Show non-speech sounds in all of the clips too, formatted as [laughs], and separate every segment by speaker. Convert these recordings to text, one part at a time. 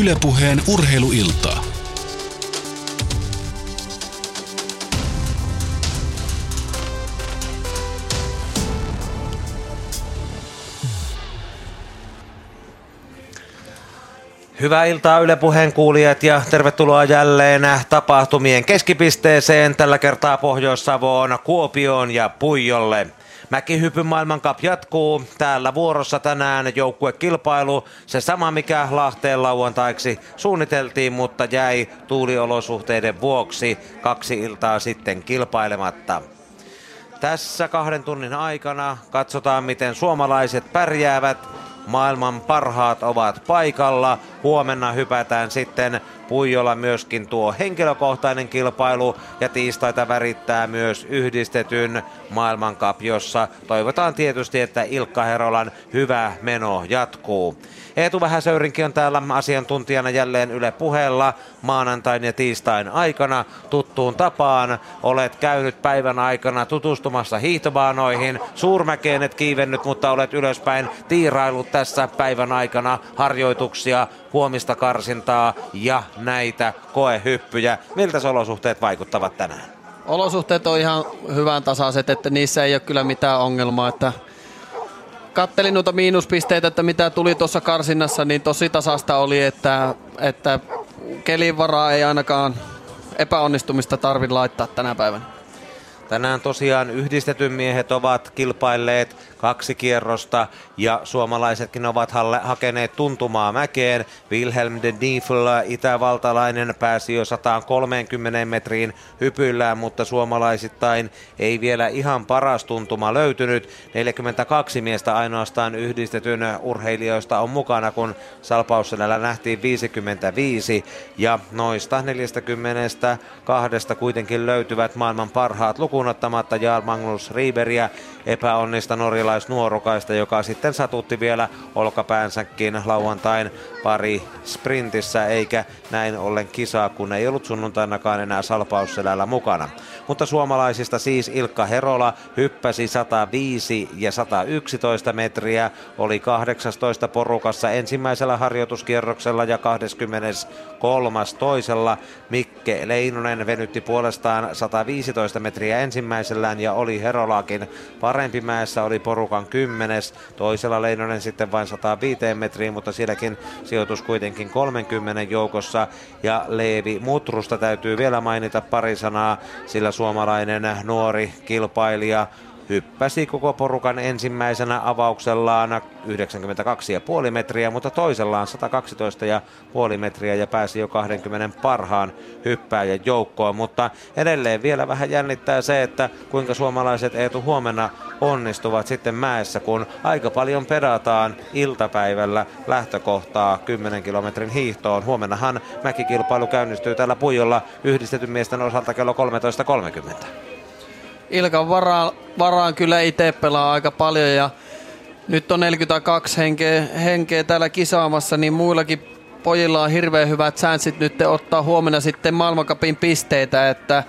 Speaker 1: Ylepuheen urheiluiltaa.
Speaker 2: Hyvää iltaa Yle Puheen kuulijat ja tervetuloa jälleen tapahtumien keskipisteeseen, tällä kertaa Pohjois-Savoon, Kuopioon ja Puijolle. Mäkihypyn maailmankap jatkuu. Täällä vuorossa tänään joukkuekilpailu. Se sama mikä Lahteen lauantaiksi suunniteltiin, mutta jäi tuuliolosuhteiden vuoksi kaksi iltaa sitten kilpailematta. Tässä kahden tunnin aikana katsotaan miten suomalaiset pärjäävät maailman parhaat ovat paikalla. Huomenna hypätään sitten Puijolla myöskin tuo henkilökohtainen kilpailu ja tiistaita värittää myös yhdistetyn maailmankap, jossa toivotaan tietysti, että Ilkka Herolan hyvä meno jatkuu. Eetu Vähäsöyrinkin on täällä asiantuntijana jälleen Yle puheella maanantain ja tiistain aikana tuttuun tapaan. Olet käynyt päivän aikana tutustumassa hiihtobaanoihin. Suurmäkeen et kiivennyt, mutta olet ylöspäin tiirailut tässä päivän aikana harjoituksia, huomista karsintaa ja näitä koehyppyjä. Miltä olosuhteet vaikuttavat tänään?
Speaker 3: Olosuhteet on ihan hyvän tasaiset, että niissä ei ole kyllä mitään ongelmaa, että kattelin noita miinuspisteitä, että mitä tuli tuossa karsinnassa, niin tosi tasasta oli, että, että kelin varaa ei ainakaan epäonnistumista tarvitse laittaa tänä päivänä.
Speaker 2: Tänään tosiaan yhdistetyn miehet ovat kilpailleet kaksi kierrosta ja suomalaisetkin ovat hakeneet tuntumaa mäkeen. Wilhelm de Niefel, itävaltalainen, pääsi jo 130 metriin hypyllään, mutta suomalaisittain ei vielä ihan paras tuntuma löytynyt. 42 miestä ainoastaan yhdistetyn urheilijoista on mukana, kun Salpausselällä nähtiin 55 ja noista 42 kuitenkin löytyvät maailman parhaat lukuun ottamatta Jarl Magnus Rieberiä epäonnista norjalaisnuorukaista, joka sitten satutti vielä olkapäänsäkin lauantain pari sprintissä, eikä näin ollen kisaa, kun ei ollut sunnuntainakaan enää salpausselällä mukana. Mutta suomalaisista siis Ilkka Herola hyppäsi 105 ja 111 metriä, oli 18 porukassa ensimmäisellä harjoituskierroksella ja 23 toisella. Mikke Leinonen venytti puolestaan 115 metriä ensimmäisellään ja oli Herolakin parempi mäessä, oli porukan kymmenes, toisella Leinonen sitten vain 105 metriin, mutta sielläkin sijoitus kuitenkin 30 joukossa ja Leevi Mutrusta täytyy vielä mainita pari sanaa, sillä suomalainen nuori kilpailija hyppäsi koko porukan ensimmäisenä avauksellaan 92,5 metriä, mutta toisellaan 112,5 metriä ja pääsi jo 20 parhaan hyppääjän joukkoon. Mutta edelleen vielä vähän jännittää se, että kuinka suomalaiset Eetu huomenna onnistuvat sitten mäessä, kun aika paljon pedataan iltapäivällä lähtökohtaa 10 kilometrin hiihtoon. Huomennahan mäkikilpailu käynnistyy täällä Puijolla yhdistetyn miesten osalta kello 13.30.
Speaker 3: Ilkan varaan, varaan kyllä itse pelaa aika paljon ja nyt on 42 henkeä, henkeä täällä kisaamassa, niin muillakin pojilla on hirveän hyvät säänsit nyt ottaa huomenna sitten maailmankapin pisteitä, että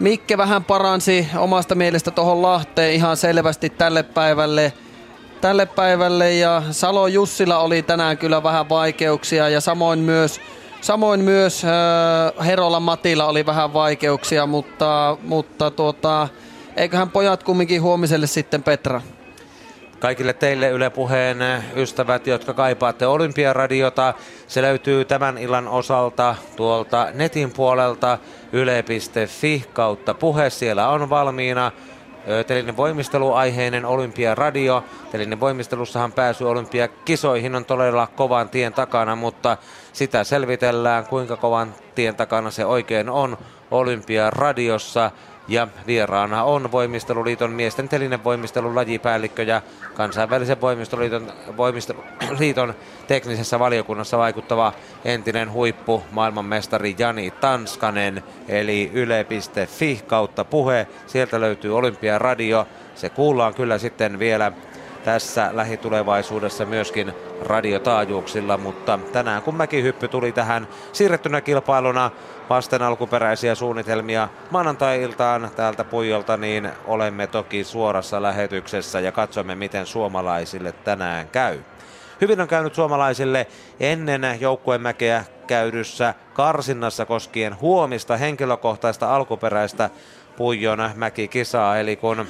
Speaker 3: Mikke vähän paransi omasta mielestä tuohon Lahteen ihan selvästi tälle päivälle, tälle päivälle ja Salo Jussila oli tänään kyllä vähän vaikeuksia ja samoin myös Samoin myös äh, Herola Matilla oli vähän vaikeuksia, mutta, mutta tuota, eiköhän pojat kumminkin huomiselle sitten Petra.
Speaker 2: Kaikille teille Yle Puheen ystävät, jotka kaipaatte Olympiaradiota, se löytyy tämän illan osalta tuolta netin puolelta yle.fi kautta puhe. Siellä on valmiina Telinen voimisteluaiheinen Olympiaradio. Telinen voimistelussahan pääsy olympiakisoihin on todella kovan tien takana, mutta sitä selvitellään, kuinka kovan tien takana se oikein on Olympiaradiossa. Ja vieraana on Voimisteluliiton miesten telinen voimistelun lajipäällikkö ja kansainvälisen voimisteluliiton, voimisteluliiton teknisessä valiokunnassa vaikuttava entinen huippu maailmanmestari Jani Tanskanen. Eli yle.fi kautta puhe. Sieltä löytyy Olympiaradio. Se kuullaan kyllä sitten vielä tässä lähitulevaisuudessa myöskin radiotaajuuksilla, mutta tänään kun mäkihyppy tuli tähän siirrettynä kilpailuna vasten alkuperäisiä suunnitelmia maanantai-iltaan täältä Puijolta, niin olemme toki suorassa lähetyksessä ja katsomme, miten suomalaisille tänään käy. Hyvin on käynyt suomalaisille ennen joukkuemäkeä käydyssä karsinnassa koskien huomista henkilökohtaista alkuperäistä Puijon mäkikisaa. Eli kun,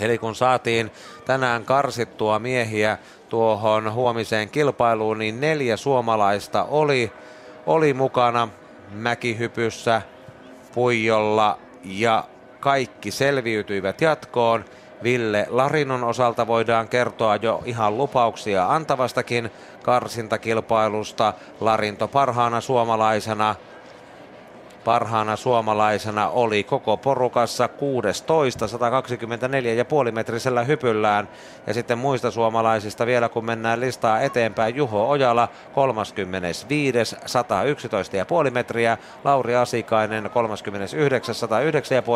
Speaker 2: eli kun saatiin tänään karsittua miehiä tuohon huomiseen kilpailuun, niin neljä suomalaista oli, oli mukana mäkihypyssä Puijolla ja kaikki selviytyivät jatkoon. Ville Larinon osalta voidaan kertoa jo ihan lupauksia antavastakin karsintakilpailusta. Larinto parhaana suomalaisena Parhaana suomalaisena oli koko porukassa 16, 124,5 metrisellä hypyllään. Ja sitten muista suomalaisista vielä kun mennään listaa eteenpäin, Juho Ojala 35, 111,5 metriä, Lauri Asikainen 39,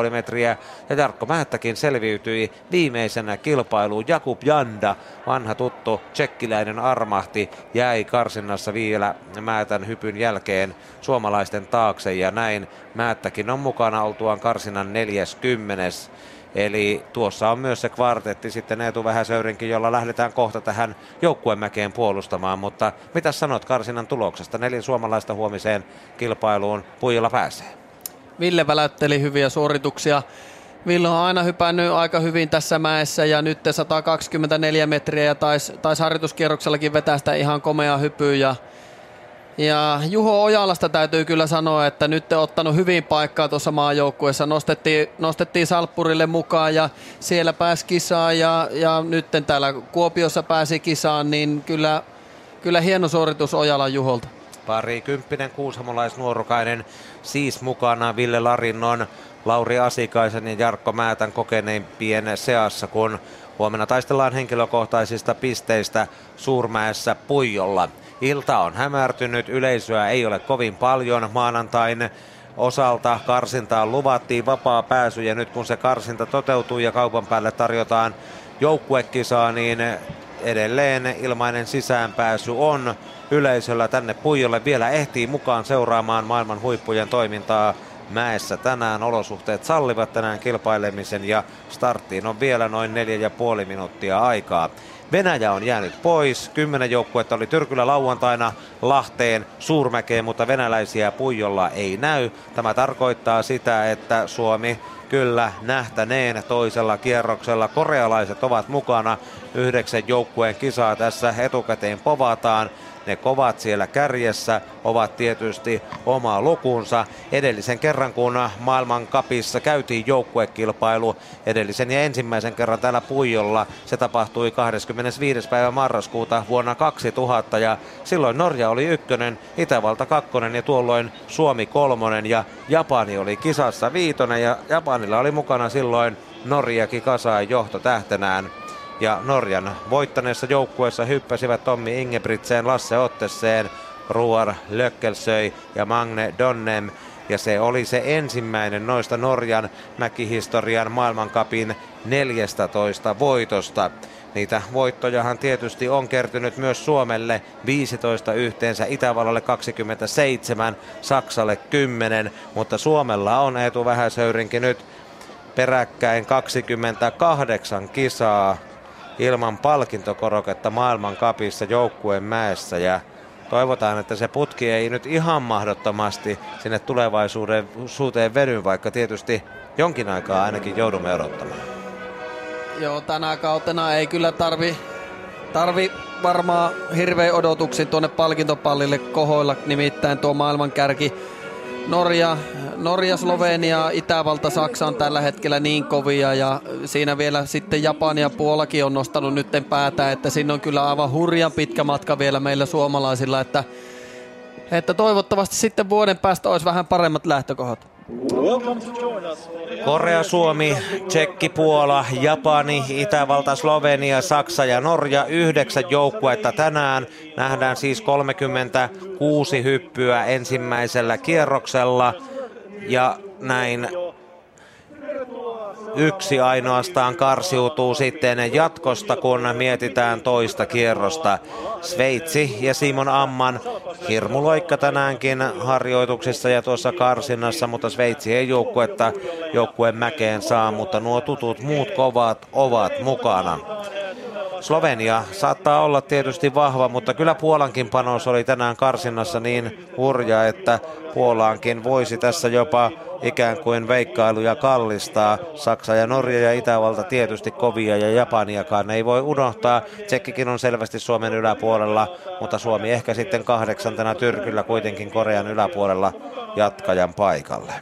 Speaker 2: 109,5 metriä ja Jarkko Määttäkin selviytyi viimeisenä kilpailuun. Jakub Janda, vanha tuttu tsekkiläinen armahti, jäi karsinnassa vielä Määtän hypyn jälkeen suomalaisten taakse ja näin Määttäkin on mukana oltuaan karsinan 40. Eli tuossa on myös se kvartetti sitten Eetu Vähäsöyrinkin, jolla lähdetään kohta tähän joukkuemäkeen puolustamaan. Mutta mitä sanot karsinan tuloksesta? Neljä suomalaista huomiseen kilpailuun Puijalla pääsee.
Speaker 3: Ville välätteli hyviä suorituksia. Ville on aina hypännyt aika hyvin tässä mäessä ja nyt 124 metriä ja taisi tais harjoituskierroksellakin vetää sitä ihan komea hypyä ja Juho Ojalasta täytyy kyllä sanoa, että nyt te ottanut hyvin paikkaa tuossa maajoukkueessa. Nostettiin, nostettiin Salppurille mukaan ja siellä pääsi kisaan ja, ja nyt täällä Kuopiossa pääsi kisaan, niin kyllä, kyllä hieno suoritus Ojalan Juholta.
Speaker 2: Pari kymppinen kuusamolaisnuorukainen siis mukana Ville Larinnon, Lauri Asikaisen ja Jarkko Määtän kokeneimpien seassa, kun huomenna taistellaan henkilökohtaisista pisteistä Suurmäessä Puijolla. Ilta on hämärtynyt, yleisöä ei ole kovin paljon maanantain osalta karsintaan luvattiin vapaa pääsy ja nyt kun se karsinta toteutuu ja kaupan päälle tarjotaan joukkuekisaa, niin edelleen ilmainen sisäänpääsy on yleisöllä tänne Puijolle. Vielä ehtii mukaan seuraamaan maailman huippujen toimintaa mäessä tänään. Olosuhteet sallivat tänään kilpailemisen ja starttiin on vielä noin neljä ja puoli minuuttia aikaa. Venäjä on jäänyt pois. Kymmenen joukkuetta oli Tyrkylä lauantaina Lahteen Suurmäkeen, mutta venäläisiä Puijolla ei näy. Tämä tarkoittaa sitä, että Suomi kyllä nähtäneen toisella kierroksella. Korealaiset ovat mukana. Yhdeksän joukkueen kisaa tässä etukäteen povataan. Ne kovat siellä kärjessä ovat tietysti oma lukunsa. Edellisen kerran, kun maailmankapissa käytiin joukkuekilpailu, edellisen ja ensimmäisen kerran täällä Puijolla, se tapahtui 25. päivä marraskuuta vuonna 2000 ja silloin Norja oli ykkönen, Itävalta kakkonen ja tuolloin Suomi kolmonen ja Japani oli kisassa viitonen ja Japanilla oli mukana silloin Norjakin kasaan johto tähtenään ja Norjan voittaneessa joukkueessa hyppäsivät Tommi Ingebrigtsen, Lasse Otteseen, Ruar Lökkelsöi ja Magne Donnem. Ja se oli se ensimmäinen noista Norjan mäkihistorian maailmankapin 14 voitosta. Niitä voittojahan tietysti on kertynyt myös Suomelle 15 yhteensä, Itävallalle 27, Saksalle 10, mutta Suomella on Eetu Vähäsöyrinkin nyt peräkkäin 28 kisaa ilman palkintokoroketta maailmankapissa joukkueen mäessä ja toivotaan, että se putki ei nyt ihan mahdottomasti sinne tulevaisuuden suuteen veny, vaikka tietysti jonkin aikaa ainakin joudumme odottamaan.
Speaker 3: Joo, tänä kautena ei kyllä tarvi, tarvi varmaan hirveän odotuksia tuonne palkintopallille kohoilla, nimittäin tuo maailmankärki Norja, Norja, Slovenia, Itävalta, Saksa on tällä hetkellä niin kovia ja siinä vielä sitten Japani ja Puolakin on nostanut nytten päätä, että siinä on kyllä aivan hurjan pitkä matka vielä meillä suomalaisilla, että, että toivottavasti sitten vuoden päästä olisi vähän paremmat lähtökohdat.
Speaker 2: Korea, Suomi, Tsekki, Puola, Japani, Itävalta, Slovenia, Saksa ja Norja. Yhdeksän joukkuetta tänään. Nähdään siis 36 hyppyä ensimmäisellä kierroksella. Ja näin yksi ainoastaan karsiutuu sitten jatkosta, kun mietitään toista kierrosta. Sveitsi ja Simon Amman hirmuloikka tänäänkin harjoituksissa ja tuossa karsinnassa, mutta Sveitsi ei joukkuetta joukkueen mäkeen saa, mutta nuo tutut muut kovat ovat mukana. Slovenia saattaa olla tietysti vahva, mutta kyllä Puolankin panos oli tänään karsinnassa niin hurja, että Puolaankin voisi tässä jopa ikään kuin veikkailuja kallistaa. Saksa ja Norja ja Itävalta tietysti kovia ja Japaniakaan ei voi unohtaa. Tsekkikin on selvästi Suomen yläpuolella, mutta Suomi ehkä sitten kahdeksantena Tyrkyllä kuitenkin Korean yläpuolella jatkajan paikalle.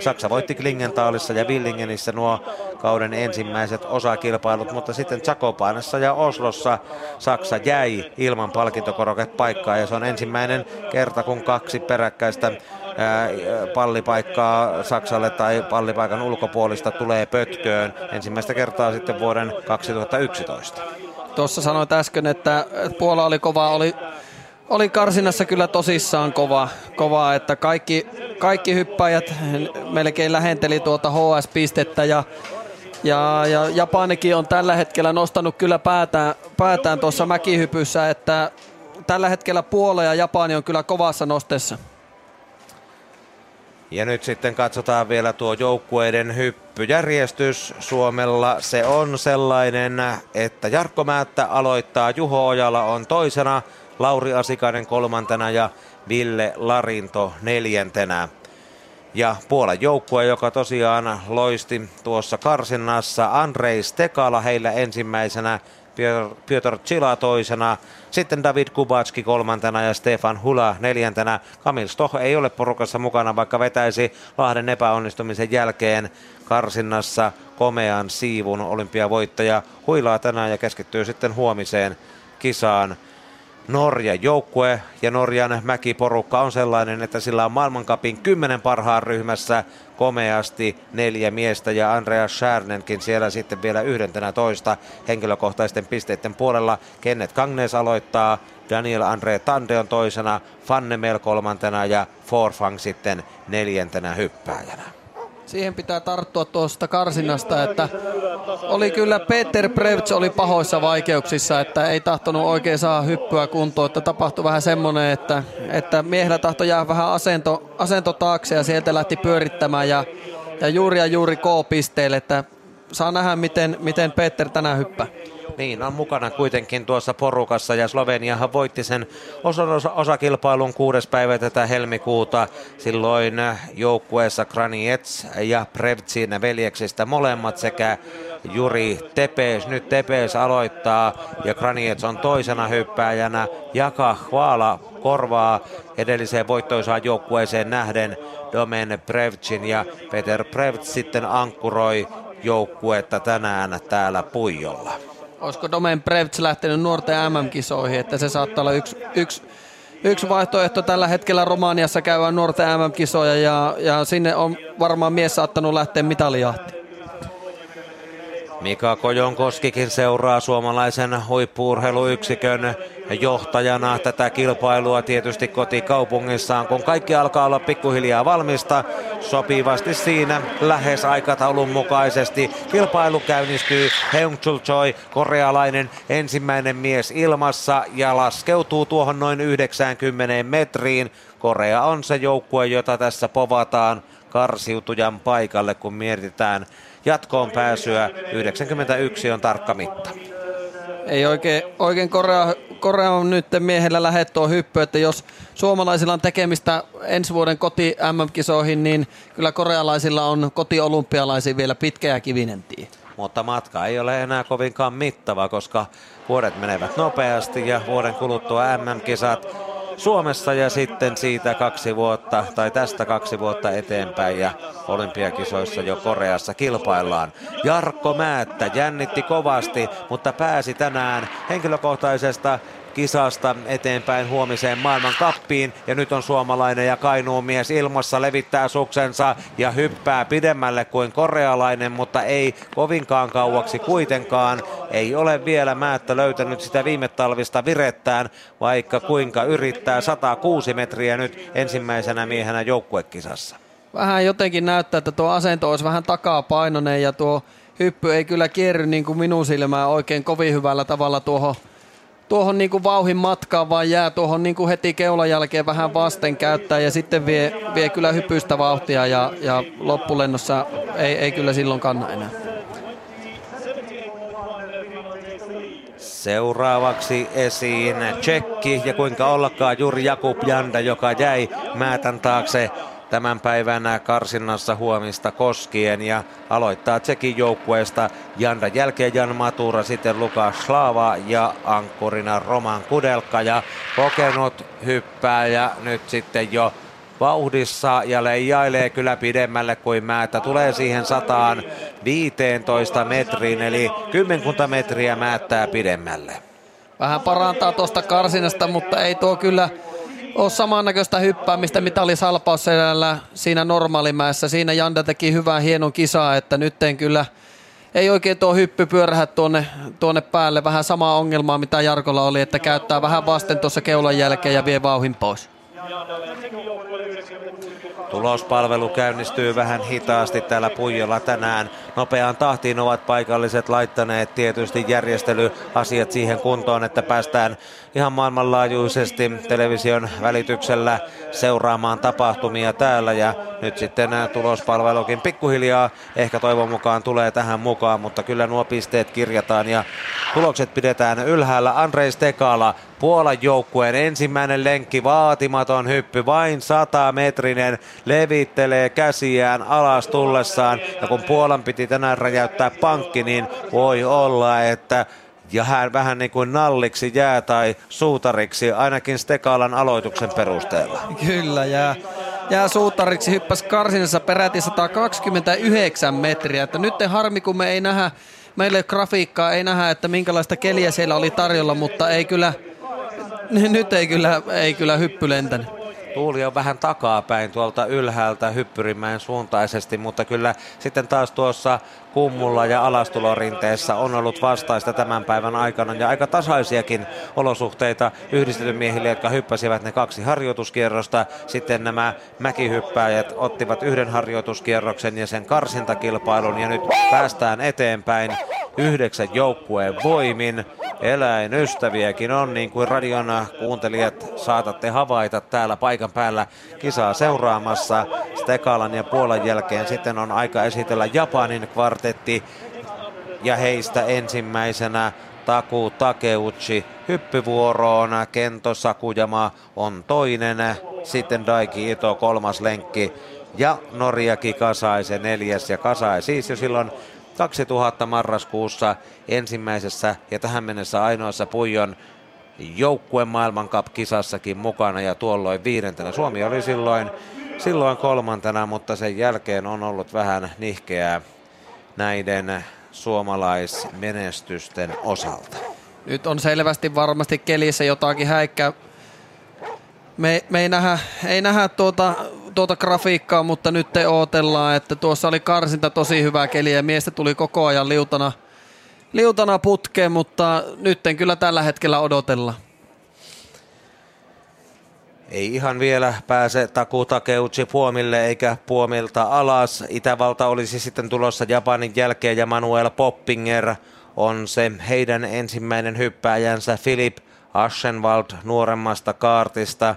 Speaker 2: Saksa voitti Klingentaalissa ja Villingenissä nuo kauden ensimmäiset osakilpailut, mutta sitten Zakopanessa ja Oslossa Saksa jäi ilman palkintokoroketpaikkaa ja se on ensimmäinen kerta, kun kaksi peräkkäistä pallipaikkaa Saksalle tai pallipaikan ulkopuolista tulee pötköön ensimmäistä kertaa sitten vuoden 2011.
Speaker 3: Tuossa sanoit äsken, että Puola oli kova, oli, oli karsinassa kyllä tosissaan kova, kova että kaikki, kaikki hyppäjät melkein lähenteli tuota HS-pistettä ja ja, ja Japanikin on tällä hetkellä nostanut kyllä päätään, päätään tuossa mäkihypyssä, että tällä hetkellä Puola ja Japani on kyllä kovassa nostessa.
Speaker 2: Ja nyt sitten katsotaan vielä tuo joukkueiden hyppyjärjestys. Suomella se on sellainen, että Jarkko Määttä aloittaa, Juho Ojala on toisena, Lauri Asikainen kolmantena ja Ville Larinto neljäntenä. Ja Puolan joukkue, joka tosiaan loisti tuossa karsinnassa, Andrei Stekala heillä ensimmäisenä, Piotr Chila toisena, sitten David Kubacki kolmantena ja Stefan Hula neljäntenä. Kamil Stoh ei ole porukassa mukana, vaikka vetäisi Lahden epäonnistumisen jälkeen karsinnassa komean siivun olympiavoittaja. Huilaa tänään ja keskittyy sitten huomiseen kisaan. Norjan joukkue ja Norjan mäkiporukka on sellainen, että sillä on maailmankapin kymmenen parhaan ryhmässä komeasti neljä miestä ja Andreas Schärnenkin siellä sitten vielä yhdentenä toista henkilökohtaisten pisteiden puolella. Kenneth Kangnes aloittaa, Daniel Andre Tande on toisena, Fannemel kolmantena ja Forfang sitten neljäntenä hyppääjänä
Speaker 3: siihen pitää tarttua tuosta karsinnasta, että oli kyllä Peter Prevts oli pahoissa vaikeuksissa, että ei tahtonut oikein saa hyppyä kuntoon, että tapahtui vähän semmoinen, että, että miehellä tahto jää vähän asento, asento taakse ja sieltä lähti pyörittämään ja, ja juuri ja juuri K-pisteelle, että saa nähdä miten, miten Peter tänään hyppää.
Speaker 2: Niin, on mukana kuitenkin tuossa porukassa ja Sloveniahan voitti sen osa, osa, osakilpailun kuudes päivä tätä helmikuuta. Silloin joukkueessa Kraniets ja Prevtsin veljeksistä molemmat sekä Juri Tepes. Nyt Tepes aloittaa ja Kraniets on toisena hyppääjänä. Jaka Hvaala korvaa edelliseen voittoisaan joukkueeseen nähden Domen Prevtsin ja Peter Prevts sitten ankkuroi joukkuetta tänään täällä Puijolla
Speaker 3: olisiko Domen Prevts lähtenyt nuorten MM-kisoihin, että se saattaa olla yksi, yksi, yksi vaihtoehto tällä hetkellä Romaniassa käyvän nuorten MM-kisoja ja, ja sinne on varmaan mies saattanut lähteä mitalijahtiin.
Speaker 2: Mika Kojonkoskikin seuraa suomalaisen huippuurheiluyksikön johtajana tätä kilpailua tietysti kotikaupungissaan, kun kaikki alkaa olla pikkuhiljaa valmista. Sopivasti siinä lähes aikataulun mukaisesti kilpailu käynnistyy. Heung Choi, korealainen ensimmäinen mies ilmassa ja laskeutuu tuohon noin 90 metriin. Korea on se joukkue, jota tässä povataan karsiutujan paikalle, kun mietitään jatkoon pääsyä. 91 on tarkka mitta.
Speaker 3: Ei oikein, oikein Korea, Korea on nyt miehellä lähettyä hyppy, että jos suomalaisilla on tekemistä ensi vuoden koti MM-kisoihin, niin kyllä korealaisilla on koti olympialaisiin vielä pitkä ja kivinen tie.
Speaker 2: Mutta matka ei ole enää kovinkaan mittava, koska vuodet menevät nopeasti ja vuoden kuluttua MM-kisat Suomessa ja sitten siitä kaksi vuotta tai tästä kaksi vuotta eteenpäin ja olympiakisoissa jo Koreassa kilpaillaan. Jarkko Määttä jännitti kovasti, mutta pääsi tänään henkilökohtaisesta kisasta eteenpäin huomiseen maailman kappiin. Ja nyt on suomalainen ja Kainuun mies ilmassa levittää suksensa ja hyppää pidemmälle kuin korealainen, mutta ei kovinkaan kauaksi kuitenkaan. Ei ole vielä Määttä löytänyt sitä viime talvista virettään, vaikka kuinka yrittää 106 metriä nyt ensimmäisenä miehenä joukkuekisassa.
Speaker 3: Vähän jotenkin näyttää, että tuo asento olisi vähän takapainoinen ja tuo hyppy ei kyllä kierry niin kuin minun silmään oikein kovin hyvällä tavalla tuohon tuohon niin kuin vauhin matkaan, vaan jää tuohon niin kuin heti keulan jälkeen vähän vasten käyttää ja sitten vie, vie kyllä hypystä vauhtia ja, ja loppulennossa ei, ei kyllä silloin kanna enää.
Speaker 2: Seuraavaksi esiin Tsekki ja kuinka ollakaan Juri Jakub Janda, joka jäi Määtän taakse tämän päivän karsinnassa huomista koskien ja aloittaa Tsekin joukkueesta Janda jälkeen Jan Matura, sitten Lukas Slava ja ankkurina Roman Kudelka ja kokenut hyppää ja nyt sitten jo vauhdissa ja leijailee kyllä pidemmälle kuin määtä. Tulee siihen sataan 15 metriin, eli kymmenkunta metriä määttää pidemmälle.
Speaker 3: Vähän parantaa tuosta karsinasta, mutta ei tuo kyllä ole samannäköistä hyppäämistä, mitä oli salpausselällä siinä normaalimäessä. Siinä Janda teki hyvää hienon kisaa, että nyt en kyllä ei oikein tuo hyppy pyörähä tuonne, tuonne päälle. Vähän sama ongelmaa, mitä Jarkolla oli, että käyttää vähän vasten tuossa keulan jälkeen ja vie vauhin pois.
Speaker 2: Tulospalvelu käynnistyy vähän hitaasti täällä Puijolla tänään. Nopeaan tahtiin ovat paikalliset laittaneet tietysti järjestelyasiat siihen kuntoon, että päästään ihan maailmanlaajuisesti television välityksellä seuraamaan tapahtumia täällä ja nyt sitten tulospalvelukin pikkuhiljaa ehkä toivon mukaan tulee tähän mukaan, mutta kyllä nuo pisteet kirjataan ja tulokset pidetään ylhäällä. Andrei Stekala, Puolan joukkueen ensimmäinen lenkki, vaatimaton hyppy, vain 100 metrinen, levittelee käsiään alas tullessaan ja kun Puolan piti tänään räjäyttää pankki, niin voi olla, että ja hän vähän niin kuin nalliksi jää tai suutariksi, ainakin Stekalan aloituksen perusteella.
Speaker 3: Kyllä, jää, jää suutariksi, hyppäsi karsinassa peräti 129 metriä. Että nyt harmi, kun me ei nähdä, meillä ei grafiikkaa, ei nähdä, että minkälaista keliä siellä oli tarjolla, mutta ei kyllä, nyt ei kyllä, ei kyllä hyppy lentänyt.
Speaker 2: Tuuli on vähän takapäin tuolta ylhäältä Hyppyrimäen suuntaisesti, mutta kyllä sitten taas tuossa kummulla ja alastulorinteessä on ollut vastaista tämän päivän aikana. Ja aika tasaisiakin olosuhteita yhdistetyn miehille, jotka hyppäsivät ne kaksi harjoituskierrosta. Sitten nämä mäkihyppääjät ottivat yhden harjoituskierroksen ja sen karsintakilpailun. Ja nyt päästään eteenpäin. Yhdeksän joukkueen voimin. Eläinystäviäkin on, niin kuin radion kuuntelijat saatatte havaita täällä paikan päällä kisaa seuraamassa. Stekalan ja Puolan jälkeen sitten on aika esitellä Japanin kvartetti ja heistä ensimmäisenä Taku Takeuchi hyppyvuoroon. Kento Sakujama on toinen, sitten Daiki Ito kolmas lenkki ja Norja Kasai se neljäs ja Kasai siis jo silloin 2000 marraskuussa ensimmäisessä ja tähän mennessä ainoassa Puijon joukkueen maailmankap-kisassakin mukana ja tuolloin viidentenä. Suomi oli silloin, silloin kolmantena, mutta sen jälkeen on ollut vähän nihkeää näiden suomalaismenestysten osalta.
Speaker 3: Nyt on selvästi varmasti kelissä jotakin häikkää. Me, me ei nähdä, ei nähdä tuota tuota grafiikkaa, mutta nyt te ootellaan, että tuossa oli karsinta tosi hyvää keliä ja miestä tuli koko ajan liutana, liutana putkeen, mutta nyt en kyllä tällä hetkellä odotella.
Speaker 2: Ei ihan vielä pääse Taku Takeuchi Puomille eikä Puomilta alas. Itävalta olisi sitten tulossa Japanin jälkeen ja Manuel Poppinger on se heidän ensimmäinen hyppääjänsä Philip Aschenwald nuoremmasta kaartista.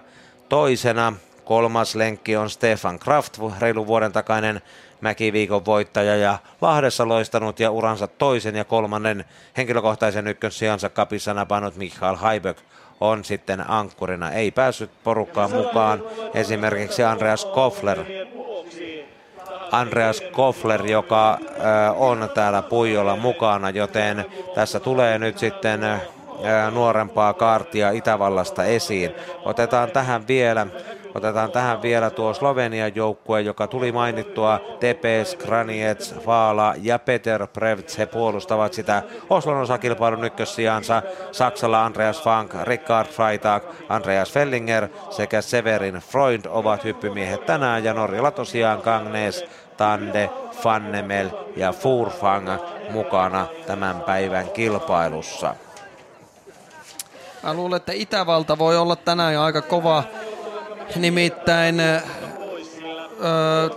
Speaker 2: Toisena Kolmas lenkki on Stefan Kraft, reilun vuoden takainen Mäkiviikon voittaja ja Lahdessa loistanut ja uransa toisen ja kolmannen henkilökohtaisen ykkössijansa kapissa napannut Michael Haibök on sitten ankkurina. Ei päässyt porukkaan mukaan esimerkiksi Andreas Koffler. Andreas Koffler, joka on täällä Puijolla mukana, joten tässä tulee nyt sitten nuorempaa kaartia Itävallasta esiin. Otetaan tähän vielä Otetaan tähän vielä tuo Slovenian joukkue, joka tuli mainittua. Tepes, Kraniets, Vaala ja Peter Prevts. He puolustavat sitä Oslon osakilpailun ykkössijansa. Saksalla Andreas Funk, Richard Freitag, Andreas Fellinger sekä Severin Freund ovat hyppymiehet tänään. Ja Norjalla tosiaan Kangnes, Tande, Fannemel ja Furfang mukana tämän päivän kilpailussa.
Speaker 3: Mä luulen, että Itävalta voi olla tänään aika kova Nimittäin äh,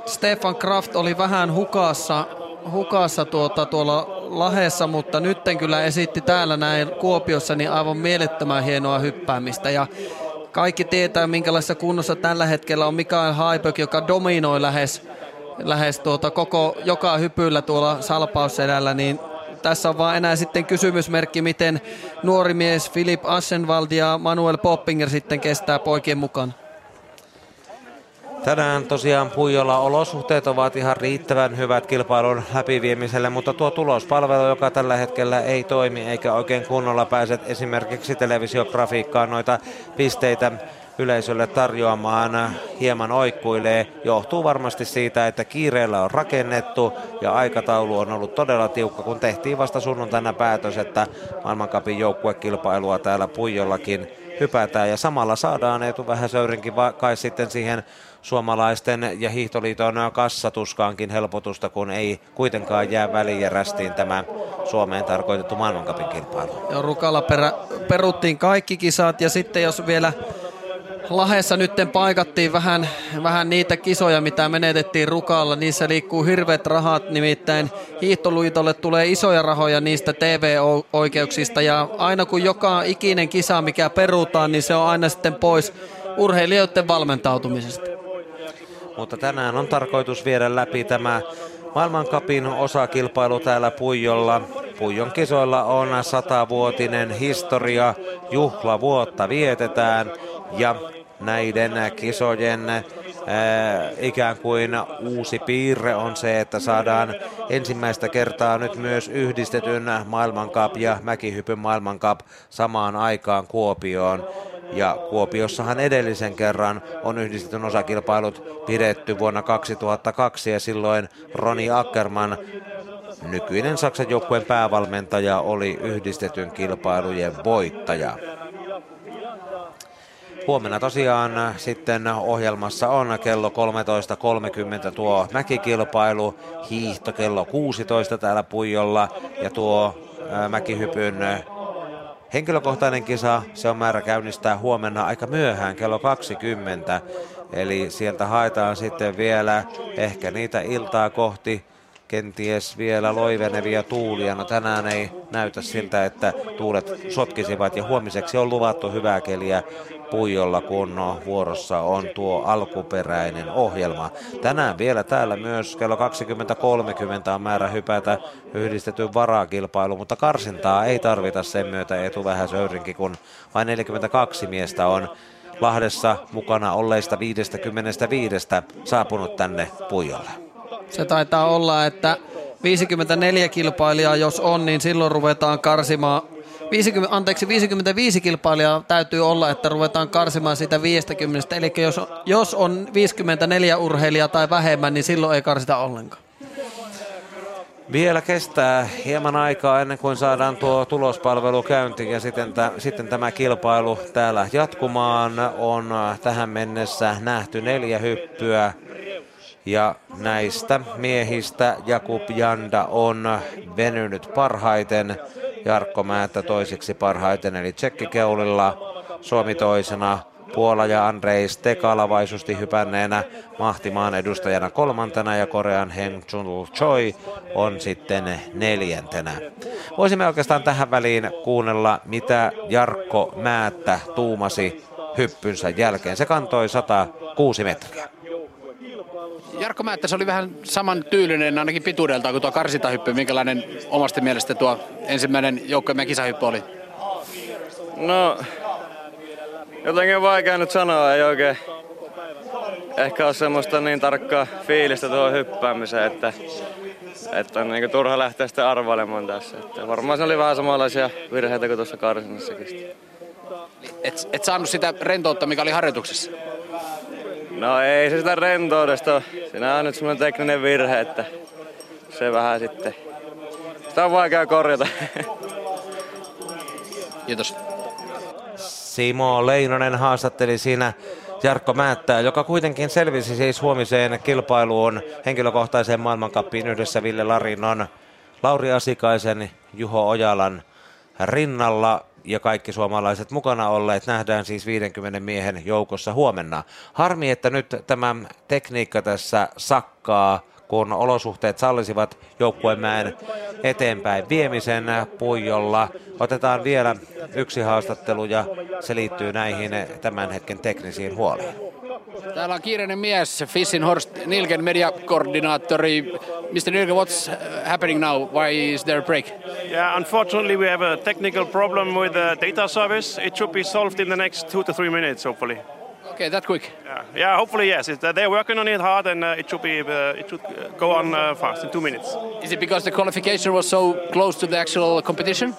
Speaker 3: Stefan Kraft oli vähän hukassa, hukassa tuota, tuolla Lahessa, mutta nytten kyllä esitti täällä näin Kuopiossa niin aivan mielettömän hienoa hyppäämistä. Ja kaikki tietää, minkälaisessa kunnossa tällä hetkellä on Mikael Haipök, joka dominoi lähes, lähes tuota koko, joka hypyllä tuolla salpaussedällä, niin tässä on vaan enää sitten kysymysmerkki, miten nuori mies Philip Aschenwald ja Manuel Poppinger sitten kestää poikien mukaan.
Speaker 2: Tänään tosiaan Puijolla olosuhteet ovat ihan riittävän hyvät kilpailun läpiviemiselle, mutta tuo tulospalvelu, joka tällä hetkellä ei toimi eikä oikein kunnolla pääse esimerkiksi televisiografiikkaan noita pisteitä yleisölle tarjoamaan hieman oikkuilee, johtuu varmasti siitä, että kiireellä on rakennettu ja aikataulu on ollut todella tiukka, kun tehtiin vasta sunnuntaina päätös, että maailmankapin joukkuekilpailua täällä Puijollakin hypätään. Ja samalla saadaan Eetu Vähäsöyrinkin kai sitten siihen suomalaisten ja Hiihtoliiton kassatuskaankin helpotusta, kun ei kuitenkaan jää väliin rästiin tämä Suomeen tarkoitettu maailmankapin kilpailu.
Speaker 3: Ja Rukalla perä, peruttiin kaikki kisat ja sitten jos vielä Lahessa nyt paikattiin vähän, vähän niitä kisoja, mitä menetettiin Rukalla. Niissä liikkuu hirveät rahat, nimittäin Hiihtoluitolle tulee isoja rahoja niistä TV-oikeuksista. Ja aina kun joka ikinen kisa, mikä perutaan, niin se on aina sitten pois urheilijoiden valmentautumisesta.
Speaker 2: Mutta tänään on tarkoitus viedä läpi tämä maailmankapin osakilpailu täällä Puijolla. Puijon kisoilla on satavuotinen historia, juhlavuotta vietetään ja näiden kisojen ää, ikään kuin uusi piirre on se, että saadaan ensimmäistä kertaa nyt myös yhdistetyn maailmankap ja mäkihypyn maailmankap samaan aikaan Kuopioon. Ja Kuopiossahan edellisen kerran on yhdistetyn osakilpailut pidetty vuonna 2002 ja silloin Roni Ackerman nykyinen Saksan joukkueen päävalmentaja oli yhdistetyn kilpailujen voittaja. Huomenna tosiaan sitten ohjelmassa on kello 13.30 tuo mäkikilpailu, hiihto kello 16 täällä Puijolla ja tuo mäkihypyn henkilökohtainen kisa, se on määrä käynnistää huomenna aika myöhään kello 20. Eli sieltä haetaan sitten vielä ehkä niitä iltaa kohti kenties vielä loivenevia tuulia. No tänään ei näytä siltä, että tuulet sotkisivat ja huomiseksi on luvattu hyvää keliä Puijolla, kun vuorossa on tuo alkuperäinen ohjelma. Tänään vielä täällä myös kello 20.30 on määrä hypätä yhdistetyn varakilpailu, mutta karsintaa ei tarvita sen myötä etu vähän söyrinkin, kun vain 42 miestä on Lahdessa mukana olleista 55 saapunut tänne Puijolle.
Speaker 3: Se taitaa olla, että 54 kilpailijaa jos on, niin silloin ruvetaan karsimaan 50, anteeksi, 55 kilpailijaa täytyy olla, että ruvetaan karsimaan sitä 50. Eli jos, jos on 54 urheilijaa tai vähemmän, niin silloin ei karsita ollenkaan.
Speaker 2: Vielä kestää hieman aikaa ennen kuin saadaan tuo tulospalvelu käyntiin ja sitten, t- sitten tämä kilpailu täällä jatkumaan. On tähän mennessä nähty neljä hyppyä ja näistä miehistä Jakub Janda on venynyt parhaiten. Jarkko Määttä toisiksi parhaiten eli tsekkikeulilla. Suomi toisena, Puola ja Andrei Stekala vaisusti hypänneenä mahtimaan edustajana kolmantena ja Korean Heng Chun Choi on sitten neljäntenä. Voisimme oikeastaan tähän väliin kuunnella, mitä Jarkko Määttä tuumasi hyppynsä jälkeen. Se kantoi 106 metriä.
Speaker 4: Jarkko Määttä, se oli vähän saman tyylinen ainakin pituudeltaan kuin tuo karsintahyppy. Minkälainen omasta mielestä tuo ensimmäinen joukkojen kisahyppy oli?
Speaker 5: No, jotenkin vaikea nyt sanoa, ei oikein ehkä ole semmoista niin tarkkaa fiilistä tuohon hyppäämiseen, että, että on niin turha lähteä sitten arvailemaan tässä. Että varmaan se oli vähän samanlaisia virheitä kuin tuossa karsinnassakin.
Speaker 4: Et, et saanut sitä rentoutta, mikä oli harjoituksessa?
Speaker 5: No ei se sitä rentoudesta ole. Siinä on nyt semmoinen tekninen virhe, että se vähän sitten... Sitä on vaikea korjata. [laughs]
Speaker 4: Kiitos.
Speaker 2: Simo Leinonen haastatteli siinä Jarkko Määttää, joka kuitenkin selvisi siis huomiseen kilpailuun henkilökohtaiseen maailmankappiin yhdessä Ville Larinon, Lauri Asikaisen, Juho Ojalan rinnalla ja kaikki suomalaiset mukana olleet nähdään siis 50 miehen joukossa huomenna. Harmi, että nyt tämä tekniikka tässä sakkaa, kun olosuhteet sallisivat joukkuemäen eteenpäin viemisen puijolla. Otetaan vielä yksi haastattelu ja se liittyy näihin tämän hetken teknisiin huoliin.
Speaker 4: Täällä on kiireinen mies, Fissin Horst Nilken mediakoordinaattori. Mr. Nürge, what's uh, happening now? Why is there a break?
Speaker 6: Yeah, unfortunately, we have a technical problem with the data service. It should be solved in the next two to three minutes, hopefully.
Speaker 4: Okay, that quick.
Speaker 6: Yeah, yeah hopefully yes. It, uh, they're working on it hard, and uh, it should be uh, it should uh, go on uh, fast in two minutes.
Speaker 4: Is it because the qualification was so close to the actual competition?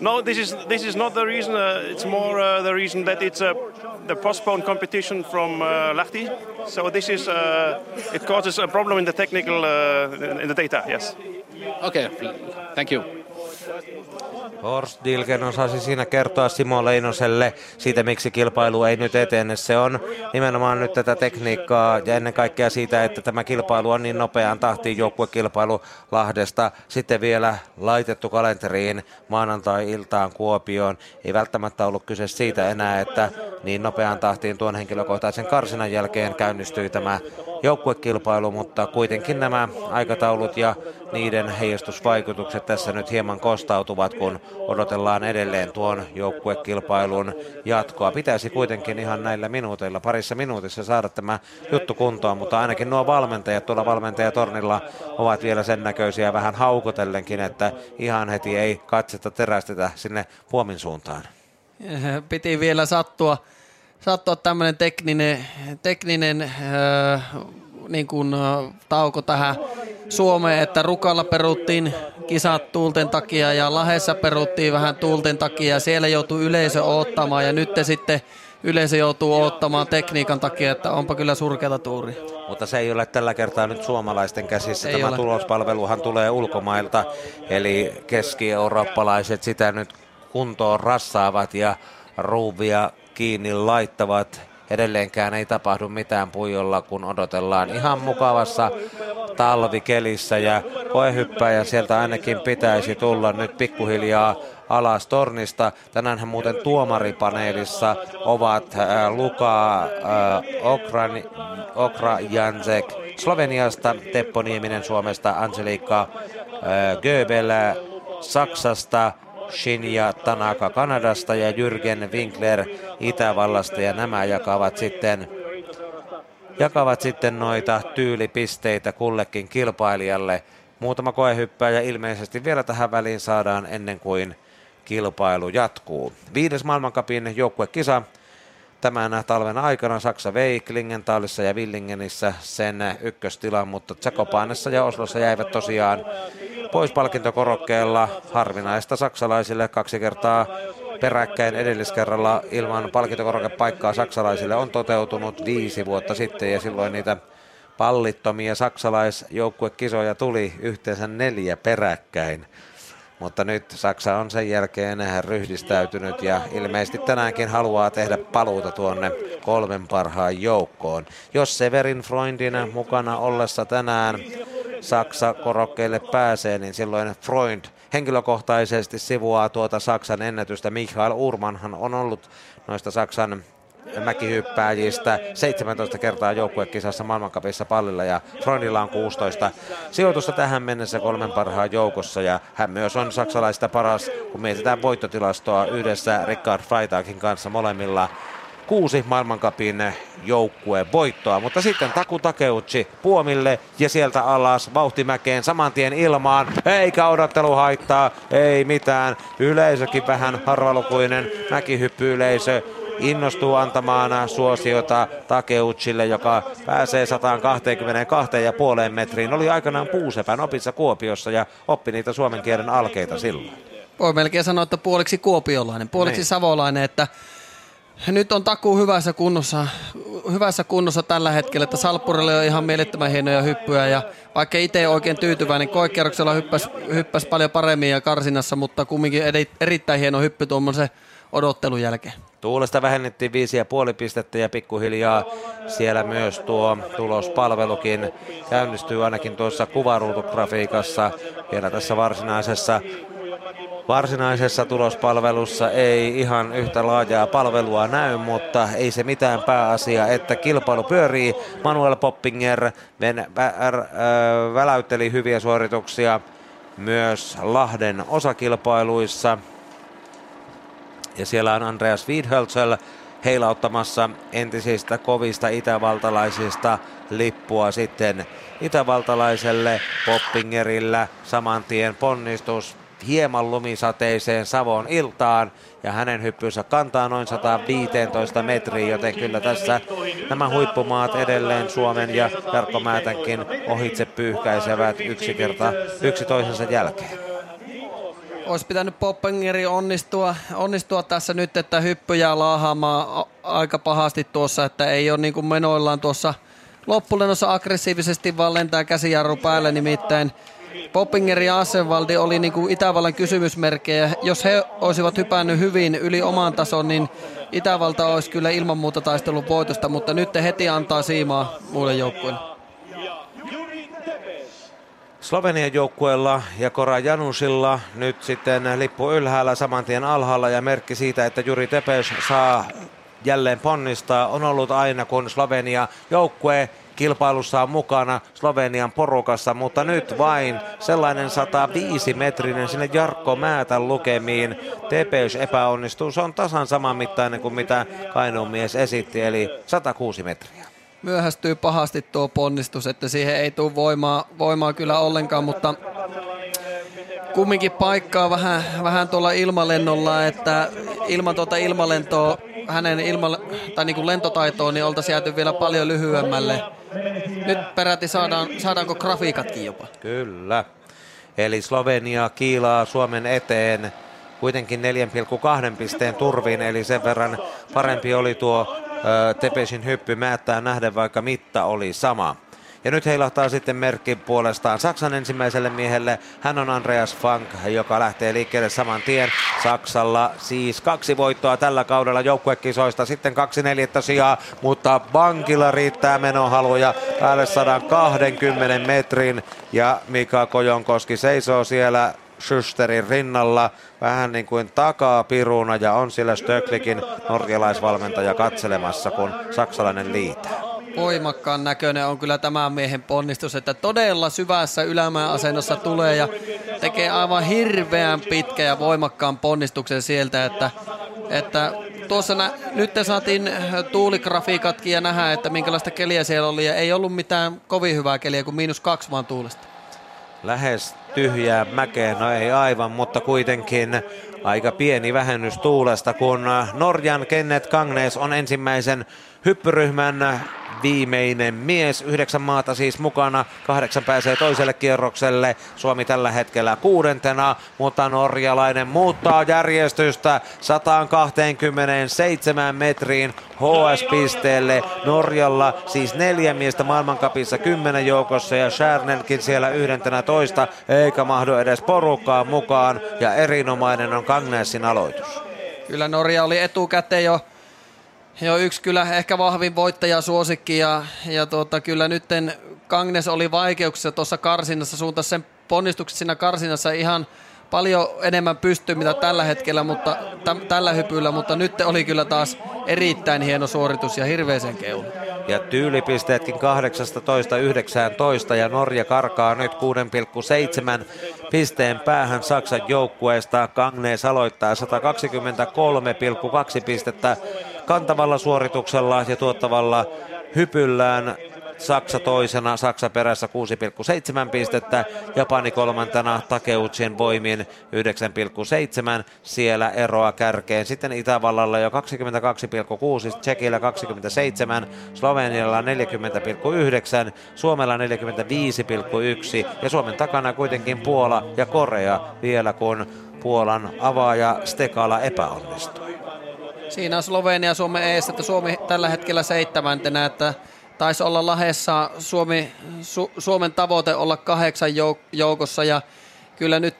Speaker 6: No, this is this is not the reason. Uh, it's more uh, the reason that it's uh, the postponed competition from uh, Lahti. So this is uh, it causes a problem in the technical uh, in the data. Yes.
Speaker 4: Okay, thank you.
Speaker 2: Horst Dilgen osasi siinä kertoa Simo Leinoselle siitä, miksi kilpailu ei nyt etene. Se on nimenomaan nyt tätä tekniikkaa ja ennen kaikkea siitä, että tämä kilpailu on niin nopeaan tahtiin joukkuekilpailu Lahdesta. Sitten vielä laitettu kalenteriin maanantai-iltaan Kuopioon. Ei välttämättä ollut kyse siitä enää, että niin nopeaan tahtiin tuon henkilökohtaisen karsinan jälkeen käynnistyi tämä joukkuekilpailu, mutta kuitenkin nämä aikataulut ja niiden heijastusvaikutukset tässä nyt hieman kostautuvat, kun odotellaan edelleen tuon joukkuekilpailun jatkoa. Pitäisi kuitenkin ihan näillä minuuteilla, parissa minuutissa saada tämä juttu kuntoon, mutta ainakin nuo valmentajat tuolla valmentajatornilla ovat vielä sen näköisiä vähän haukotellenkin, että ihan heti ei katsetta terästetä sinne puomin suuntaan.
Speaker 3: Piti vielä sattua sattua tämmöinen tekninen, tekninen äh, niin kuin, tauko tähän Suomeen, että Rukalla peruttiin kisat tuulten takia ja Lahessa peruttiin vähän tuulten takia ja siellä joutui yleisö ottamaan ja nyt sitten yleisö joutuu ottamaan tekniikan takia, että onpa kyllä surkeata tuuri.
Speaker 2: Mutta se ei ole tällä kertaa nyt suomalaisten käsissä.
Speaker 3: Ei
Speaker 2: Tämä
Speaker 3: ole.
Speaker 2: tulospalveluhan tulee ulkomailta, eli keski-eurooppalaiset sitä nyt kuntoon rassaavat ja ruuvia kiinni laittavat. Edelleenkään ei tapahdu mitään puijolla, kun odotellaan ihan mukavassa talvikelissä ja koehyppäjä sieltä ainakin pitäisi tulla nyt pikkuhiljaa alas tornista. Tänäänhän muuten tuomaripaneelissa ovat äh, Luka äh, Okran, Okra Jansek Sloveniasta, Teppo Nieminen Suomesta, Angelika äh, Göbel Saksasta, Shinya Tanaka Kanadasta ja Jürgen Winkler Itävallasta ja nämä jakavat sitten jakavat sitten noita tyylipisteitä kullekin kilpailijalle. Muutama koehyppääjä ilmeisesti vielä tähän väliin saadaan ennen kuin kilpailu jatkuu. Viides maailmankapin joukkuekisa tämän talven aikana Saksa vei Klingenthalissa ja Villingenissä sen ykköstilan, mutta Tsakopanessa ja Oslossa jäivät tosiaan pois palkintokorokkeella. Harvinaista saksalaisille kaksi kertaa peräkkäin edelliskerralla ilman palkintokorokepaikkaa saksalaisille on toteutunut viisi vuotta sitten ja silloin niitä pallittomia saksalaisjoukkuekisoja tuli yhteensä neljä peräkkäin. Mutta nyt Saksa on sen jälkeen ryhdistäytynyt ja ilmeisesti tänäänkin haluaa tehdä paluuta tuonne kolmen parhaan joukkoon. Jos Severin Freundin mukana ollessa tänään Saksa korokkeille pääsee, niin silloin Freund henkilökohtaisesti sivuaa tuota Saksan ennätystä. Michael Urmanhan on ollut noista Saksan mäkihyppääjistä 17 kertaa joukkuekisassa maailmankapissa pallilla ja Freundilla on 16 sijoitusta tähän mennessä kolmen parhaan joukossa ja hän myös on saksalaista paras, kun mietitään voittotilastoa yhdessä Rickard Freitagin kanssa molemmilla. Kuusi maailmankapin joukkue voittoa, mutta sitten Taku Takeuchi puomille ja sieltä alas vauhtimäkeen saman tien ilmaan, eikä odottelu haittaa, ei mitään. Yleisökin vähän harvalukuinen. Mäkihyppy-yleisö innostuu antamaan suosiota Takeuchille, joka pääsee 122,5 metriin. Oli aikanaan Puusepän opissa Kuopiossa ja oppi niitä suomen kielen alkeita silloin.
Speaker 3: Voi melkein sanoa, että puoliksi kuopiolainen, puoliksi
Speaker 2: Niin.
Speaker 3: savolainen, että nyt on takuu hyvässä kunnossa, hyvässä kunnossa tällä hetkellä, että Salppurille on ihan mielettömän hienoja hyppyjä ja vaikka itse ei oikein tyytyväinen, koekierroksella hyppäs, hyppäs paljon paremmin ja karsinassa, mutta kumminkin eri, erittäin hieno hyppy tuommoisen odottelun jälkeen.
Speaker 2: Tuulesta vähennettiin 5,5 pistettä ja pikkuhiljaa siellä myös tuo tulospalvelukin käynnistyy ainakin tuossa kuvaruutugrafiikassa. Vielä tässä varsinaisessa Varsinaisessa tulospalvelussa ei ihan yhtä laajaa palvelua näy, mutta ei se mitään pääasia, että kilpailu pyörii. Manuel Poppinger ven, vä, väläytteli hyviä suorituksia myös Lahden osakilpailuissa. Ja siellä on Andreas Wiedhölzl heilauttamassa entisistä kovista itävaltalaisista lippua sitten itävaltalaiselle Poppingerillä saman tien ponnistus hieman lumisateiseen Savon iltaan ja hänen hyppynsä kantaa noin 115 metriä, joten kyllä tässä nämä huippumaat edelleen Suomen ja Jarkko Määtänkin ohitse pyyhkäisevät yksi kerta yksi toisensa jälkeen
Speaker 3: olisi pitänyt Poppengeri onnistua, onnistua tässä nyt, että hyppyjä laahaamaan aika pahasti tuossa, että ei ole niin kuin menoillaan tuossa loppulennossa aggressiivisesti, vaan lentää käsijarru päälle, nimittäin Poppinger ja Assenvaldi oli niin kuin Itävallan kysymysmerkkejä. Jos he olisivat hypännyt hyvin yli oman tason, niin Itävalta olisi kyllä ilman muuta taistellut voitosta, mutta nyt heti antaa siimaa muille joukkueille.
Speaker 2: Slovenian joukkueella ja Kora Janusilla. Nyt sitten lippu ylhäällä saman tien alhaalla ja merkki siitä, että Juri Tepes saa jälleen ponnistaa on ollut aina kun Slovenia joukkue kilpailussa on mukana Slovenian porukassa, mutta nyt vain sellainen 105 metrinen sinne Jarkko Määtän lukemiin. Tepes epäonnistuu, se on tasan saman mittainen kuin mitä Kainuun mies esitti, eli 106 metriä
Speaker 3: myöhästyy pahasti tuo ponnistus, että siihen ei tule voimaa, voimaa kyllä ollenkaan, mutta kumminkin paikkaa vähän, vähän tuolla ilmalennolla, että ilman tuota ilmalentoa, hänen ilma, tai niin kuin lentotaitoon, niin oltaisiin jääty vielä paljon lyhyemmälle. Nyt peräti saadaan, saadaanko grafiikatkin jopa?
Speaker 2: Kyllä. Eli Slovenia kiilaa Suomen eteen kuitenkin 4,2 pisteen turviin, eli sen verran parempi oli tuo Tepesin hyppy määttää nähden, vaikka mitta oli sama. Ja nyt heilahtaa sitten merkki puolestaan Saksan ensimmäiselle miehelle. Hän on Andreas Funk, joka lähtee liikkeelle saman tien. Saksalla siis kaksi voittoa tällä kaudella joukkuekisoista, sitten kaksi neljättä sijaa, mutta Bankilla riittää menohaluja päälle 120 metrin. Ja Mika Kojonkoski seisoo siellä Schusterin rinnalla vähän niin kuin takaa piruna ja on siellä Stöcklikin norjalaisvalmentaja katselemassa, kun saksalainen liitää.
Speaker 3: Voimakkaan näköinen on kyllä tämän miehen ponnistus, että todella syvässä ylämään asennossa tulee ja tekee aivan hirveän pitkä ja voimakkaan ponnistuksen sieltä, että, että tuossa nä, nyt te saatiin tuuligrafiikatkin ja nähdä, että minkälaista keliä siellä oli ja ei ollut mitään kovin hyvää keliä kuin miinus kaksi vaan tuulesta
Speaker 2: lähes tyhjää mäkeä, no ei aivan, mutta kuitenkin aika pieni vähennys tuulesta, kun Norjan Kenneth Kangnes on ensimmäisen hyppyryhmän viimeinen mies. Yhdeksän maata siis mukana. Kahdeksan pääsee toiselle kierrokselle. Suomi tällä hetkellä kuudentena, mutta norjalainen muuttaa järjestystä 127 metriin HS-pisteelle. Norjalla siis neljä miestä maailmankapissa kymmenen joukossa ja Schärnelkin siellä yhdentenä toista, eikä mahdu edes porukkaan mukaan. Ja erinomainen on Kangnesin aloitus.
Speaker 3: Kyllä Norja oli etukäteen jo Joo, yksi kyllä ehkä vahvin voittaja suosikki ja, ja tuota, kyllä nytten Kangnes oli vaikeuksissa tuossa karsinnassa, suuntasi sen ponnistukset siinä karsinnassa ihan paljon enemmän pystyy mitä tällä hetkellä, mutta t- tällä hypyllä, mutta nyt oli kyllä taas erittäin hieno suoritus ja hirveisen keulu.
Speaker 2: Ja tyylipisteetkin 18-19 ja Norja karkaa nyt 6,7 pisteen päähän Saksan joukkueesta. Kangnees aloittaa 123,2 pistettä kantavalla suorituksella ja tuottavalla hypyllään Saksa toisena, Saksa perässä 6,7 pistettä, Japani kolmantena Takeutsien voimin 9,7, siellä eroa kärkeen. Sitten Itävallalla jo 22,6, Tsekillä 27, Slovenialla 40,9, Suomella 45,1 ja Suomen takana kuitenkin Puola ja Korea vielä kun Puolan avaaja Stekala epäonnistui.
Speaker 3: Siinä on Slovenia Suomen eessä, että Suomi tällä hetkellä seitsemäntenä, että taisi olla lahessa Suomi, Su, Suomen tavoite olla kahdeksan jouk- joukossa ja kyllä nyt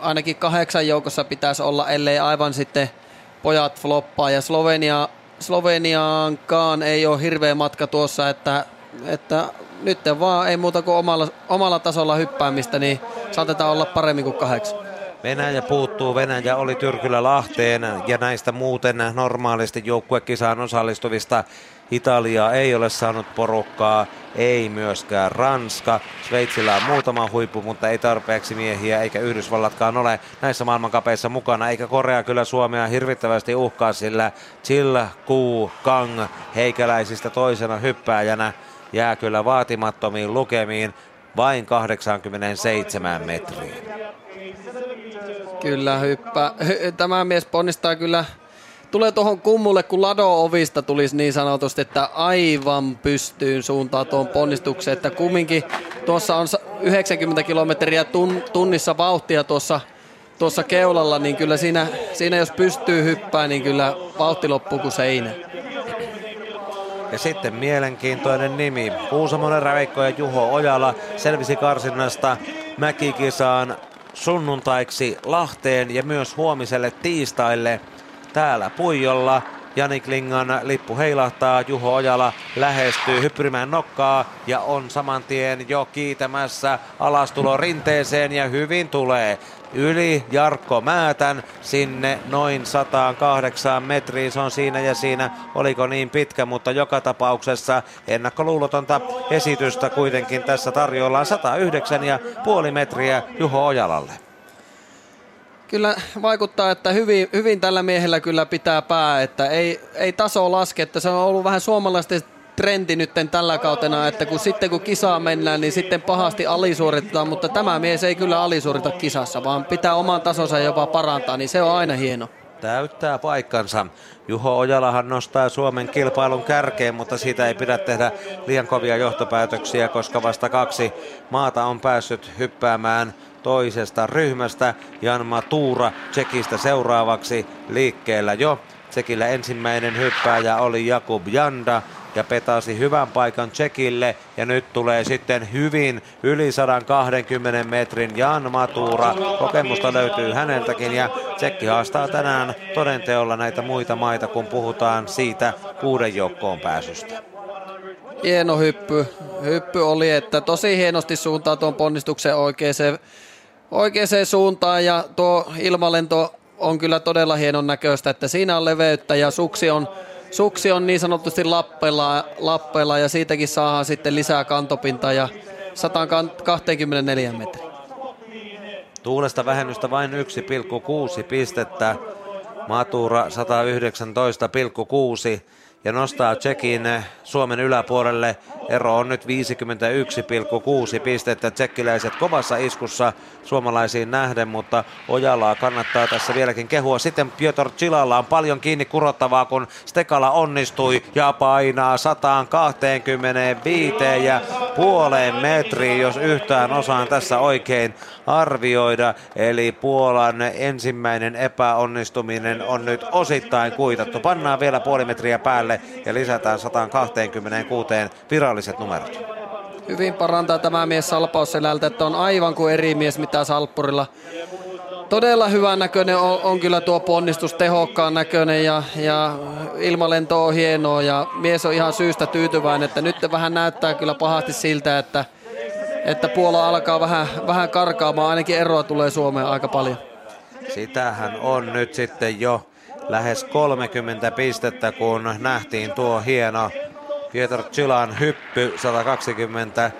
Speaker 3: ainakin kahdeksan joukossa pitäisi olla, ellei aivan sitten pojat floppaa ja Slovenia, Sloveniaankaan ei ole hirveä matka tuossa, että, että nyt vaan ei muuta kuin omalla, omalla tasolla hyppäämistä, niin saatetaan olla paremmin kuin kahdeksan.
Speaker 2: Venäjä puuttuu. Venäjä oli Tyrkyllä Lahteen ja näistä muuten normaalisti joukkuekisaan osallistuvista Italia ei ole saanut porukkaa, ei myöskään Ranska. Sveitsillä on muutama huippu, mutta ei tarpeeksi miehiä, eikä Yhdysvallatkaan ole näissä maailmankapeissa mukana, eikä Korea kyllä Suomea hirvittävästi uhkaa, sillä Chill Ku Kang heikäläisistä toisena hyppääjänä jää kyllä vaatimattomiin lukemiin vain 87 metriin.
Speaker 3: Kyllä hyppää. Tämä mies ponnistaa kyllä tulee tuohon kummulle, kun lado-ovista tulisi niin sanotusti, että aivan pystyyn suuntaan tuon ponnistukseen, että kumminkin tuossa on 90 kilometriä tunnissa vauhtia tuossa, tuossa keulalla, niin kyllä siinä, siinä jos pystyy hyppää, niin kyllä vauhti loppuu kuin seinä.
Speaker 2: Ja sitten mielenkiintoinen nimi. Kuusamonen Räveikko ja Juho Ojala selvisi karsinnasta mäkikisaan sunnuntaiksi Lahteen ja myös huomiselle tiistaille täällä Puijolla. Jani Klingan lippu heilahtaa, Juho Ojala lähestyy hyppyrimään nokkaa ja on saman tien jo kiitämässä alastulo rinteeseen ja hyvin tulee yli Jarkko Määtän sinne noin 108 metriin. Se on siinä ja siinä. Oliko niin pitkä, mutta joka tapauksessa ennakkoluulotonta esitystä kuitenkin tässä tarjolla 109 ja puoli metriä Juho Ojalalle
Speaker 3: kyllä vaikuttaa, että hyvin, hyvin tällä miehellä kyllä pitää pää, että ei, ei taso laske, että se on ollut vähän suomalaisten trendi nyt tällä kautena, että kun sitten kun kisaa mennään, niin sitten pahasti alisuoritetaan, mutta tämä mies ei kyllä alisuorita kisassa, vaan pitää oman tasonsa jopa parantaa, niin se on aina hieno.
Speaker 2: Täyttää paikkansa. Juho Ojalahan nostaa Suomen kilpailun kärkeen, mutta siitä ei pidä tehdä liian kovia johtopäätöksiä, koska vasta kaksi maata on päässyt hyppäämään toisesta ryhmästä. Janma Tuura Tsekistä seuraavaksi liikkeellä jo. Tsekillä ensimmäinen hyppääjä oli Jakub Janda ja petasi hyvän paikan Tsekille ja nyt tulee sitten hyvin yli 120 metrin Jan Matura. Kokemusta löytyy häneltäkin ja Tsekki haastaa tänään todenteolla näitä muita maita, kun puhutaan siitä kuuden joukkoon pääsystä.
Speaker 3: Hieno hyppy. Hyppy oli, että tosi hienosti suuntaa tuon ponnistuksen oikeaan oikeaan suuntaan ja tuo ilmalento on kyllä todella hienon näköistä, että siinä on leveyttä ja suksi on, suksi on niin sanotusti lappeilla, lappeilla ja siitäkin saadaan sitten lisää kantopintaa ja 124 metriä.
Speaker 2: Tuulesta vähennystä vain 1,6 pistettä. Matura 119,6 ja nostaa Tsekin Suomen yläpuolelle. Ero on nyt 51,6 pistettä. Tsekkiläiset kovassa iskussa suomalaisiin nähden, mutta Ojalaa kannattaa tässä vieläkin kehua. Sitten Piotr Chilalla on paljon kiinni kurottavaa, kun Stekala onnistui ja painaa 125 ja puoleen metriin, jos yhtään osaan tässä oikein arvioida. Eli Puolan ensimmäinen epäonnistuminen on nyt osittain kuitattu. Pannaan vielä puoli metriä päälle ja lisätään 126 viralliset numerot.
Speaker 3: Hyvin parantaa tämä mies Salpausselältä, että on aivan kuin eri mies mitä Salppurilla. Todella hyvän näköinen on, on kyllä tuo ponnistus, tehokkaan näköinen ja, ja ilmalento on hienoa ja mies on ihan syystä tyytyväinen, että nyt vähän näyttää kyllä pahasti siltä, että, että Puola alkaa vähän, vähän karkaamaan, ainakin eroa tulee Suomeen aika paljon.
Speaker 2: Sitähän on nyt sitten jo lähes 30 pistettä, kun nähtiin tuo hieno Pietro Chilan hyppy 120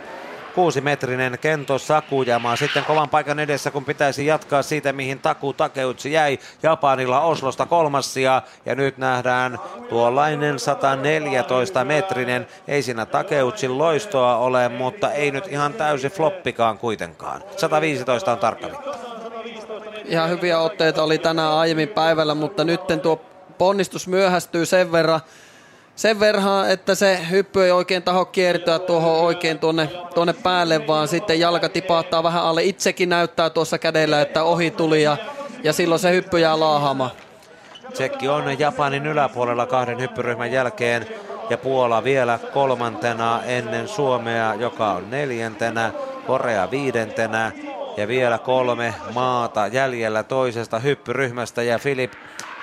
Speaker 2: kuusimetrinen Kento Sakujama sitten kovan paikan edessä, kun pitäisi jatkaa siitä, mihin Taku Takeutsi jäi Japanilla Oslosta kolmassia. Ja nyt nähdään tuollainen 114 metrinen. Ei siinä Takeutsin loistoa ole, mutta ei nyt ihan täysi floppikaan kuitenkaan. 115 on tarkka
Speaker 3: Ihan hyviä otteita oli tänään aiemmin päivällä, mutta nyt tuo ponnistus myöhästyy sen verran, sen verran, että se hyppy ei oikein taho kiertyä tuohon oikein tuonne, tuonne päälle, vaan sitten jalka tipahtaa vähän alle. Itsekin näyttää tuossa kädellä, että ohi tuli ja, ja silloin se hyppy jää laahama.
Speaker 2: Tsekki on Japanin yläpuolella kahden hyppyryhmän jälkeen ja Puola vielä kolmantena ennen Suomea, joka on neljäntenä, Korea viidentenä ja vielä kolme maata jäljellä toisesta hyppyryhmästä ja Filip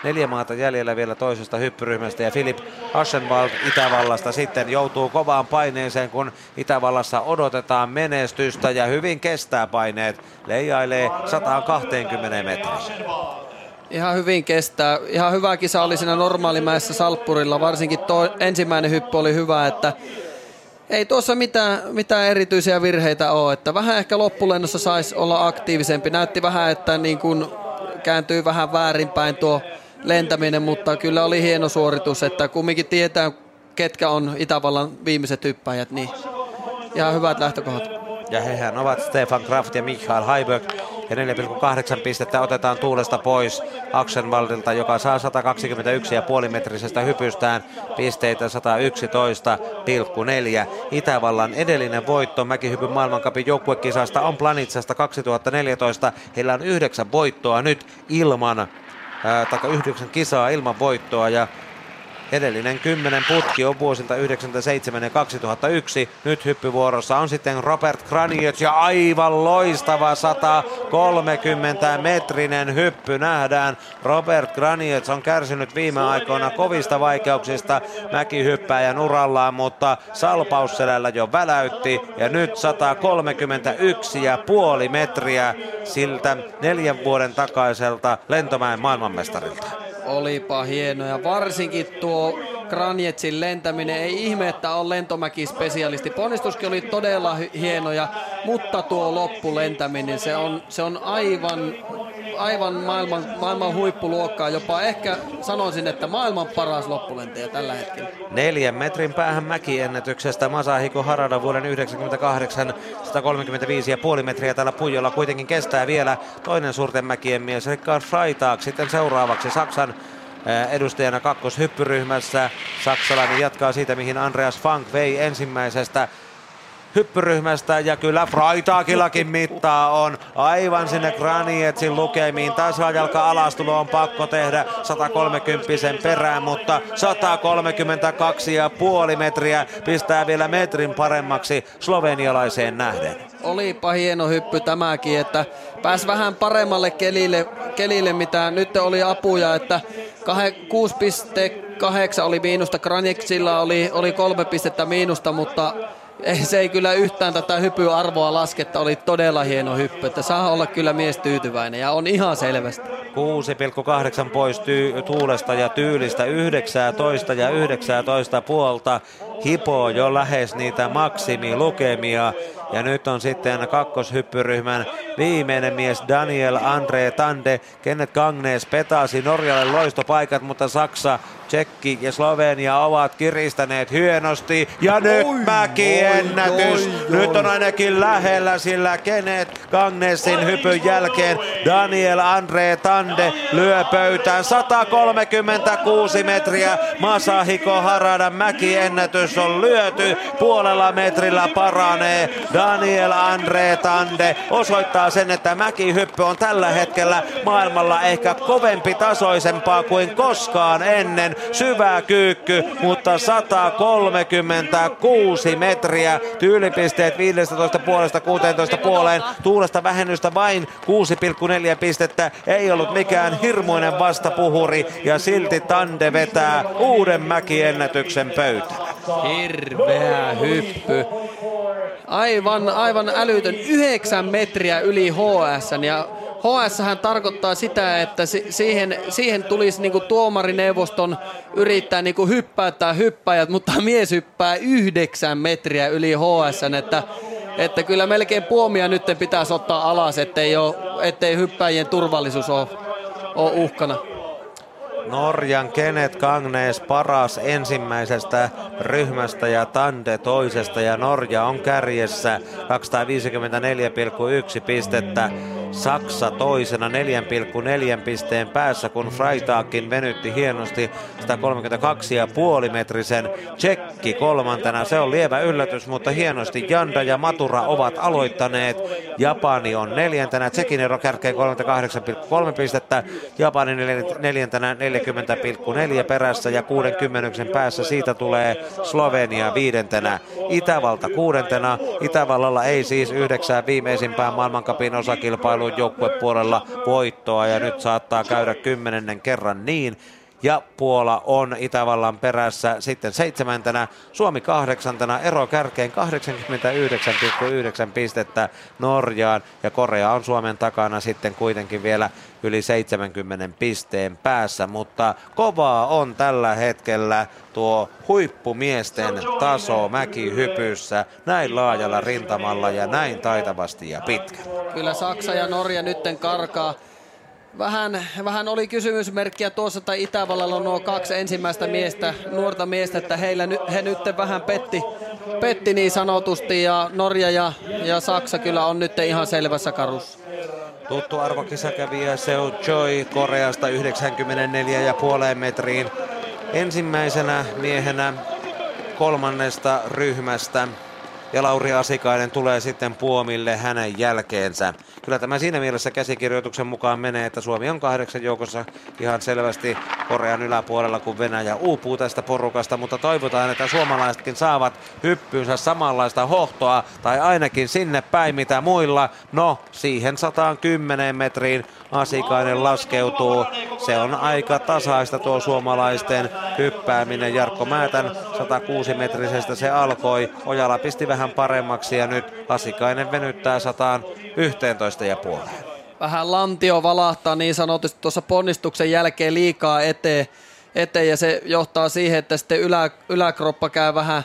Speaker 2: Neljä maata jäljellä vielä toisesta hyppyryhmästä ja Filip Aschenwald Itävallasta sitten joutuu kovaan paineeseen, kun Itävallassa odotetaan menestystä ja hyvin kestää paineet. Leijailee 120 metriä.
Speaker 3: Ihan hyvin kestää. Ihan hyvä kisa oli siinä normaalimäessä Salppurilla. Varsinkin tuo ensimmäinen hyppy oli hyvä, että ei tuossa mitään, mitään erityisiä virheitä ole. Että vähän ehkä loppulennossa saisi olla aktiivisempi. Näytti vähän, että niin kuin kääntyy vähän väärinpäin tuo lentäminen, mutta kyllä oli hieno suoritus, että kumminkin tietää, ketkä on Itävallan viimeiset hyppäjät, niin ihan hyvät lähtökohdat.
Speaker 2: Ja hehän ovat Stefan Kraft ja Michael Heiberg. Ja 4,8 pistettä otetaan tuulesta pois Axenwaldilta, joka saa 121,5 metrisestä hypystään pisteitä 111,4. Itävallan edellinen voitto mäkihypyn maailmankapin joukkuekisasta on Planitsasta 2014. Heillä on yhdeksän voittoa nyt ilman, tai yhdeksän kisaa ilman voittoa ja Edellinen kymmenen putki on vuosilta 1997 ja 2001. Nyt hyppyvuorossa on sitten Robert Kraniot ja aivan loistava 130 metrinen hyppy nähdään. Robert Kraniot on kärsinyt viime aikoina kovista vaikeuksista mäkihyppäjän urallaan, mutta salpausselällä jo väläytti ja nyt 131 ja puoli metriä siltä neljän vuoden takaiselta lentomäen maailmanmestarilta.
Speaker 3: Olipa hieno ja varsinkin tuo Granjetsin lentäminen. Ei ihme, että on lentomäki-spesialisti. Ponnistuskin oli todella hienoja, mutta tuo loppulentäminen, se on, se on aivan, aivan maailman, maailman huippuluokkaa. Jopa ehkä sanoisin, että maailman paras loppulentäjä tällä hetkellä.
Speaker 2: Neljän metrin päähän mäkiennätyksestä Masahiko Harada vuoden 1998 135,5 metriä tällä pujolla kuitenkin kestää vielä toinen suurten mäkien mies Rickard Freitag sitten seuraavaksi Saksan edustajana kakkoshyppyryhmässä. Saksalainen jatkaa siitä, mihin Andreas Funk vei ensimmäisestä hyppyryhmästä ja kyllä Freitagillakin mittaa on aivan sinne Granietsin lukemiin. Tasajalka alastulo on pakko tehdä 130 perään, mutta 132,5 metriä pistää vielä metrin paremmaksi slovenialaiseen nähden.
Speaker 3: Olipa hieno hyppy tämäkin, että pääsi vähän paremmalle kelille, kelille mitä nyt oli apuja, että 6,8 oli miinusta, Granieksilla oli, oli kolme pistettä miinusta, mutta ei, se ei kyllä yhtään tätä hypyarvoa lasketta, oli todella hieno hyppy, että saa olla kyllä mies tyytyväinen ja on ihan selvästi.
Speaker 2: 6,8 pois tyy- tuulesta ja tyylistä, 19 ja 19 puolta hipoo jo lähes niitä maksimilukemia. Ja nyt on sitten kakkoshyppyryhmän viimeinen mies Daniel Andre Tande. Kenneth Gangnes petasi Norjalle loistopaikat, mutta Saksa, Tsekki ja Slovenia ovat kiristäneet hienosti. Ja nyt oi, mäkiennätys. Oi, oi, nyt on ainakin lähellä, sillä Kenneth Gangnesin hypyn jälkeen Daniel Andre Tande lyö pöytään 136 metriä. Masahiko Haradan mäkiennätys on lyöty. Puolella metrillä paranee. Daniel Andre Tande osoittaa sen, että mäkihyppy on tällä hetkellä maailmalla ehkä kovempi tasoisempaa kuin koskaan ennen. Syvä kyykky, mutta 136 metriä. Tyylipisteet 15 puolesta 16 puoleen. Tuulesta vähennystä vain 6,4 pistettä. Ei ollut mikään hirmuinen vastapuhuri ja silti Tande vetää uuden mäkiennätyksen pöytään.
Speaker 3: Hirveä hyppy aivan, aivan älytön, 9 metriä yli HS ja HS tarkoittaa sitä, että siihen, siihen tulisi niinku tuomarineuvoston yrittää niinku hyppäyttää hyppäjät, mutta mies hyppää yhdeksän metriä yli HS, että, että kyllä melkein puomia nyt pitäisi ottaa alas, ettei, ole, ettei hyppäjien turvallisuus ole, ole uhkana.
Speaker 2: Norjan Kenneth Kangnes paras ensimmäisestä ryhmästä ja Tande toisesta ja Norja on kärjessä 254,1 pistettä. Saksa toisena 4,4 pisteen päässä, kun Freitagkin venytti hienosti 132,5 metrisen Tsekki kolmantena. Se on lievä yllätys, mutta hienosti Janda ja Matura ovat aloittaneet. Japani on neljäntenä, Tsekin ero kärkeen 38,3 pistettä, Japani neljäntenä 40,4 perässä ja 60 päässä siitä tulee Slovenia viidentenä, Itävalta kuudentena. Itävallalla ei siis yhdeksää viimeisimpään maailmankapin osakilpailu kilpailun joukkuepuolella voittoa ja nyt saattaa käydä kymmenennen kerran niin ja Puola on Itävallan perässä sitten seitsemäntenä, Suomi kahdeksantena, ero kärkeen 89,9 pistettä Norjaan. Ja Korea on Suomen takana sitten kuitenkin vielä yli 70 pisteen päässä, mutta kovaa on tällä hetkellä tuo huippumiesten taso mäkihypyssä näin laajalla rintamalla ja näin taitavasti ja pitkä.
Speaker 3: Kyllä Saksa ja Norja nytten karkaa Vähän, vähän oli kysymysmerkkiä tuossa, että Itävallalla on nuo kaksi ensimmäistä miestä, nuorta miestä, että heillä, he nyt vähän petti, petti niin sanotusti ja Norja ja, ja Saksa kyllä on nyt ihan selvässä karussa.
Speaker 2: Tuttu arvokisakävijä Seo Choi Koreasta 94,5 metriin. Ensimmäisenä miehenä kolmannesta ryhmästä ja Lauri Asikainen tulee sitten puomille hänen jälkeensä. Kyllä tämä siinä mielessä käsikirjoituksen mukaan menee, että Suomi on kahdeksan joukossa ihan selvästi Korean yläpuolella, kun Venäjä uupuu tästä porukasta, mutta toivotaan, että suomalaisetkin saavat hyppyynsä samanlaista hohtoa, tai ainakin sinne päin mitä muilla. No, siihen 110 metriin Asikainen laskeutuu. Se on aika tasaista tuo suomalaisten hyppääminen. Jarkko Määtän 106 metrisestä se alkoi. Ojala pisti vähän paremmaksi ja nyt Asikainen venyttää 111 ja puoleen.
Speaker 3: Vähän lantio valahtaa niin sanotusti tuossa ponnistuksen jälkeen liikaa eteen, eteen ja se johtaa siihen, että sitten ylä, yläkroppa käy vähän,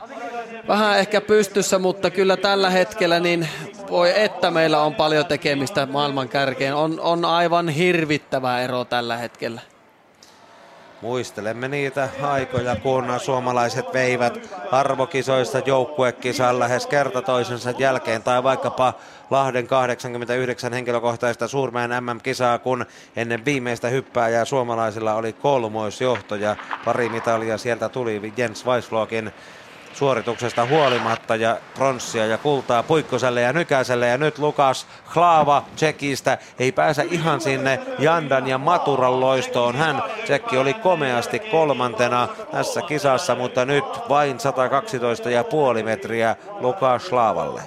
Speaker 3: vähän ehkä pystyssä, mutta kyllä tällä hetkellä niin voi että meillä on paljon tekemistä maailman kärkeen. On, on aivan hirvittävä ero tällä hetkellä.
Speaker 2: Muistelemme niitä aikoja, kun suomalaiset veivät arvokisoista joukkuekisan lähes kerta toisensa jälkeen, tai vaikkapa Lahden 89 henkilökohtaista suurmäen MM-kisaa, kun ennen viimeistä hyppääjää suomalaisilla oli kolmoisjohto ja pari mitalia sieltä tuli Jens Weisflogin suorituksesta huolimatta ja pronssia ja kultaa Puikkoselle ja Nykäiselle ja nyt Lukas Klaava Tsekistä ei pääse ihan sinne Jandan ja Maturan loistoon. Hän Tsekki oli komeasti kolmantena tässä kisassa, mutta nyt vain 112,5 metriä Lukas Klaavalle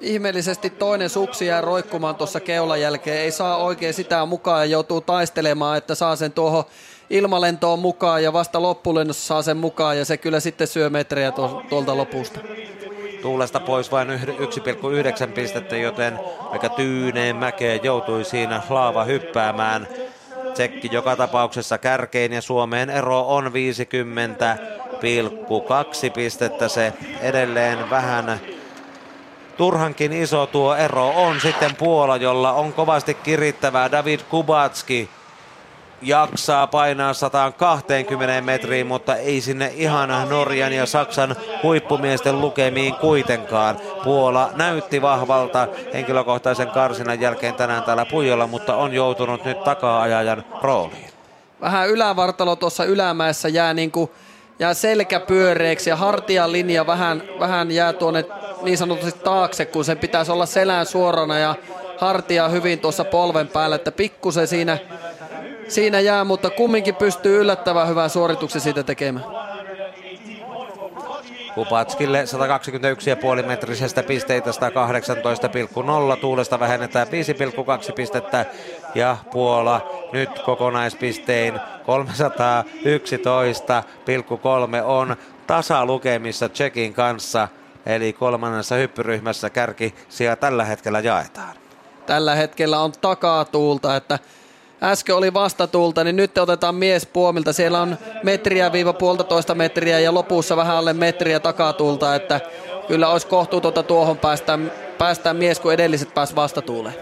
Speaker 3: ihmeellisesti toinen suksi jää roikkumaan tuossa keulan jälkeen. Ei saa oikein sitä mukaan ja joutuu taistelemaan, että saa sen tuohon ilmalentoon mukaan ja vasta loppulennossa saa sen mukaan ja se kyllä sitten syö metrejä tuolta lopusta.
Speaker 2: Tuulesta pois vain 1,9 pistettä, joten aika tyyneen mäkeen joutui siinä Laava hyppäämään. Tsekki joka tapauksessa kärkein ja Suomeen ero on 50,2 pistettä. Se edelleen vähän turhankin iso tuo ero on sitten Puola, jolla on kovasti kirittävää David Kubatski jaksaa painaa 120 metriin, mutta ei sinne ihan Norjan ja Saksan huippumiesten lukemiin kuitenkaan. Puola näytti vahvalta henkilökohtaisen karsinan jälkeen tänään täällä Pujolla, mutta on joutunut nyt taka-ajajan rooliin.
Speaker 3: Vähän ylävartalo tuossa ylämäessä jää niin kuin jää selkäpyöreäksi ja hartian linja vähän, vähän jää tuonne niin sanotusti taakse, kun sen pitäisi olla selän suorana ja hartia hyvin tuossa polven päällä, että pikkusen siinä siinä jää, mutta kumminkin pystyy yllättävän hyvän suorituksen siitä tekemään.
Speaker 2: Kupatskille 121,5 metrisestä pisteitä 118,0. Tuulesta vähennetään 5,2 pistettä ja Puola nyt kokonaispistein 311,3 on tasalukemissa Tsekin kanssa. Eli kolmannessa hyppyryhmässä kärki siellä tällä hetkellä jaetaan.
Speaker 3: Tällä hetkellä on takatuulta, että äsken oli vastatulta, niin nyt otetaan mies puomilta. Siellä on metriä viiva puolitoista metriä ja lopussa vähän alle metriä takatulta, että kyllä olisi kohtuutonta tuohon päästä, päästään mies, kun edelliset pääs vastatuuleen.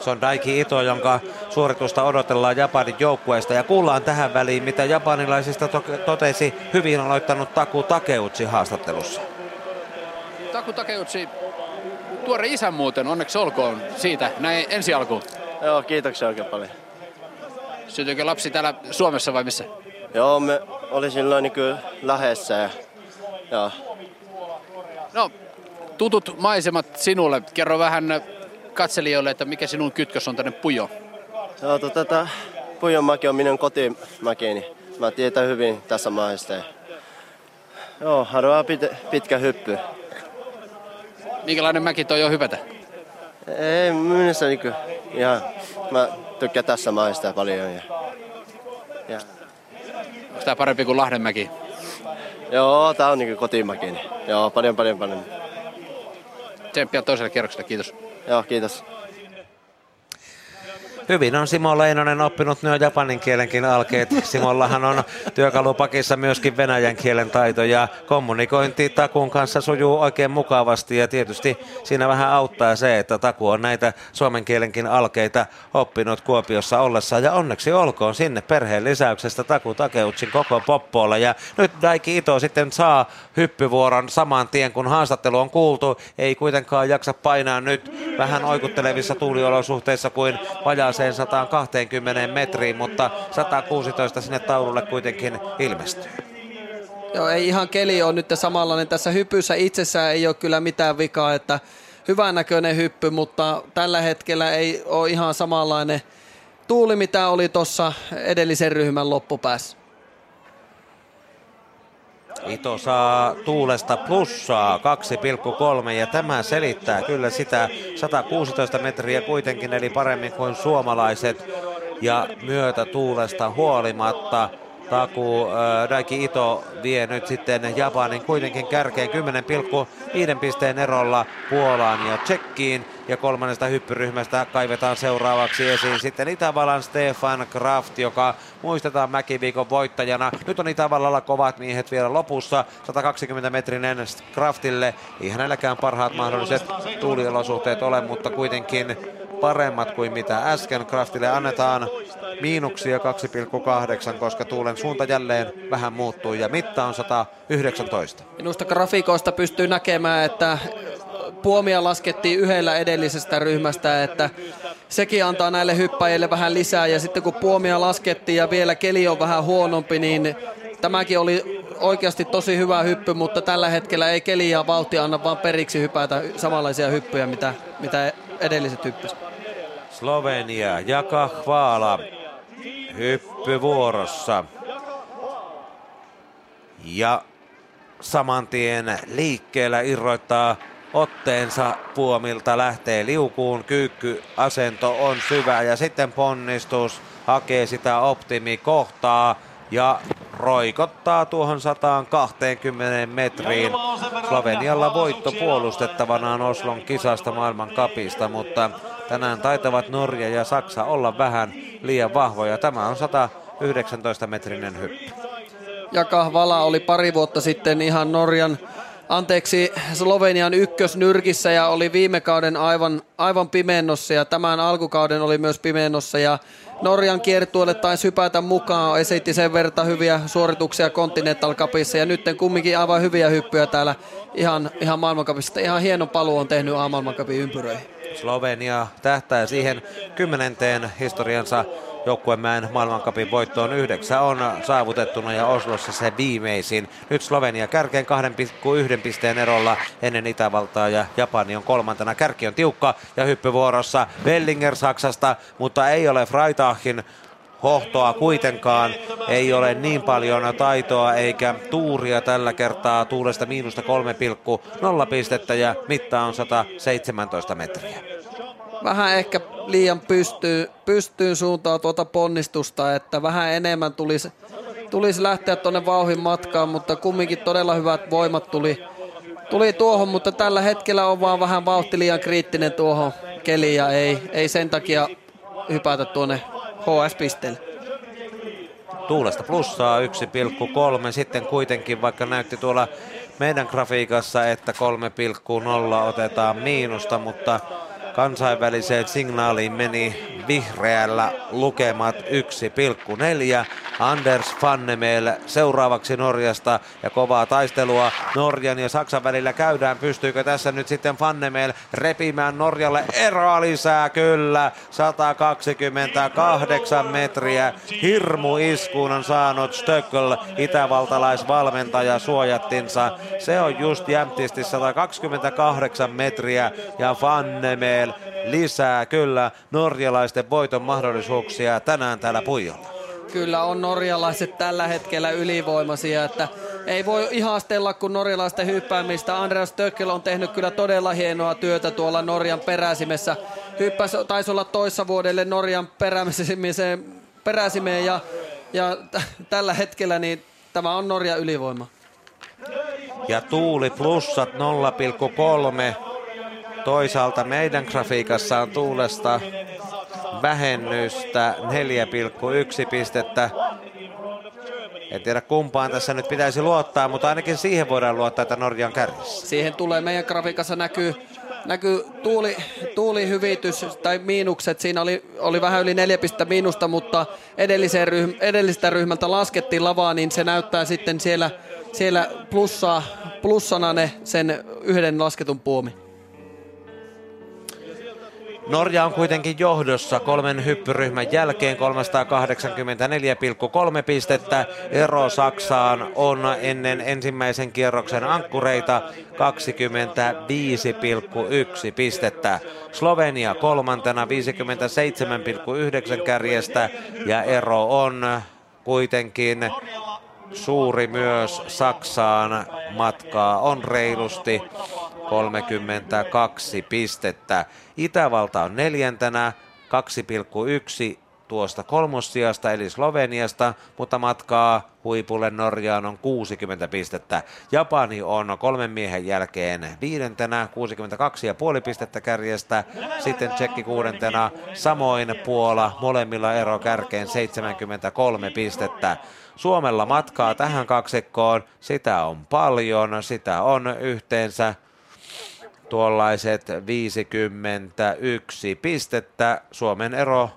Speaker 2: Se on Daiki Ito, jonka suoritusta odotellaan Japanin joukkueesta. Ja kuullaan tähän väliin, mitä japanilaisista to- totesi hyvin aloittanut Taku Takeutsi haastattelussa.
Speaker 4: Taku Takeutsi, tuore isän muuten, onneksi olkoon siitä näin ensi alkuun.
Speaker 7: Joo, kiitoksia oikein paljon.
Speaker 4: Syntyykö lapsi täällä Suomessa vai missä?
Speaker 7: Joo, me oli silloin niin kuin lähessä. Ja, ja.
Speaker 4: No, tutut maisemat sinulle. Kerro vähän katselijoille, että mikä sinun kytkös on tänne Pujo.
Speaker 7: Joo, to, tätä Pujonmäki on minun kotimäki, niin mä tiedän hyvin tässä maista. Joo, haluaa pit, pitkä hyppy.
Speaker 4: Minkälainen mäki toi on hypätä?
Speaker 7: Ei, minessä niinku ihan, mä tykkään tässä maista paljon. Ja, ja,
Speaker 4: Onko tämä parempi kuin Lahdenmäki?
Speaker 7: joo, tää on niinku kotimäki. niin Joo, paljon paljon paljon.
Speaker 4: Tsemppiä toiselle kierrokselle, kiitos.
Speaker 7: Joo, kiitos.
Speaker 2: Hyvin on Simo Leinonen oppinut jo japanin kielenkin alkeet. Simollahan on työkalupakissa myöskin venäjän kielen taito ja kommunikointi Takun kanssa sujuu oikein mukavasti ja tietysti siinä vähän auttaa se, että Taku on näitä suomen kielenkin alkeita oppinut Kuopiossa ollessa ja onneksi olkoon sinne perheen lisäyksestä Taku Takeutsin koko poppoolla ja nyt Daiki Ito sitten saa hyppyvuoron saman tien kun haastattelu on kuultu. Ei kuitenkaan jaksa painaa nyt vähän oikuttelevissa tuuliolosuhteissa kuin vajaaseen 120 metriin, mutta 116 sinne taululle kuitenkin ilmestyy.
Speaker 3: Joo, ei ihan keli ole nyt samanlainen. Tässä hypyssä itsessään ei ole kyllä mitään vikaa, että hyvän näköinen hyppy, mutta tällä hetkellä ei ole ihan samanlainen tuuli, mitä oli tuossa edellisen ryhmän loppupäässä.
Speaker 2: Ito saa tuulesta plussaa 2,3 ja tämä selittää kyllä sitä 116 metriä kuitenkin eli paremmin kuin suomalaiset ja myötä tuulesta huolimatta. Taku äh, Daiki Ito vie nyt sitten Japanin kuitenkin kärkeen 10,5 pisteen erolla Puolaan ja Tsekkiin. Ja kolmannesta hyppyryhmästä kaivetaan seuraavaksi esiin sitten Itävallan Stefan Kraft, joka muistetaan Mäkiviikon voittajana. Nyt on Itävallalla kovat miehet vielä lopussa. 120 metrinen Kraftille. Ei hänelläkään parhaat mahdolliset tuuliolosuhteet ole, mutta kuitenkin paremmat kuin mitä äsken. Kraftille annetaan miinuksia 2,8, koska tuulen suunta jälleen vähän muuttuu ja mitta on 119.
Speaker 3: Minusta grafikoista pystyy näkemään, että puomia laskettiin yhdellä edellisestä ryhmästä, että sekin antaa näille hyppäjille vähän lisää ja sitten kun puomia laskettiin ja vielä keli on vähän huonompi, niin tämäkin oli oikeasti tosi hyvä hyppy, mutta tällä hetkellä ei keli ja vauhti anna vaan periksi hypätä samanlaisia hyppyjä, mitä, mitä edelliset hyppysivät.
Speaker 2: Slovenia ja Kahvaala hyppyvuorossa. Ja saman tien liikkeellä irroittaa otteensa puomilta, lähtee liukuun, kyykkyasento on syvä ja sitten ponnistus hakee sitä optimikohtaa ja roikottaa tuohon 120 metriin. Slovenialla voitto puolustettavanaan Oslon kisasta maailman kapista, mutta tänään taitavat Norja ja Saksa olla vähän liian vahvoja. Tämä on 119 metrinen hyppy.
Speaker 3: Ja Kahvala oli pari vuotta sitten ihan Norjan anteeksi, Slovenian ykkösnyrkissä ja oli viime kauden aivan, aivan pimennossa ja tämän alkukauden oli myös pimennossa ja Norjan kiertueelle taisi hypätä mukaan, esitti sen verta hyviä suorituksia Continental Cupissa ja nyt kumminkin aivan hyviä hyppyjä täällä ihan, ihan maailmankapissa. Ihan hieno paluu on tehnyt maailmankapin ympyröihin.
Speaker 2: Slovenia tähtää siihen kymmenenteen historiansa joukkuemäen maailmankapin voittoon yhdeksän on saavutettuna ja Oslossa se viimeisin. Nyt Slovenia kärkeen 2,1 pisteen erolla ennen Itävaltaa ja Japani on kolmantena. Kärki on tiukka ja hyppyvuorossa Bellinger Saksasta, mutta ei ole Freitagin hohtoa kuitenkaan. Ei ole niin paljon taitoa eikä tuuria tällä kertaa. Tuulesta miinusta 3,0 pistettä ja mitta on 117 metriä.
Speaker 3: Vähän ehkä liian pystyy, pystyyn suuntaan tuota ponnistusta, että vähän enemmän tulisi, tulisi lähteä tuonne vauhin matkaan, mutta kumminkin todella hyvät voimat tuli, tuli tuohon, mutta tällä hetkellä on vaan vähän vauhti liian kriittinen tuohon keliin ja ei, ei sen takia hypätä tuonne HS-pisteelle.
Speaker 2: Tuulesta plussaa 1,3, sitten kuitenkin vaikka näytti tuolla meidän grafiikassa, että 3,0 otetaan miinusta, mutta kansainväliseen signaaliin meni vihreällä lukemat 1,4. Anders Fannemel seuraavaksi Norjasta ja kovaa taistelua Norjan ja Saksan välillä käydään. Pystyykö tässä nyt sitten Fannemel repimään Norjalle eroa lisää? Kyllä, 128 metriä. Hirmu iskuun on saanut Stöckel, itävaltalaisvalmentaja suojattinsa. Se on just jämptisti 128 metriä ja Fannemel lisää kyllä norjalaisten voiton mahdollisuuksia tänään täällä Puijolla
Speaker 3: kyllä on norjalaiset tällä hetkellä ylivoimaisia, että ei voi ihastella kuin norjalaisten hyppäämistä. Andreas Töckel on tehnyt kyllä todella hienoa työtä tuolla Norjan peräsimessä. Hyppäs taisi olla toissa vuodelle Norjan peräsimeen, peräsimeen ja, ja t- tällä hetkellä niin tämä on Norja ylivoima.
Speaker 2: Ja tuuli plussat 0,3. Toisaalta meidän grafiikassa on tuulesta vähennystä 4,1 pistettä. En tiedä kumpaan tässä nyt pitäisi luottaa, mutta ainakin siihen voidaan luottaa, että Norja on kärjessä.
Speaker 3: Siihen tulee meidän grafiikassa näkyy, näkyy tuuli, tuulihyvitys tai miinukset. Siinä oli, oli vähän yli neljä pistettä miinusta, mutta edelliseen ryhm, edellisestä ryhmältä laskettiin lavaa, niin se näyttää sitten siellä, siellä plussaa, plussana ne sen yhden lasketun puomi.
Speaker 2: Norja on kuitenkin johdossa kolmen hyppyryhmän jälkeen 384,3 pistettä. Ero Saksaan on ennen ensimmäisen kierroksen ankkureita 25,1 pistettä. Slovenia kolmantena 57,9 kärjestä ja ero on kuitenkin suuri myös Saksaan. Matkaa on reilusti 32 pistettä. Itävalta on neljäntenä 2,1 tuosta kolmossijasta eli Sloveniasta, mutta matkaa huipulle Norjaan on 60 pistettä. Japani on kolmen miehen jälkeen viidentenä 62,5 pistettä kärjestä, sitten Tsekki kuudentena, samoin Puola molemmilla ero kärkeen 73 pistettä. Suomella matkaa tähän kaksikkoon, sitä on paljon, sitä on yhteensä tuollaiset 51 pistettä. Suomen ero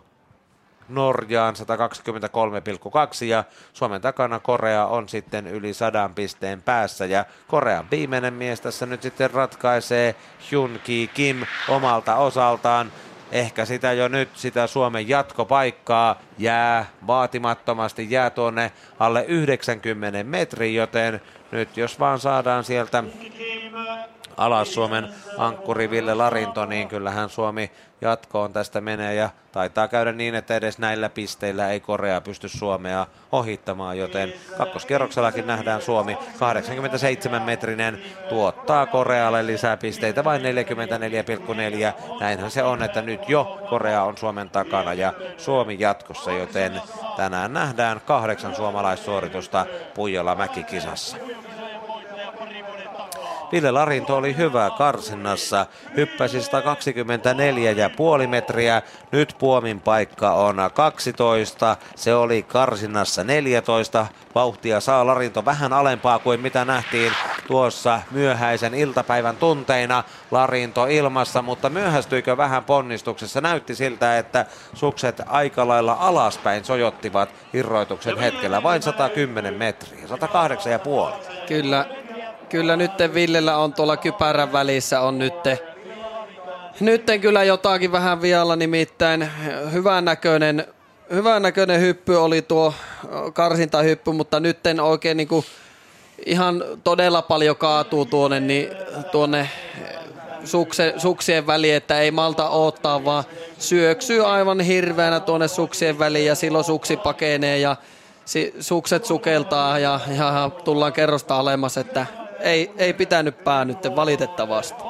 Speaker 2: Norjaan 123,2 ja Suomen takana Korea on sitten yli 100 pisteen päässä ja Korean viimeinen mies tässä nyt sitten ratkaisee Hyun Ki Kim omalta osaltaan. Ehkä sitä jo nyt, sitä Suomen jatkopaikkaa jää vaatimattomasti, jää tuonne alle 90 metrin, joten nyt jos vaan saadaan sieltä alas Suomen ankkuri Ville Larinto, niin kyllähän Suomi jatkoon tästä menee ja taitaa käydä niin, että edes näillä pisteillä ei Korea pysty Suomea ohittamaan, joten kakkoskierroksellakin nähdään Suomi 87-metrinen tuottaa Korealle lisää pisteitä vain 44,4. Näinhän se on, että nyt jo Korea on Suomen takana ja Suomi jatkossa, joten tänään nähdään kahdeksan suomalaissuoritusta Puijola Mäkikisassa. Ville Larinto oli hyvä karsinnassa, hyppäsi 124,5 metriä, nyt puomin paikka on 12, se oli karsinnassa 14, vauhtia saa Larinto vähän alempaa kuin mitä nähtiin tuossa myöhäisen iltapäivän tunteina. Larinto ilmassa, mutta myöhästyikö vähän ponnistuksessa? Näytti siltä, että sukset aika lailla alaspäin sojottivat irroituksen hetkellä. Vain 110 metriä, 108,5.
Speaker 3: Kyllä, kyllä nyt Villellä on tuolla kypärän välissä on nyt Nytten kyllä jotakin vähän vialla, nimittäin hyvän näköinen, hyvän näköinen hyppy oli tuo karsintahyppy, mutta nytten oikein niin kuin ihan todella paljon kaatuu tuonne, niin tuonne sukse, suksien väliin, että ei malta ottaa, vaan syöksyy aivan hirveänä tuonne suksien väliin ja silloin suksi pakenee ja sukset sukeltaa ja, ja tullaan kerrosta alemmas, että ei, ei pitänyt pää nyt valitettavasti.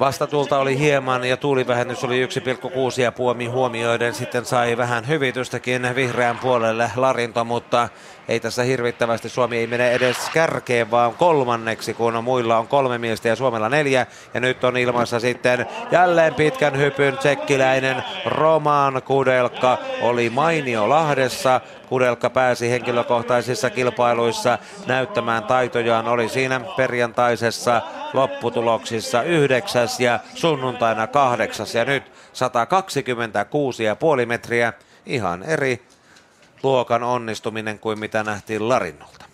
Speaker 2: Vastatulta oli hieman ja tuulivähennys oli 1,6 ja puomi huomioiden. Sitten sai vähän hyvitystäkin vihreän puolelle Larinto, mutta ei tässä hirvittävästi. Suomi ei mene edes kärkeen, vaan kolmanneksi, kun muilla on kolme miestä ja Suomella neljä. Ja nyt on ilmassa sitten jälleen pitkän hypyn tsekkiläinen Roman Kudelka. Oli mainio Lahdessa. Kudelka pääsi henkilökohtaisissa kilpailuissa näyttämään taitojaan. Oli siinä perjantaisessa lopputuloksissa yhdeksäs ja sunnuntaina kahdeksas. Ja nyt 126,5 metriä. Ihan eri luokan onnistuminen kuin mitä nähtiin Larinnolta.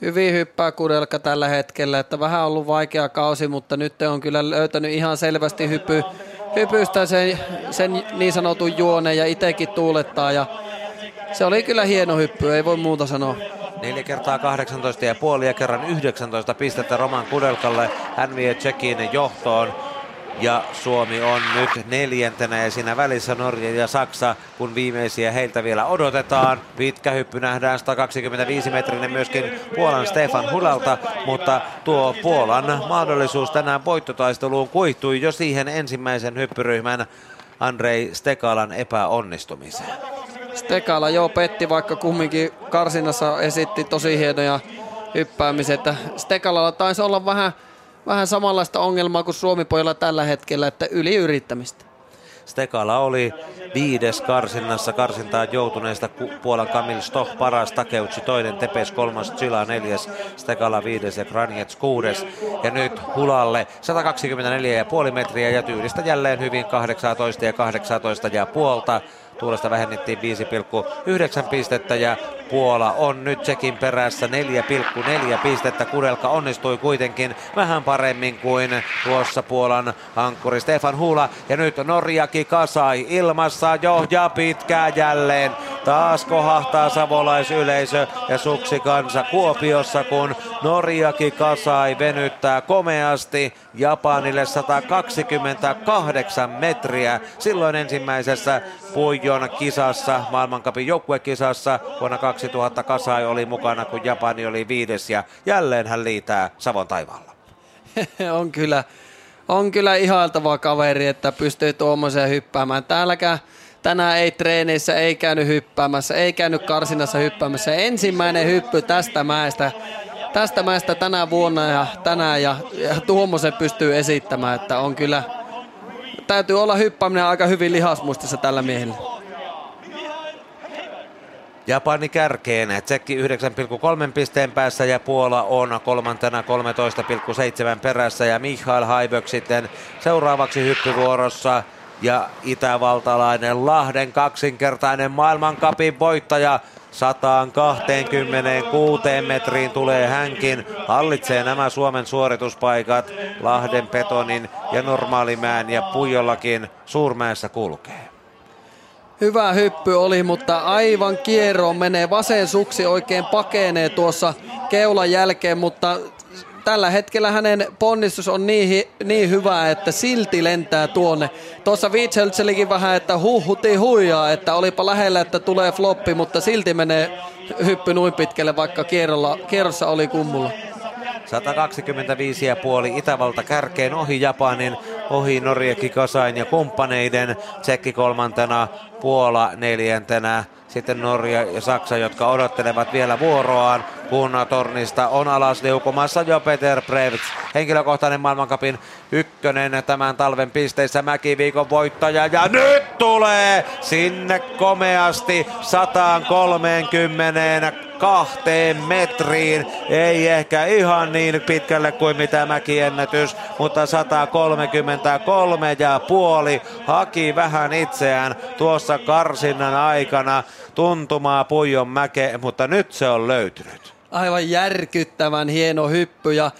Speaker 3: Hyvin hyppää kudelka tällä hetkellä, että vähän ollut vaikea kausi, mutta nyt on kyllä löytänyt ihan selvästi hypy, hypystä sen, sen niin sanotun juoneen ja itsekin tuulettaa ja se oli kyllä hieno hyppy, ei voi muuta sanoa.
Speaker 2: 4 kertaa 18 ja puoli ja kerran 19 pistettä Roman Kudelkalle. Hän vie Tsekin johtoon ja Suomi on nyt neljäntenä ja siinä välissä Norja ja Saksa, kun viimeisiä heiltä vielä odotetaan. Pitkä hyppy nähdään 125 metrinen myöskin Puolan Stefan Hulalta, mutta tuo Puolan mahdollisuus tänään voittotaisteluun kuihtui jo siihen ensimmäisen hyppyryhmän Andrei Stekalan epäonnistumiseen.
Speaker 3: Stekala joo petti, vaikka kumminkin karsinnassa esitti tosi hienoja hyppäämisiä. Stekalalla taisi olla vähän, vähän samanlaista ongelmaa kuin Suomipojalla tällä hetkellä, että yliyrittämistä.
Speaker 2: Stekala oli viides karsinnassa karsintaan joutuneesta Puolan Kamil Stoch paras, Takeutsi toinen, Tepes kolmas, Chila neljäs, Stekala viides ja Kranjets kuudes. Ja nyt Hulalle 124,5 metriä ja tyylistä jälleen hyvin 18 ja 18 ja puolta. Tuulesta vähennettiin 5,9 pistettä ja Puola on nyt Tsekin perässä 4,4 pistettä. Kudelka onnistui kuitenkin vähän paremmin kuin tuossa Puolan ankkuri Stefan Hula. Ja nyt Norjaki Kasai ilmassa jo ja pitkää jälleen. Taas kohahtaa savolaisyleisö ja suksi kansa Kuopiossa, kun Norjaki Kasai venyttää komeasti Japanille 128 metriä. Silloin ensimmäisessä Puijon kisassa, maailmankapin joukkuekisassa vuonna 2000 Kasai oli mukana, kun Japani oli viides ja jälleen hän liitää Savon taivaalla. [laughs]
Speaker 3: on kyllä, on kyllä ihailtava kaveri, että pystyy tuommoiseen hyppäämään. Täälläkään tänään ei treeneissä, ei käynyt hyppäämässä, ei käynyt karsinassa hyppäämässä. Ensimmäinen hyppy tästä mäestä, tästä mäestä tänä vuonna ja tänään ja, ja tuommoisen pystyy esittämään, että on kyllä, täytyy olla hyppääminen aika hyvin lihasmuistissa tällä miehellä.
Speaker 2: Japani kärkeen, Tsekki 9,3 pisteen päässä ja Puola on kolmantena 13,7 perässä ja Michael Haibök sitten seuraavaksi hyppyvuorossa ja itävaltalainen Lahden kaksinkertainen maailmankapin voittaja 126 metriin tulee hänkin. Hallitsee nämä Suomen suorituspaikat Lahden Petonin ja Normaalimään ja Pujollakin Suurmäessä kulkee.
Speaker 3: Hyvä hyppy oli, mutta aivan kierroon menee. Vasen suksi oikein pakenee tuossa keulan jälkeen, mutta tällä hetkellä hänen ponnistus on niin, niin hyvä, että silti lentää tuonne. Tuossa Viitseltselikin vähän, että huhuti huijaa, että olipa lähellä, että tulee floppi, mutta silti menee hyppy noin pitkälle, vaikka kierrolla, kierrossa oli kummulla.
Speaker 2: 125,5 Itävalta kärkeen ohi Japanin, ohi Norja Kikasain ja kumppaneiden, Tsekki kolmantena, Puola neljäntenä, sitten Norja ja Saksa, jotka odottelevat vielä vuoroaan, kun tornista on alas liukumassa jo Peter Prevts. Henkilökohtainen maailmankapin ykkönen tämän talven pisteissä Mäkiviikon voittaja ja nyt tulee sinne komeasti 130 kahteen metriin. Ei ehkä ihan niin pitkälle kuin mitä mäkiennätys, mutta 133 ja puoli haki vähän itseään tuossa karsinnan aikana tuntumaa Puijon mäke, mutta nyt se on löytynyt.
Speaker 3: Aivan järkyttävän hieno hyppy ja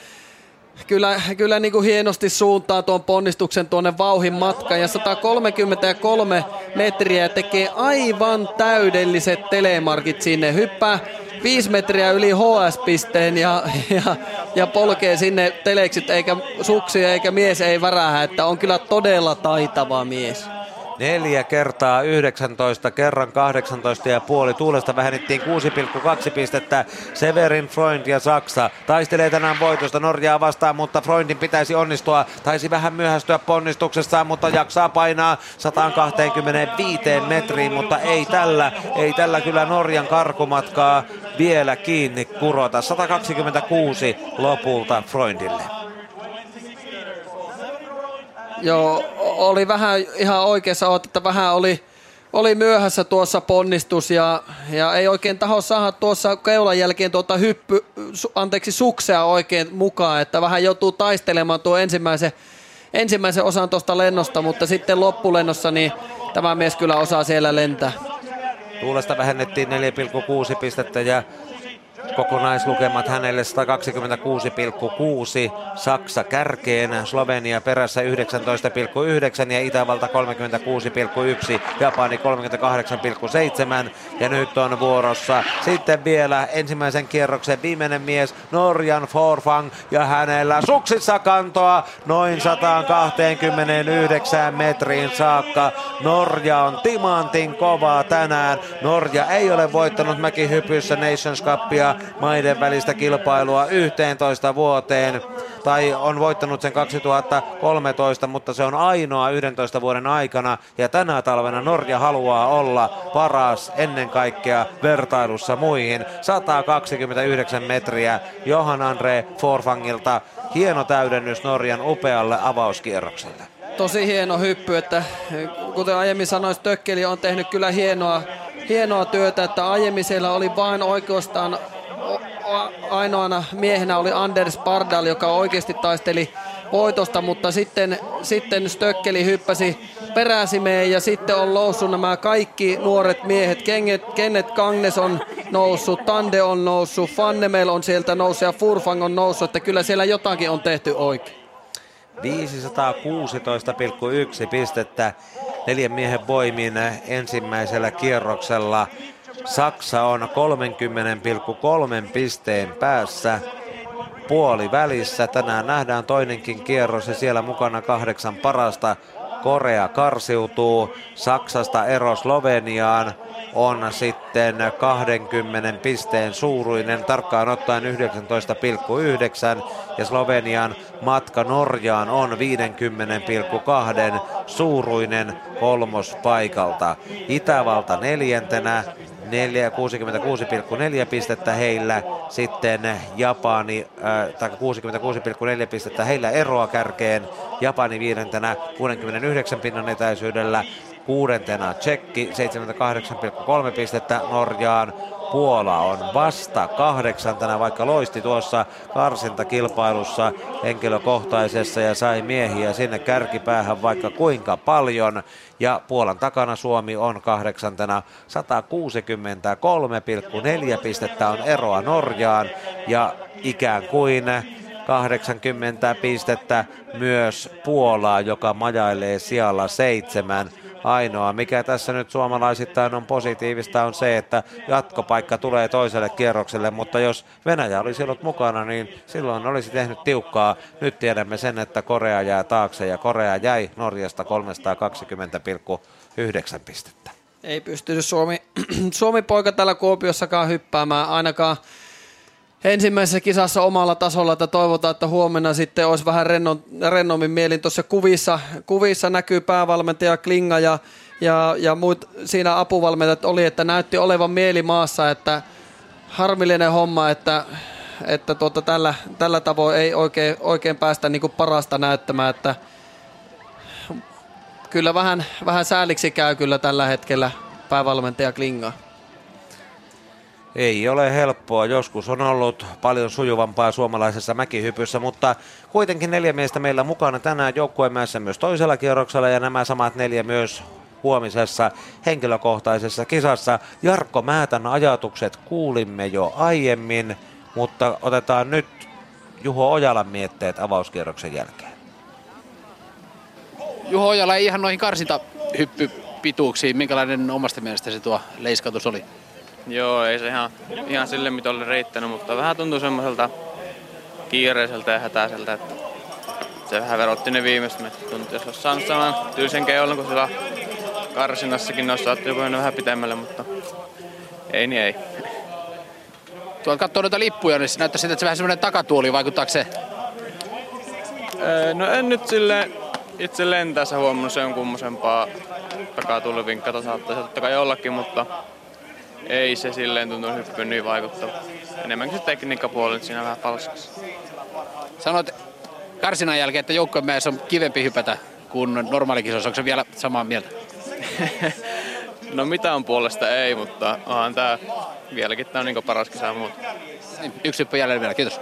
Speaker 3: kyllä, kyllä niin kuin hienosti suuntaa tuon ponnistuksen tuonne vauhin matkaan ja 133 metriä tekee aivan täydelliset telemarkit sinne. Hyppää 5 metriä yli HS-pisteen ja, ja, ja polkee sinne teleksit eikä suksia eikä mies ei värähä, että on kyllä todella taitava mies.
Speaker 2: Neljä kertaa 19, kerran 18 ja puoli. Tuulesta vähennettiin 6,2 pistettä. Severin, Freund ja Saksa taistelee tänään voitosta Norjaa vastaan, mutta Freundin pitäisi onnistua. Taisi vähän myöhästyä ponnistuksessaan, mutta jaksaa painaa 125 metriin, mutta ei tällä, ei tällä kyllä Norjan karkumatkaa vielä kiinni kurota. 126 lopulta Freundille.
Speaker 3: Joo, oli vähän ihan oikeassa, että vähän oli, oli myöhässä tuossa ponnistus ja, ja ei oikein taho saada tuossa keulan jälkeen tuota hyppy, anteeksi suksea oikein mukaan, että vähän joutuu taistelemaan tuo ensimmäisen, ensimmäisen osan tuosta lennosta, mutta sitten loppulennossa niin tämä mies kyllä osaa siellä lentää.
Speaker 2: Tuulesta vähennettiin 4,6 pistettä ja Kokonaislukemat hänelle 126,6, Saksa kärkeen, Slovenia perässä 19,9 ja Itävalta 36,1, Japani 38,7 ja nyt on vuorossa sitten vielä ensimmäisen kierroksen viimeinen mies Norjan Forfang ja hänellä suksissa kantoa noin 129 metriin saakka. Norja on timantin kovaa tänään. Norja ei ole voittanut mäkihypyssä Nations Cupia maiden välistä kilpailua 11 vuoteen tai on voittanut sen 2013, mutta se on ainoa 11 vuoden aikana ja tänä talvena Norja haluaa olla paras ennen kaikkea vertailussa muihin. 129 metriä Johan Andre Forfangilta. Hieno täydennys Norjan upealle avauskierrokselle.
Speaker 3: Tosi hieno hyppy, että kuten aiemmin sanoin, Stökkeli on tehnyt kyllä hienoa, hienoa työtä, että aiemmin siellä oli vain oikeastaan ainoana miehenä oli Anders Bardal, joka oikeasti taisteli voitosta, mutta sitten, sitten Stökkeli hyppäsi peräsimeen ja sitten on noussut nämä kaikki nuoret miehet. Kenneth, Kenneth Kangnes on noussut, Tande on noussut, Fannemel on sieltä noussut ja Furfang on noussut, että kyllä siellä jotakin on tehty oikein.
Speaker 2: 516,1 pistettä neljän miehen voimin ensimmäisellä kierroksella. Saksa on 30,3 pisteen päässä puoli välissä. Tänään nähdään toinenkin kierros ja siellä mukana kahdeksan parasta. Korea karsiutuu, Saksasta ero Sloveniaan on sitten 20 pisteen suuruinen, tarkkaan ottaen 19,9 ja Slovenian matka Norjaan on 50,2 suuruinen kolmospaikalta. Itävalta neljäntenä, 66,4 pistettä heillä, sitten Japani, äh, tai 66,4 pistettä heillä eroa kärkeen, Japani viidentenä 69 pinnan etäisyydellä, kuudentena Tsekki 78,3 pistettä Norjaan, Puola on vasta kahdeksantena, vaikka loisti tuossa karsintakilpailussa henkilökohtaisessa ja sai miehiä sinne kärkipäähän vaikka kuinka paljon. Ja Puolan takana Suomi on kahdeksantena 163,4 pistettä on eroa Norjaan ja ikään kuin 80 pistettä myös Puolaa, joka majailee sijalla seitsemän. Ainoa, mikä tässä nyt suomalaisittain on positiivista, on se, että jatkopaikka tulee toiselle kierrokselle, mutta jos Venäjä olisi ollut mukana, niin silloin olisi tehnyt tiukkaa. Nyt tiedämme sen, että Korea jää taakse ja Korea jäi Norjasta 320,9 pistettä.
Speaker 3: Ei pystynyt Suomi, [clears throat] Suomi poika täällä Kuopiossakaan hyppäämään ainakaan ensimmäisessä kisassa omalla tasolla, että toivotaan, että huomenna sitten olisi vähän rennon, rennommin mielin. Tuossa kuvissa, kuvissa näkyy päävalmentaja Klinga ja, ja, ja muut siinä apuvalmentajat oli, että näytti olevan mieli maassa, että harmillinen homma, että, että tuota, tällä, tällä tavoin ei oikein, oikein päästä niin parasta näyttämään, että kyllä vähän, vähän sääliksi käy kyllä tällä hetkellä päävalmentaja Klinga.
Speaker 2: Ei ole helppoa. Joskus on ollut paljon sujuvampaa suomalaisessa mäkihypyssä, mutta kuitenkin neljä miestä meillä mukana tänään joukkuemäessä myös toisella kierroksella ja nämä samat neljä myös huomisessa henkilökohtaisessa kisassa. Jarkko Määtän ajatukset kuulimme jo aiemmin, mutta otetaan nyt Juho Ojalan mietteet avauskierroksen jälkeen.
Speaker 4: Juho Ojala ei ihan noihin karsintahyppypituuksiin. Minkälainen omasta mielestäsi tuo leiskatus oli?
Speaker 5: Joo, ei se ihan, ihan sille mitä oli riittänyt, mutta vähän tuntui semmoiselta kiireiseltä ja hätäiseltä, että se vähän verotti ne viimeiset metrit. Tuntui, jos olisi saanut saman tyylisen keulon kuin sillä karsinnassakin, ne olisi saattu joku vähän pitemmälle, mutta ei niin ei.
Speaker 4: Tuolla katsoo noita lippuja, niin se näyttää siltä, että se vähän semmoinen takatuoli, vaikuttaako se?
Speaker 5: Öö, no en nyt sille itse lentäessä huomannut sen kummosempaa takatulivinkkata saattaisi totta kai jollakin, mutta ei se silleen tuntunut hyppyyn niin vaikuttava. Enemmänkin se tekniikkapuoli siinä vähän falskassa.
Speaker 4: Sanoit karsinan jälkeen, että joukkojen on kivempi hypätä kuin normaalikisoissa. Onko se vielä samaa mieltä? [laughs]
Speaker 5: no mitään puolesta ei, mutta onhan tämä vieläkin tämä on niin paras kisa muuta.
Speaker 4: Niin, yksi hyppy jälleen vielä, kiitos.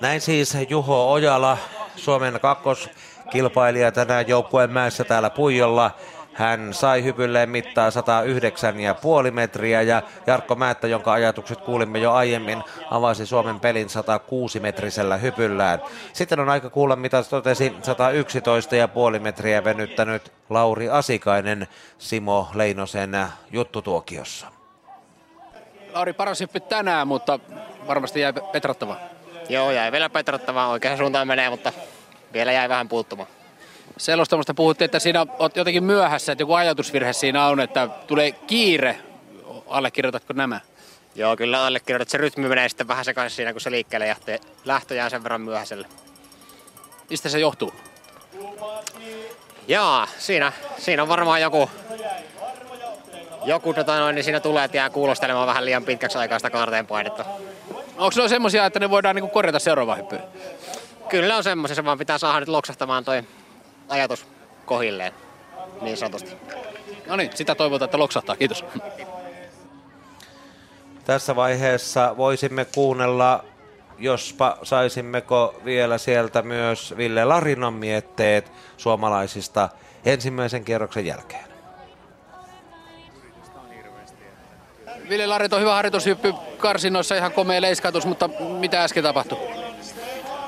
Speaker 2: Näin siis Juho Ojala, Suomen kakkoskilpailija tänään joukkueen mäessä täällä Puijolla. Hän sai hypylleen mittaa 109,5 metriä ja Jarkko Määttä, jonka ajatukset kuulimme jo aiemmin, avasi Suomen pelin 106 metrisellä hypyllään. Sitten on aika kuulla, mitä totesi 111,5 metriä venyttänyt Lauri Asikainen Simo Leinosen juttutuokiossa.
Speaker 4: Lauri paras hyppy tänään, mutta varmasti jäi petrattava.
Speaker 8: Joo, jäi vielä petrattavaa. Oikeaan suuntaan menee, mutta vielä jäi vähän puuttumaan.
Speaker 4: Selostamasta puhuttiin, että siinä olet jotenkin myöhässä, että joku ajatusvirhe siinä on, että tulee kiire. Allekirjoitatko nämä?
Speaker 8: Joo, kyllä allekirjoitat. Se rytmi menee sitten vähän sekaisin siinä, kun se liikkeelle lähtee. Lähtö jää sen verran myöhäiselle.
Speaker 4: Mistä se johtuu?
Speaker 8: Jaa, siinä, siinä on varmaan joku, joku tota noin, niin siinä tulee, että jää kuulostelemaan vähän liian pitkäksi aikaa sitä kaarteen painetta.
Speaker 4: Onko ne semmoisia, että ne voidaan niinku korjata seuraava hyppy?
Speaker 8: Kyllä on semmoisia, se vaan pitää saada nyt loksahtamaan toi ajatus kohilleen, niin sanotusti.
Speaker 4: No niin, sitä toivotaan, että loksahtaa. Kiitos.
Speaker 2: Tässä vaiheessa voisimme kuunnella, jospa saisimmeko vielä sieltä myös Ville Larinon mietteet suomalaisista ensimmäisen kierroksen jälkeen.
Speaker 4: Ville Larit on hyvä harjoitushyppy karsinnoissa, ihan komea leiskatus, mutta mitä äsken tapahtui?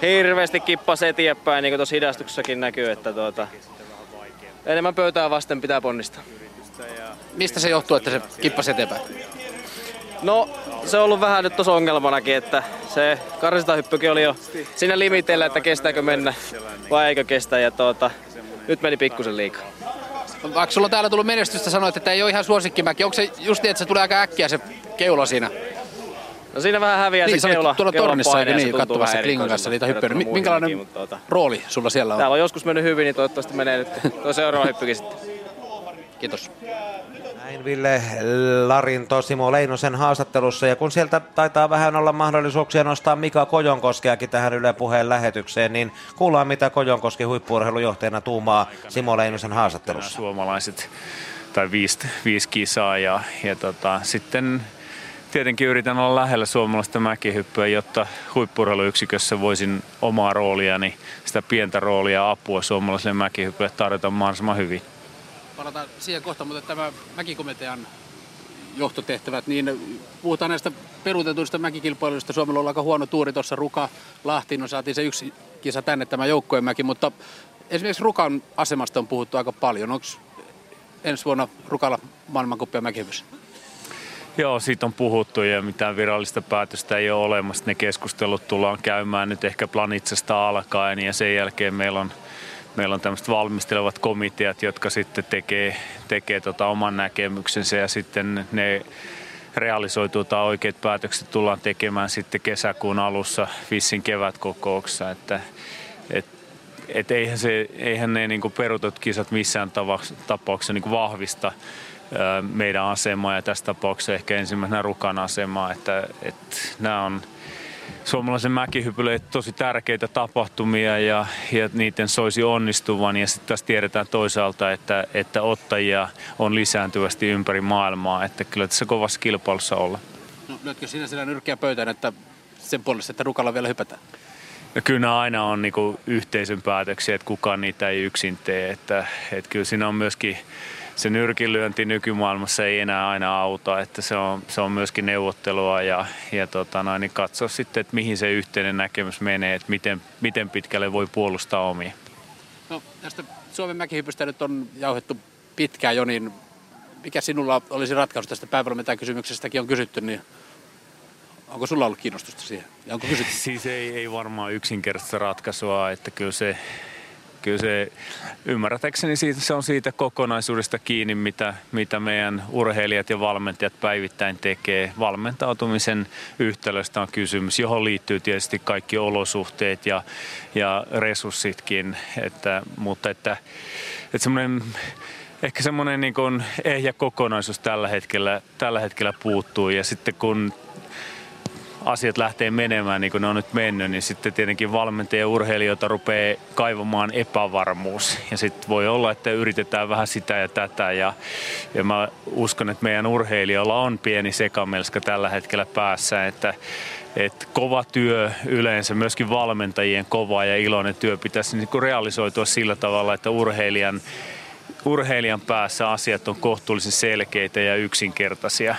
Speaker 5: Hirveästi kippasi eteenpäin, niin kuin tuossa hidastuksessakin näkyy, että tuota, enemmän pöytää vasten pitää ponnistaa.
Speaker 4: Mistä se johtuu, että se kippasi eteenpäin?
Speaker 5: No, se on ollut vähän nyt tuossa ongelmanakin, että se karsintahyppykin oli jo siinä limiteillä, että kestääkö mennä vai eikö kestä. Ja tuota, nyt meni pikkusen liikaa.
Speaker 4: Vaikka sulla on täällä tullut menestystä, sanoit, että ei ole ihan suosikkimäki. Onko se just niin, että se tulee aika äkkiä se keula siinä?
Speaker 5: No siinä vähän häviää
Speaker 4: niin,
Speaker 5: se keula.
Speaker 4: tuolla tornissa
Speaker 5: se
Speaker 4: niin, katsomassa
Speaker 5: vähän
Speaker 4: Klingan kanssa niitä hyppyjä.
Speaker 5: verrattuna
Speaker 4: Minkälainen
Speaker 5: mutta tuota,
Speaker 4: rooli sulla siellä on?
Speaker 5: Täällä on joskus mennyt hyvin, niin toivottavasti menee nyt [laughs] tuo seuraava hyppykin sitten.
Speaker 4: Kiitos.
Speaker 2: Näin Ville Larinto Simo Leinosen haastattelussa ja kun sieltä taitaa vähän olla mahdollisuuksia nostaa Mika Kojonkoskeakin tähän Yle Puheen lähetykseen, niin kuullaan mitä Kojonkoski huippuurheilujohtajana tuumaa Simo Leinosen haastattelussa.
Speaker 9: Suomalaiset tai viisi, viisi kisaa ja, ja tota, sitten tietenkin yritän olla lähellä suomalaista mäkihyppyä, jotta huippurheiluyksikössä voisin omaa rooliani, sitä pientä roolia apua suomalaiselle mäkihyppylle tarjota mahdollisimman hyvin.
Speaker 4: Palataan siihen kohta, mutta tämä mäkikomitean johtotehtävät, niin puhutaan näistä peruutetuista mäkikilpailuista. Suomella on aika huono tuuri tuossa Ruka, Lahtiin, no saatiin se yksi kisa tänne tämä joukkojen mäki, mutta esimerkiksi Rukan asemasta on puhuttu aika paljon. Onko ensi vuonna Rukalla maailmankuppia mäkihypyssä?
Speaker 9: Joo, siitä on puhuttu ja mitään virallista päätöstä ei ole olemassa. Ne keskustelut tullaan käymään nyt ehkä Planitsesta alkaen ja sen jälkeen meillä on, meillä on tämmöiset valmistelevat komiteat, jotka sitten tekee, tekee tota oman näkemyksensä ja sitten ne realisoituu tai oikeat päätökset tullaan tekemään sitten kesäkuun alussa Fissin kevätkokouksessa. Että, et, et eihän, se, eihän ne niin perutut kisat missään tapauksessa niin vahvista meidän asemaa ja tässä tapauksessa ehkä ensimmäisenä Rukan asemaa, että, että nämä on suomalaisen mäkihypylle tosi tärkeitä tapahtumia ja, ja niiden soisi onnistuvan. Ja sitten taas tiedetään toisaalta, että, että ottajia on lisääntyvästi ympäri maailmaa, että kyllä tässä kovassa kilpailussa olla.
Speaker 4: No, lyötkö sinä sillä nyrkkiä pöytään, että sen puolesta, että Rukalla vielä hypätään?
Speaker 9: No kyllä aina on niinku yhteisön päätöksiä, että kukaan niitä ei yksin tee. Että, että kyllä siinä on myöskin se nyrkilyönti nykymaailmassa ei enää aina auta, että se on, se on myöskin neuvottelua ja, ja tota noin, niin katsoa sitten, että mihin se yhteinen näkemys menee, että miten, miten pitkälle voi puolustaa omia.
Speaker 4: No, tästä Suomen mäkihypystä nyt on jauhettu pitkään jo, niin mikä sinulla olisi ratkaisu tästä kysymyksestäkin on kysytty, niin onko sulla ollut kiinnostusta siihen? Ja onko kysytty? [laughs]
Speaker 9: Siis ei, ei varmaan yksinkertaista ratkaisua, että kyllä se kyllä se ymmärrätäkseni siitä, se on siitä kokonaisuudesta kiinni, mitä, mitä meidän urheilijat ja valmentajat päivittäin tekee. Valmentautumisen yhtälöstä on kysymys, johon liittyy tietysti kaikki olosuhteet ja, ja resurssitkin, että, mutta että, että semmoinen ehkä semmoinen niin ehjä kokonaisuus tällä hetkellä, tällä hetkellä puuttuu ja sitten kun asiat lähtee menemään niin kuin ne on nyt mennyt, niin sitten tietenkin valmentajia ja urheilijoita rupeaa kaivamaan epävarmuus. Ja sitten voi olla, että yritetään vähän sitä ja tätä. Ja, ja mä uskon, että meidän urheilijoilla on pieni sekamelska tällä hetkellä päässä, että että kova työ yleensä, myöskin valmentajien kova ja iloinen työ pitäisi niin realisoitua sillä tavalla, että urheilijan urheilijan päässä asiat on kohtuullisen selkeitä ja yksinkertaisia.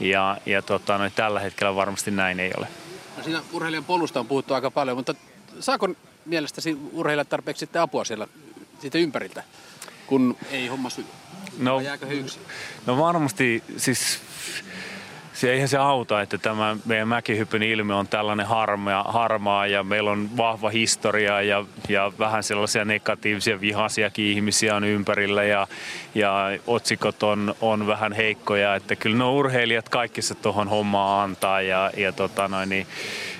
Speaker 9: Ja, ja tota, no, tällä hetkellä varmasti näin ei ole.
Speaker 4: No siinä urheilijan polusta on puhuttu aika paljon, mutta saako mielestäsi urheilijat tarpeeksi sitten apua siellä siitä ympäriltä, kun ei homma syy? No, jääkö he yksin?
Speaker 9: No varmasti, siis se eihän se auta, että tämä meidän mäkihypyn ilmiö on tällainen harmaa, harmaa ja meillä on vahva historia ja, ja vähän sellaisia negatiivisia vihasiakin ihmisiä on ympärillä ja, ja otsikot on, on vähän heikkoja, että kyllä ne urheilijat kaikissa tuohon hommaan antaa ja, ja tota noin, niin,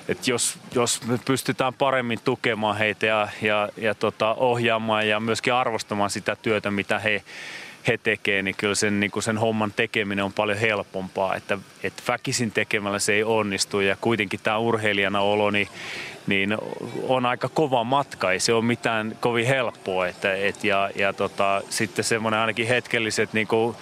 Speaker 9: että jos, jos me pystytään paremmin tukemaan heitä ja, ja, ja tota, ohjaamaan ja myöskin arvostamaan sitä työtä, mitä he, he tekee, niin kyllä sen, niin kuin sen homman tekeminen on paljon helpompaa. Että, että väkisin tekemällä se ei onnistu ja kuitenkin tämä urheilijana olo, niin, niin on aika kova matka, ei se ole mitään kovin helppoa. Että, et, ja, ja tota, sitten semmoinen ainakin hetkelliset niin kuin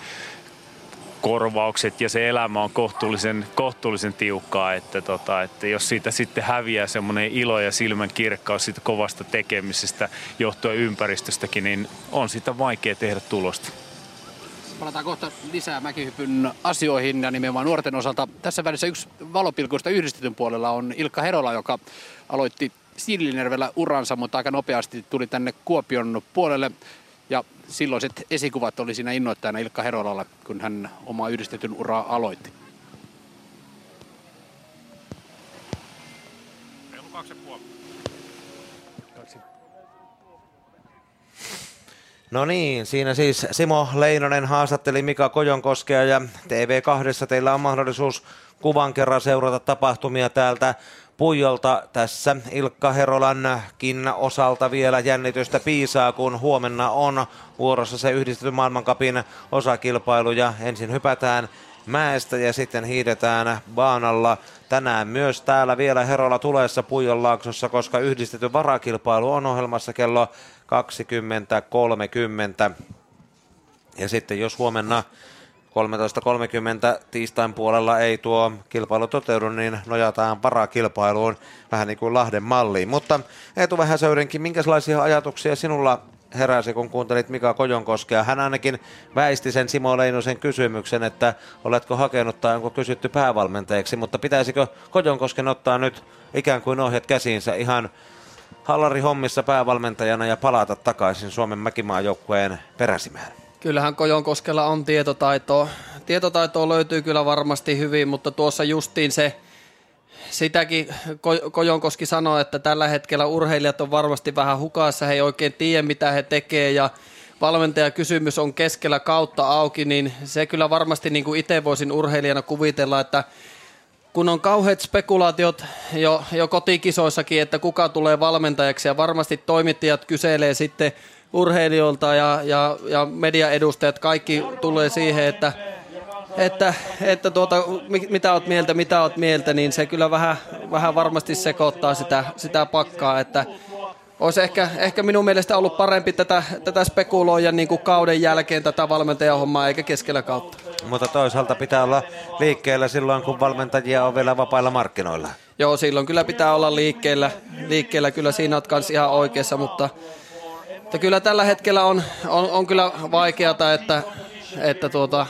Speaker 9: korvaukset ja se elämä on kohtuullisen, kohtuullisen tiukkaa, että, tota, että jos siitä sitten häviää semmoinen ilo ja silmän kirkkaus siitä kovasta tekemisestä johtuen ympäristöstäkin, niin on sitä vaikea tehdä tulosta.
Speaker 4: Palataan kohta lisää mäkihypyn asioihin ja nimenomaan nuorten osalta. Tässä välissä yksi valopilkuista yhdistetyn puolella on Ilkka Herola, joka aloitti Siilinjärvellä uransa, mutta aika nopeasti tuli tänne Kuopion puolelle. Ja silloiset esikuvat oli siinä innoittajana Ilkka Herolalla, kun hän oma yhdistetyn uraa aloitti.
Speaker 2: No niin, siinä siis Simo Leinonen haastatteli Mika Kojonkoskea ja TV2 teillä on mahdollisuus kuvan kerran seurata tapahtumia täältä Puijolta tässä Ilkka Herolankin osalta vielä jännitystä piisaa, kun huomenna on vuorossa se yhdistetty maailmankapin osakilpailu ja ensin hypätään mäestä ja sitten hiidetään baanalla. Tänään myös täällä vielä Herola tulessa Puijonlaaksossa, koska yhdistetty varakilpailu on ohjelmassa kello 20.30. Ja sitten jos huomenna 13.30 tiistain puolella ei tuo kilpailu toteudu, niin nojataan varakilpailuun vähän niin kuin Lahden malliin. Mutta Eetu Vähäsöyrinkin, minkälaisia ajatuksia sinulla heräsi, kun kuuntelit Mika Kojonkoskea. Hän ainakin väisti sen Simo Leinosen kysymyksen, että oletko hakenut tai onko kysytty päävalmentajaksi, mutta pitäisikö Kojonkosken ottaa nyt ikään kuin ohjat käsiinsä ihan Hallari hommissa päävalmentajana ja palata takaisin Suomen mäkimaajoukkueen peräsimään?
Speaker 3: Kyllähän Kojonkoskella on tietotaitoa. Tietotaitoa löytyy kyllä varmasti hyvin, mutta tuossa justiin se, sitäkin Kojonkoski sanoi, että tällä hetkellä urheilijat on varmasti vähän hukassa, he ei oikein tiedä mitä he tekee ja valmentajakysymys on keskellä kautta auki, niin se kyllä varmasti niin kuin itse voisin urheilijana kuvitella, että kun on kauheat spekulaatiot jo, jo kotikisoissakin, että kuka tulee valmentajaksi ja varmasti toimittajat kyselee sitten urheilijoilta ja, ja, ja mediaedustajat, kaikki tulee siihen, että, että, että tuota, mitä oot mieltä, mitä oot mieltä, niin se kyllä vähän, vähän varmasti sekoittaa sitä, sitä pakkaa, että olisi ehkä, ehkä minun mielestä ollut parempi tätä, tätä spekuloida niin kuin kauden jälkeen tätä valmentajahommaa eikä keskellä kautta.
Speaker 2: Mutta toisaalta pitää olla liikkeellä silloin, kun valmentajia on vielä vapailla markkinoilla.
Speaker 3: Joo, silloin kyllä pitää olla liikkeellä. Liikkeellä kyllä siinä olet kanssa ihan oikeassa, mutta, mutta kyllä tällä hetkellä on, on, on kyllä vaikeata, että, että tuota,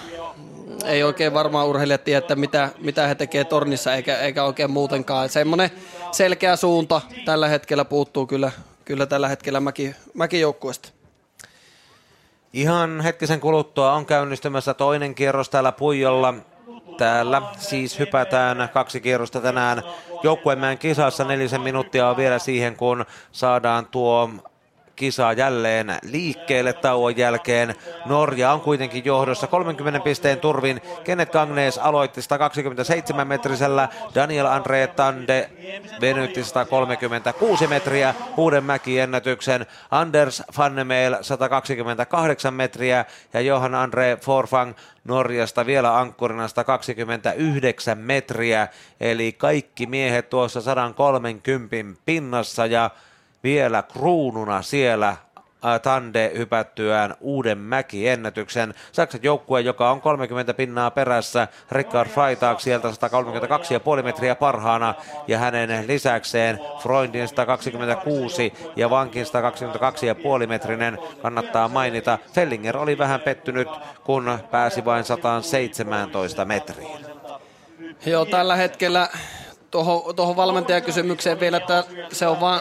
Speaker 3: ei oikein varmaan urheilijat tiedä, että mitä, mitä he tekee tornissa eikä, eikä oikein muutenkaan. Semmoinen selkeä suunta tällä hetkellä puuttuu kyllä, kyllä tällä hetkellä mäki, mäkijoukkueesta.
Speaker 2: Ihan hetkisen kuluttua on käynnistymässä toinen kierros täällä Puijolla. Täällä siis hypätään kaksi kierrosta tänään joukkuemäen kisassa. Nelisen minuuttia on vielä siihen, kun saadaan tuo kisa jälleen liikkeelle tauon jälkeen. Norja on kuitenkin johdossa 30 pisteen turvin. Kenneth Gagnes aloitti 127 metrisellä. Daniel Andre Tande venytti 136 metriä uuden mäkiennätyksen. Anders Fannemel 128 metriä ja Johan Andre Forfang Norjasta vielä ankkurina 129 metriä. Eli kaikki miehet tuossa 130 pinnassa ja vielä kruununa siellä Tande hypättyään uuden mäkiennätyksen. Saksan joukkue, joka on 30 pinnaa perässä, Rickard Freitag sieltä 132,5 metriä parhaana ja hänen lisäkseen Freundin 126 ja Vankin 122,5 metrinen kannattaa mainita. Fellinger oli vähän pettynyt, kun pääsi vain 117 metriin.
Speaker 3: Joo, tällä hetkellä tuohon, tuohon valmentajakysymykseen vielä, että se on vaan,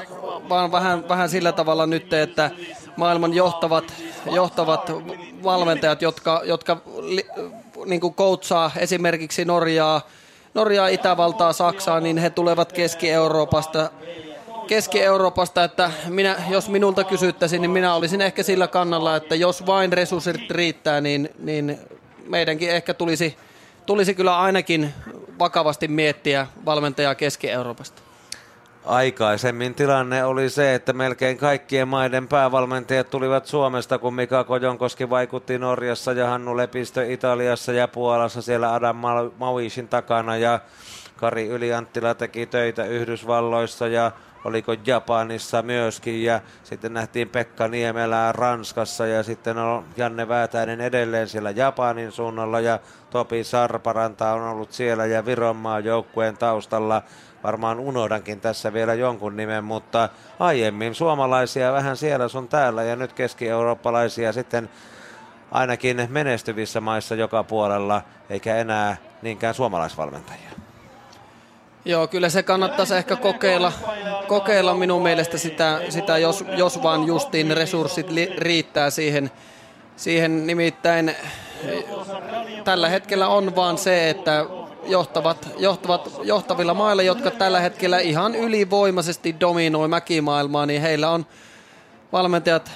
Speaker 3: vaan vähän, vähän sillä tavalla nyt, että maailman johtavat, johtavat valmentajat, jotka, jotka li, niin kuin coachaa esimerkiksi Norjaa, Norjaa, Itävaltaa, Saksaa, niin he tulevat Keski-Euroopasta. Keski-Euroopasta, että minä, jos minulta kysyttäisiin, niin minä olisin ehkä sillä kannalla, että jos vain resurssit riittää, niin, niin meidänkin ehkä tulisi, tulisi kyllä ainakin vakavasti miettiä valmentajaa Keski-Euroopasta.
Speaker 2: Aikaisemmin tilanne oli se, että melkein kaikkien maiden päävalmentajat tulivat Suomesta, kun Mika Kojonkoski vaikutti Norjassa ja Hannu Lepistö Italiassa ja Puolassa siellä Adam Mavishin takana ja Kari Ylianttila teki töitä Yhdysvalloissa ja oliko Japanissa myöskin ja sitten nähtiin Pekka Niemelää Ranskassa ja sitten on Janne Väätäinen edelleen siellä Japanin suunnalla ja Topi Sarparanta on ollut siellä ja Vironmaa joukkueen taustalla. Varmaan unohdankin tässä vielä jonkun nimen, mutta aiemmin suomalaisia vähän siellä sun täällä ja nyt keski-eurooppalaisia sitten ainakin menestyvissä maissa joka puolella, eikä enää niinkään suomalaisvalmentajia.
Speaker 3: Joo, kyllä se kannattaisi ehkä kokeilla, kokeilla minun mielestä sitä, sitä jos, jos vaan justiin resurssit li, riittää siihen, siihen. Nimittäin tällä hetkellä on vaan se, että johtavat, johtavat, johtavilla mailla, jotka tällä hetkellä ihan ylivoimaisesti dominoi mäkimaailmaa, niin heillä on valmentajat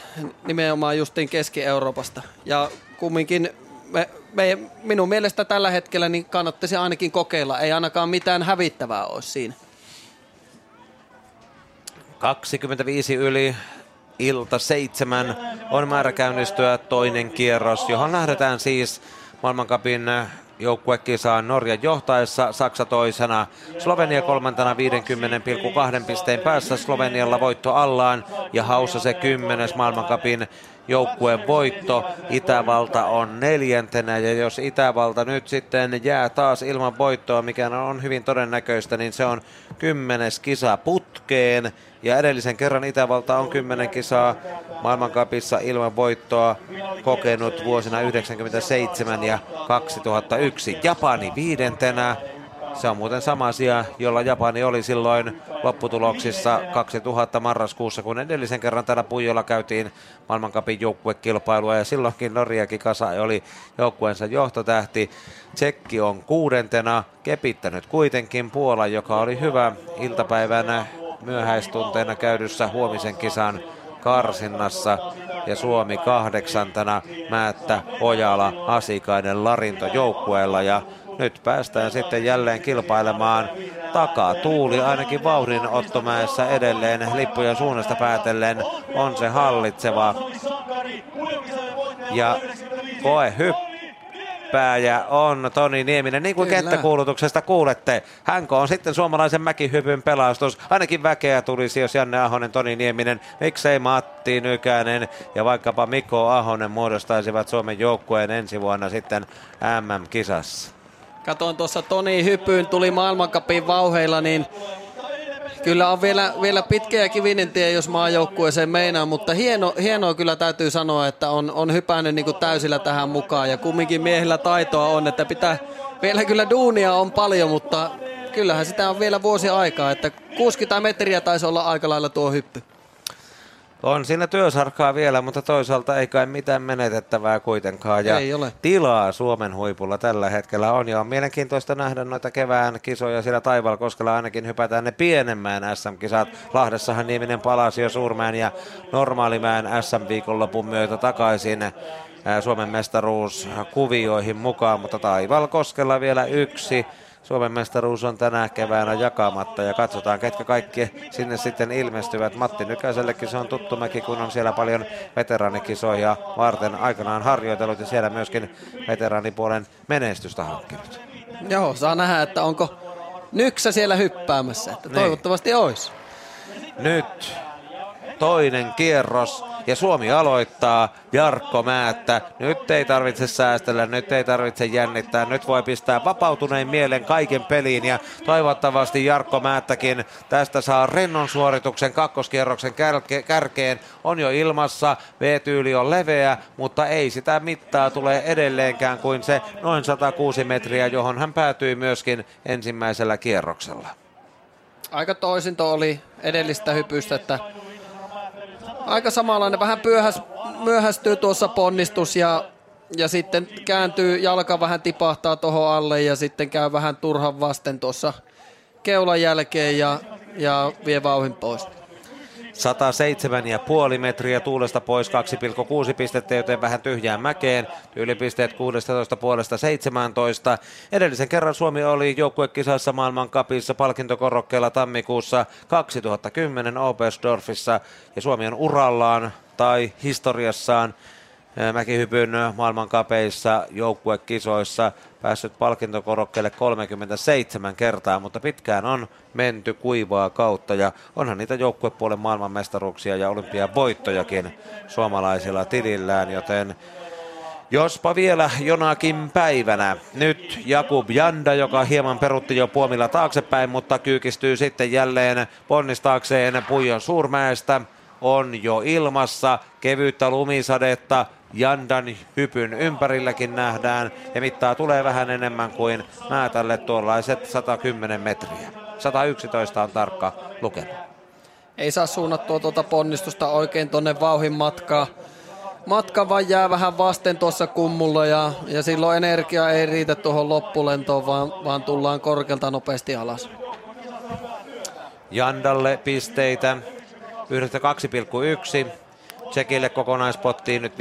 Speaker 3: nimenomaan justiin Keski-Euroopasta. Ja kumminkin me, me, minun mielestä tällä hetkellä niin kannattaisi ainakin kokeilla. Ei ainakaan mitään hävittävää ole siinä.
Speaker 2: 25 yli ilta seitsemän. On määrä käynnistyä toinen kierros, johon lähdetään siis maailmankapin joukkuekisaan Norjan johtaessa, Saksa toisena, Slovenia kolmantena 50,2 pisteen päässä, Slovenialla voitto allaan ja haussa se kymmenes maailmankapin joukkueen voitto. Itävalta on neljäntenä ja jos Itävalta nyt sitten jää taas ilman voittoa, mikä on hyvin todennäköistä, niin se on kymmenes kisa putkeen. Ja edellisen kerran Itävalta on kymmenen kisaa maailmankapissa ilman voittoa kokenut vuosina 1997 ja 2001. Japani viidentenä, se on muuten sama asia, jolla Japani oli silloin lopputuloksissa 2000 marraskuussa, kun edellisen kerran täällä Pujolla käytiin maailmankapin joukkuekilpailua ja silloinkin Norja Kikasa oli joukkueensa johtotähti. Tsekki on kuudentena, kepittänyt kuitenkin Puola, joka oli hyvä iltapäivänä myöhäistunteena käydyssä huomisen kisan karsinnassa ja Suomi kahdeksantena Määttä, Ojala, Asikainen, Larinto joukkueella ja nyt päästään sitten jälleen kilpailemaan takaa. Tuuli ainakin vauhdin Ottomäessä edelleen lippujen suunnasta päätellen on se hallitseva. Ja koe hyppää hyppääjä on Toni Nieminen. Niin kuin Kyllä. kenttäkuulutuksesta kuulette, hänko on sitten suomalaisen mäkihypyn pelastus. Ainakin väkeä tulisi, jos Janne Ahonen, Toni Nieminen, miksei Matti Nykänen ja vaikkapa Mikko Ahonen muodostaisivat Suomen joukkueen ensi vuonna sitten MM-kisassa.
Speaker 3: Katoin tuossa Toni Hypyyn, tuli maailmankapin vauheilla, niin Kyllä on vielä, vielä pitkä ja kivinen tie, jos maajoukkueeseen meinaa, mutta hieno, hienoa kyllä täytyy sanoa, että on, on hypännyt niin täysillä tähän mukaan ja kumminkin miehillä taitoa on, että pitää, vielä kyllä duunia on paljon, mutta kyllähän sitä on vielä vuosi aikaa, että 60 metriä taisi olla aika lailla tuo hyppy.
Speaker 2: On siinä työsarkaa vielä, mutta toisaalta ei kai mitään menetettävää kuitenkaan. Ja
Speaker 3: ei ole.
Speaker 2: tilaa Suomen huipulla tällä hetkellä on. Ja on mielenkiintoista nähdä noita kevään kisoja siellä Taivalkoskella. Ainakin hypätään ne pienemmään SM-kisat. Lahdessahan Nieminen palasi jo Suurmään ja Normaalimään SM-viikonlopun myötä takaisin Suomen mestaruuskuvioihin mukaan, mutta Taivalkoskella vielä yksi Suomen mestaruus on tänä keväänä jakamatta ja katsotaan ketkä kaikki sinne sitten ilmestyvät. Matti Nykäisellekin se on tuttu mäki, kun on siellä paljon veteraanikisoja varten aikanaan harjoitellut ja siellä myöskin veteraanipuolen menestystä hankkinut.
Speaker 3: Joo, saa nähdä, että onko Nyksä siellä hyppäämässä, että niin. toivottavasti olisi.
Speaker 2: Nyt toinen kierros Ja Suomi aloittaa Jarkko Määttä. Nyt ei tarvitse säästellä, nyt ei tarvitse jännittää. Nyt voi pistää vapautuneen mielen kaiken peliin ja toivottavasti Jarkko Määttäkin tästä saa rennon suorituksen kakkoskierroksen kärkeen. On jo ilmassa, V-tyyli on leveä, mutta ei sitä mittaa tule edelleenkään kuin se noin 106 metriä, johon hän päätyi myöskin ensimmäisellä kierroksella.
Speaker 3: Aika toisinto oli edellistä hypystä, että aika samanlainen, vähän pyöhäs, myöhästyy tuossa ponnistus ja, ja sitten kääntyy, jalka vähän tipahtaa tuohon alle ja sitten käy vähän turhan vasten tuossa keulan jälkeen ja, ja vie vauhin pois.
Speaker 2: 107,5 metriä tuulesta pois 2,6 pistettä, joten vähän tyhjään mäkeen. Tyylipisteet 16 puolesta 17. Edellisen kerran Suomi oli joukkuekisassa maailmankapissa palkintokorokkeella tammikuussa 2010 Oberstdorfissa ja Suomi on urallaan tai historiassaan mäkihypyn maailmankapeissa joukkuekisoissa päässyt palkintokorokkeelle 37 kertaa, mutta pitkään on menty kuivaa kautta ja onhan niitä joukkuepuolen maailmanmestaruuksia ja olympiavoittojakin suomalaisilla tilillään, joten Jospa vielä jonakin päivänä. Nyt Jakub Janda, joka hieman perutti jo puomilla taaksepäin, mutta kyykistyy sitten jälleen ponnistaakseen Puijon suurmäestä. On jo ilmassa kevyttä lumisadetta, Jandan hypyn ympärilläkin nähdään ja mittaa tulee vähän enemmän kuin Määtälle tuollaiset 110 metriä. 111 on tarkka lukema.
Speaker 3: Ei saa suunnattua tuota ponnistusta oikein tuonne vauhin matkaa. Matka vaan jää vähän vasten tuossa kummulla ja, ja silloin energia ei riitä tuohon loppulentoon, vaan, vaan tullaan korkealta nopeasti alas.
Speaker 2: Jandalle pisteitä 92,1. Tsekille kokonaispottiin nyt 529,9.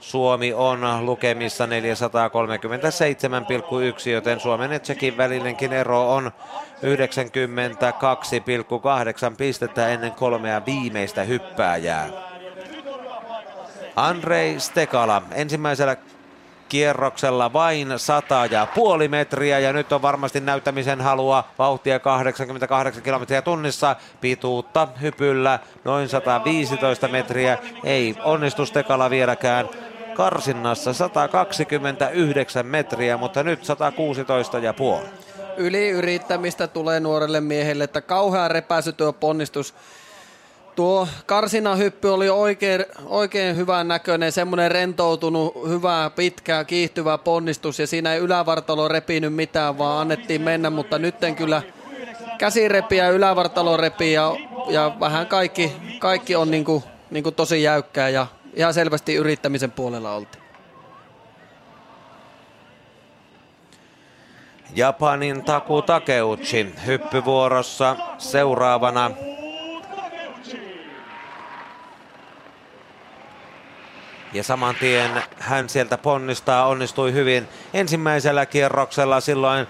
Speaker 2: Suomi on lukemissa 437,1, joten Suomen ja Tsekin välinenkin ero on 92,8 pistettä ennen kolmea viimeistä hyppääjää. Andrei Stekala ensimmäisellä kierroksella vain 100 ja puoli metriä. Ja nyt on varmasti näyttämisen halua vauhtia 88 kilometriä tunnissa. Pituutta hypyllä noin 115 metriä. Ei onnistu Stekala vieläkään. Karsinnassa 129 metriä, mutta nyt 116 ja puoli.
Speaker 3: Yli-yrittämistä tulee nuorelle miehelle, että kauhea repäisytyö ponnistus Tuo karsina hyppy oli oikein, oikein hyvän näköinen, semmoinen rentoutunut, hyvä, pitkä, kiihtyvä ponnistus ja siinä ei ylävartalo repinyt mitään, vaan annettiin mennä, mutta nytten kyllä käsi repi ja ylävartalo repi ja, ja vähän kaikki, kaikki on niin kuin, niin kuin tosi jäykkää ja ihan selvästi yrittämisen puolella oltiin.
Speaker 2: Japanin Taku Takeuchi hyppyvuorossa seuraavana Ja saman tien hän sieltä ponnistaa, onnistui hyvin ensimmäisellä kierroksella silloin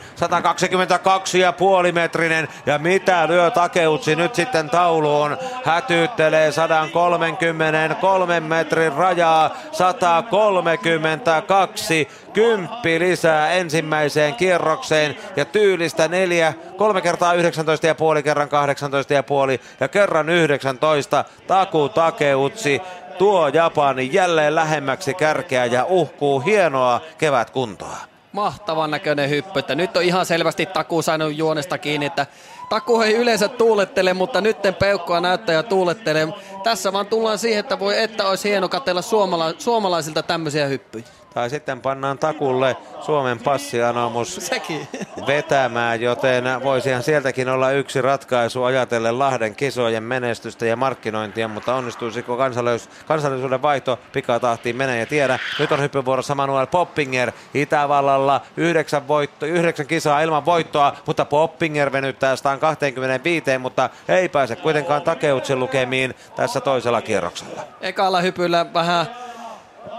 Speaker 2: 122,5 metrinen. Ja mitä lyö Takeutsi nyt sitten tauluun? Hätyyttelee 133 metrin rajaa, 132 kymppi lisää ensimmäiseen kierrokseen ja tyylistä neljä, kolme kertaa 19 ja puoli, kerran 18 ja puoli ja kerran 19. Taku Takeutsi tuo Japani jälleen lähemmäksi kärkeä ja uhkuu hienoa kevätkuntoa.
Speaker 3: Mahtavan näköinen hyppy, että nyt on ihan selvästi Taku saanut juonesta kiinni, että Taku ei yleensä tuulettele, mutta nytten peukkoa näyttää ja tuulettelee. Tässä vaan tullaan siihen, että voi että olisi hieno katsella suomala- suomalaisilta tämmöisiä hyppyjä.
Speaker 2: Tai sitten pannaan takulle Suomen passianomus Sekin. vetämään, joten voisihan sieltäkin olla yksi ratkaisu ajatellen Lahden kisojen menestystä ja markkinointia, mutta onnistuisiko kansallis- kansallisuuden vaihto pikatahtiin menee ja tiedä. Nyt on hyppyvuorossa Manuel Poppinger Itävallalla yhdeksän, voitto, yhdeksän kisaa ilman voittoa, mutta Poppinger venyttää 125, mutta ei pääse kuitenkaan Takeutsin lukemiin tässä toisella kierroksella.
Speaker 3: Ekalla hypyllä vähän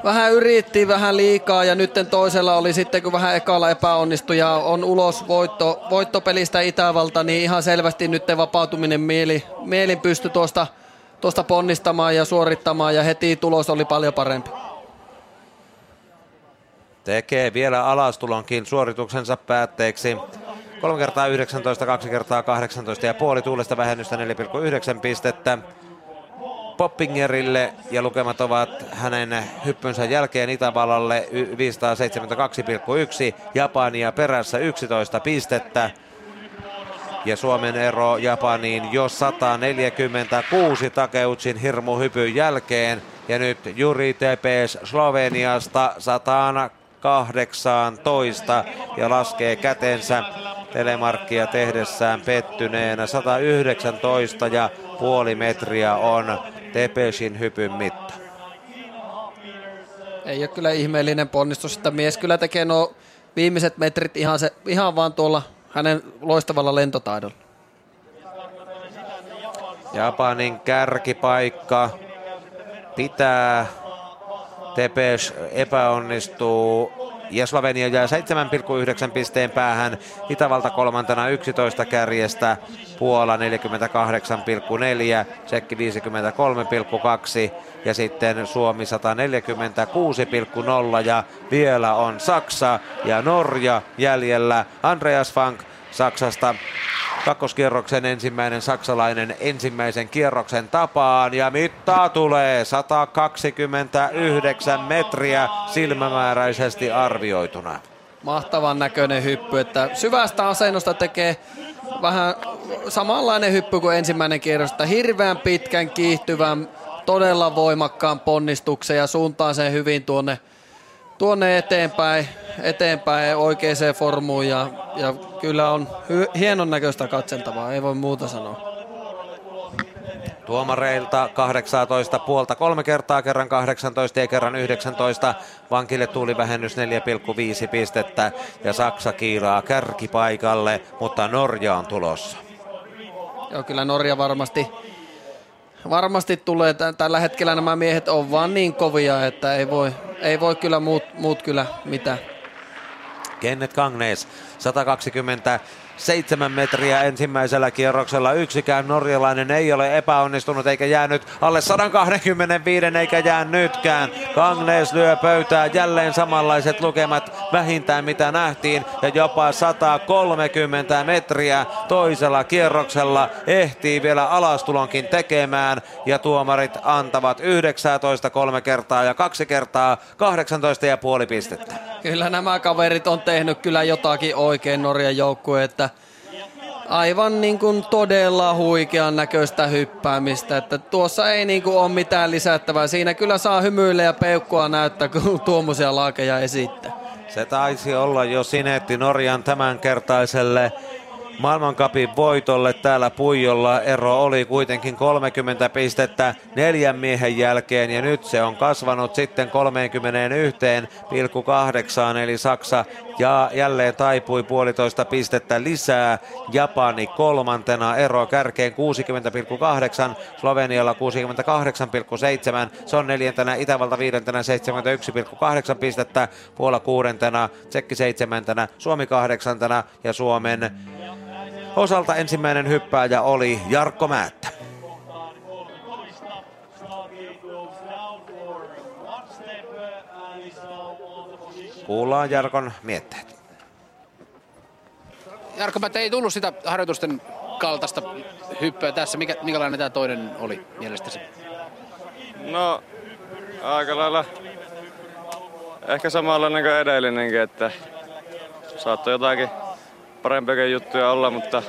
Speaker 3: vähän yritti vähän liikaa ja nyt toisella oli sitten, kun vähän ekalla epäonnistui ja on ulos voitto, voittopelistä Itävalta, niin ihan selvästi nyt vapautuminen mieli, mielin pysty tuosta, tuosta ponnistamaan ja suorittamaan ja heti tulos oli paljon parempi.
Speaker 2: Tekee vielä alastulonkin suorituksensa päätteeksi. 3 kertaa 19, 2 kertaa 18 ja puoli tuulesta vähennystä 4,9 pistettä. Poppingerille ja lukemat ovat hänen hyppynsä jälkeen Itävallalle 572,1, Japania perässä 11 pistettä ja Suomen ero Japaniin jo 146 Takeutsin hirmuhypyn jälkeen. Ja nyt Juri Tepes Sloveniasta 118 ja laskee kätensä telemarkkia tehdessään pettyneenä 119 ja puoli metriä on Tepesin hypyn mitta.
Speaker 3: Ei ole kyllä ihmeellinen ponnistus, että mies kyllä tekee nuo viimeiset metrit ihan, se, ihan vaan tuolla hänen loistavalla lentotaidolla.
Speaker 2: Japanin kärkipaikka pitää. Tepes epäonnistuu ja Slovenia jää 7,9 pisteen päähän. Itävalta kolmantena 11 kärjestä, Puola 48,4, Tsekki 53,2 ja sitten Suomi 146,0 ja vielä on Saksa ja Norja jäljellä. Andreas Fank Saksasta kakkoskierroksen ensimmäinen saksalainen ensimmäisen kierroksen tapaan ja mittaa tulee 129 metriä silmämääräisesti arvioituna.
Speaker 3: Mahtavan näköinen hyppy, että syvästä asennosta tekee vähän samanlainen hyppy kuin ensimmäinen kierros, että hirveän pitkän kiihtyvän, todella voimakkaan ponnistuksen ja suuntaan sen hyvin tuonne, tuonne eteenpäin eteenpäin oikeaan formuun ja, ja kyllä on hy- hienon näköistä katseltavaa, ei voi muuta sanoa.
Speaker 2: Tuomareilta 18 puolta kolme kertaa, kerran 18 ja kerran 19. Vankille tuli vähennys 4,5 pistettä ja Saksa kiilaa kärkipaikalle, mutta Norja on tulossa.
Speaker 3: Joo, kyllä Norja varmasti, varmasti tulee. Tällä hetkellä nämä miehet on vaan niin kovia, että ei voi, ei voi kyllä muut, muut kyllä mitään.
Speaker 2: Kenneth Kangnes 120 seitsemän metriä ensimmäisellä kierroksella. Yksikään norjalainen ei ole epäonnistunut eikä jäänyt alle 125 eikä jää nytkään. Kangnes lyö pöytää jälleen samanlaiset lukemat vähintään mitä nähtiin ja jopa 130 metriä toisella kierroksella ehtii vielä alastulonkin tekemään ja tuomarit antavat 19 kolme kertaa ja kaksi kertaa 18 ja puoli pistettä.
Speaker 3: Kyllä nämä kaverit on tehnyt kyllä jotakin oikein Norjan joukkue, että aivan niin kuin todella huikean näköistä hyppäämistä. Että tuossa ei niin kuin ole mitään lisättävää. Siinä kyllä saa hymyillä ja peukkua näyttää, kun tuommoisia laakeja esittää.
Speaker 2: Se taisi olla jo sinetti Norjan tämänkertaiselle maailmankapin voitolle täällä Puijolla. Ero oli kuitenkin 30 pistettä neljän miehen jälkeen ja nyt se on kasvanut sitten 31,8 eli Saksa ja jälleen taipui puolitoista pistettä lisää. Japani kolmantena ero kärkeen 60,8, Slovenialla 68,7, se on neljäntenä, Itävalta viidentenä 71,8 pistettä, Puola kuudentena, Tsekki seitsemäntenä, Suomi kahdeksantena ja Suomen osalta ensimmäinen hyppääjä oli Jarkko Määttä. Kuullaan Jarkon mietteet.
Speaker 4: Jarkko, mä ei tullut sitä harjoitusten kaltaista hyppyä tässä. Mikä, minkälainen tämä toinen oli mielestäsi?
Speaker 5: No, aika lailla ehkä samanlainen kuin edellinenkin, että saattoi jotakin parempiakin juttuja olla, mutta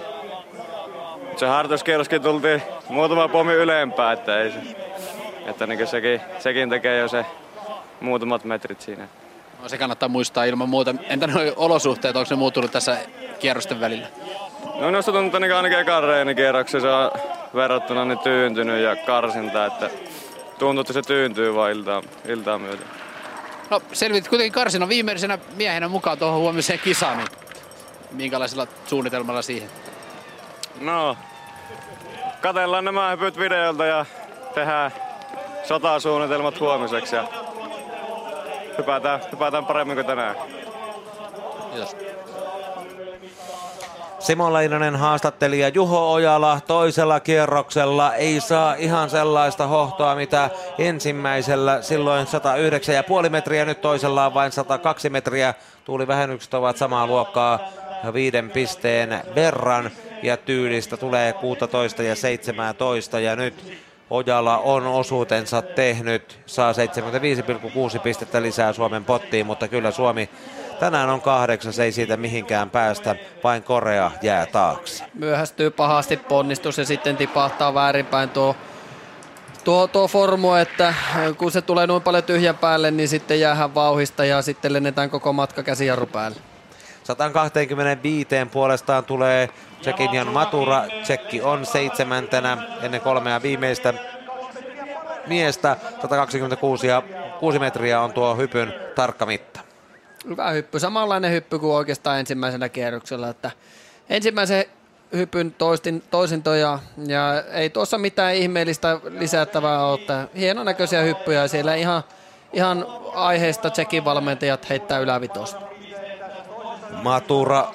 Speaker 5: se harjoituskierroskin tultiin muutama pommi ylempää, että ei se, että niin sekin, sekin tekee jo se muutamat metrit siinä.
Speaker 4: No, se kannattaa muistaa ilman muuta. Entä nuo olosuhteet, onko ne muuttunut tässä kierrosten välillä?
Speaker 5: No minusta tuntuu niin ainakin ekan reenikierroksessa on verrattuna niin tyyntynyt ja karsinta, että tuntuu, että se tyyntyy vaan iltaa, iltaa myöten.
Speaker 4: No selvit kuitenkin karsinnan viimeisenä miehenä mukaan tuohon huomiseen kisaan, niin minkälaisella suunnitelmalla siihen?
Speaker 5: No, katellaan nämä hypyt videolta ja tehdään sotasuunnitelmat huomiseksi ja hypätään, hypätään paremmin kuin tänään.
Speaker 4: Kiitos.
Speaker 2: Simo Leinonen haastattelija Juho Ojala toisella kierroksella ei saa ihan sellaista hohtoa mitä ensimmäisellä silloin 109,5 metriä, nyt toisella on vain 102 metriä. Tuulivähennykset ovat samaa luokkaa viiden pisteen verran ja tyylistä tulee 16 ja 17 ja nyt Ojala on osuutensa tehnyt, saa 75,6 pistettä lisää Suomen pottiin, mutta kyllä Suomi tänään on kahdeksas, ei siitä mihinkään päästä, vain Korea jää taakse.
Speaker 3: Myöhästyy pahasti ponnistus ja sitten tipahtaa väärinpäin tuo tuo, tuo formu, että kun se tulee noin paljon tyhjän päälle, niin sitten jäähän vauhista ja sitten lennetään koko matka käsijarru päälle.
Speaker 2: 125 puolestaan tulee Tsekin Jan Matura. Tsekki on seitsemäntenä ennen kolmea viimeistä miestä. 126 ja 6 metriä on tuo hypyn tarkka mitta.
Speaker 3: Hyvä hyppy, samanlainen hyppy kuin oikeastaan ensimmäisellä kierroksella, että ensimmäisen hypyn toistin, toisintoja ja ei tuossa mitään ihmeellistä lisättävää ole. Että näköisiä hyppyjä siellä ihan, ihan aiheesta Tsekin valmentajat heittää ylävitosta.
Speaker 2: Matura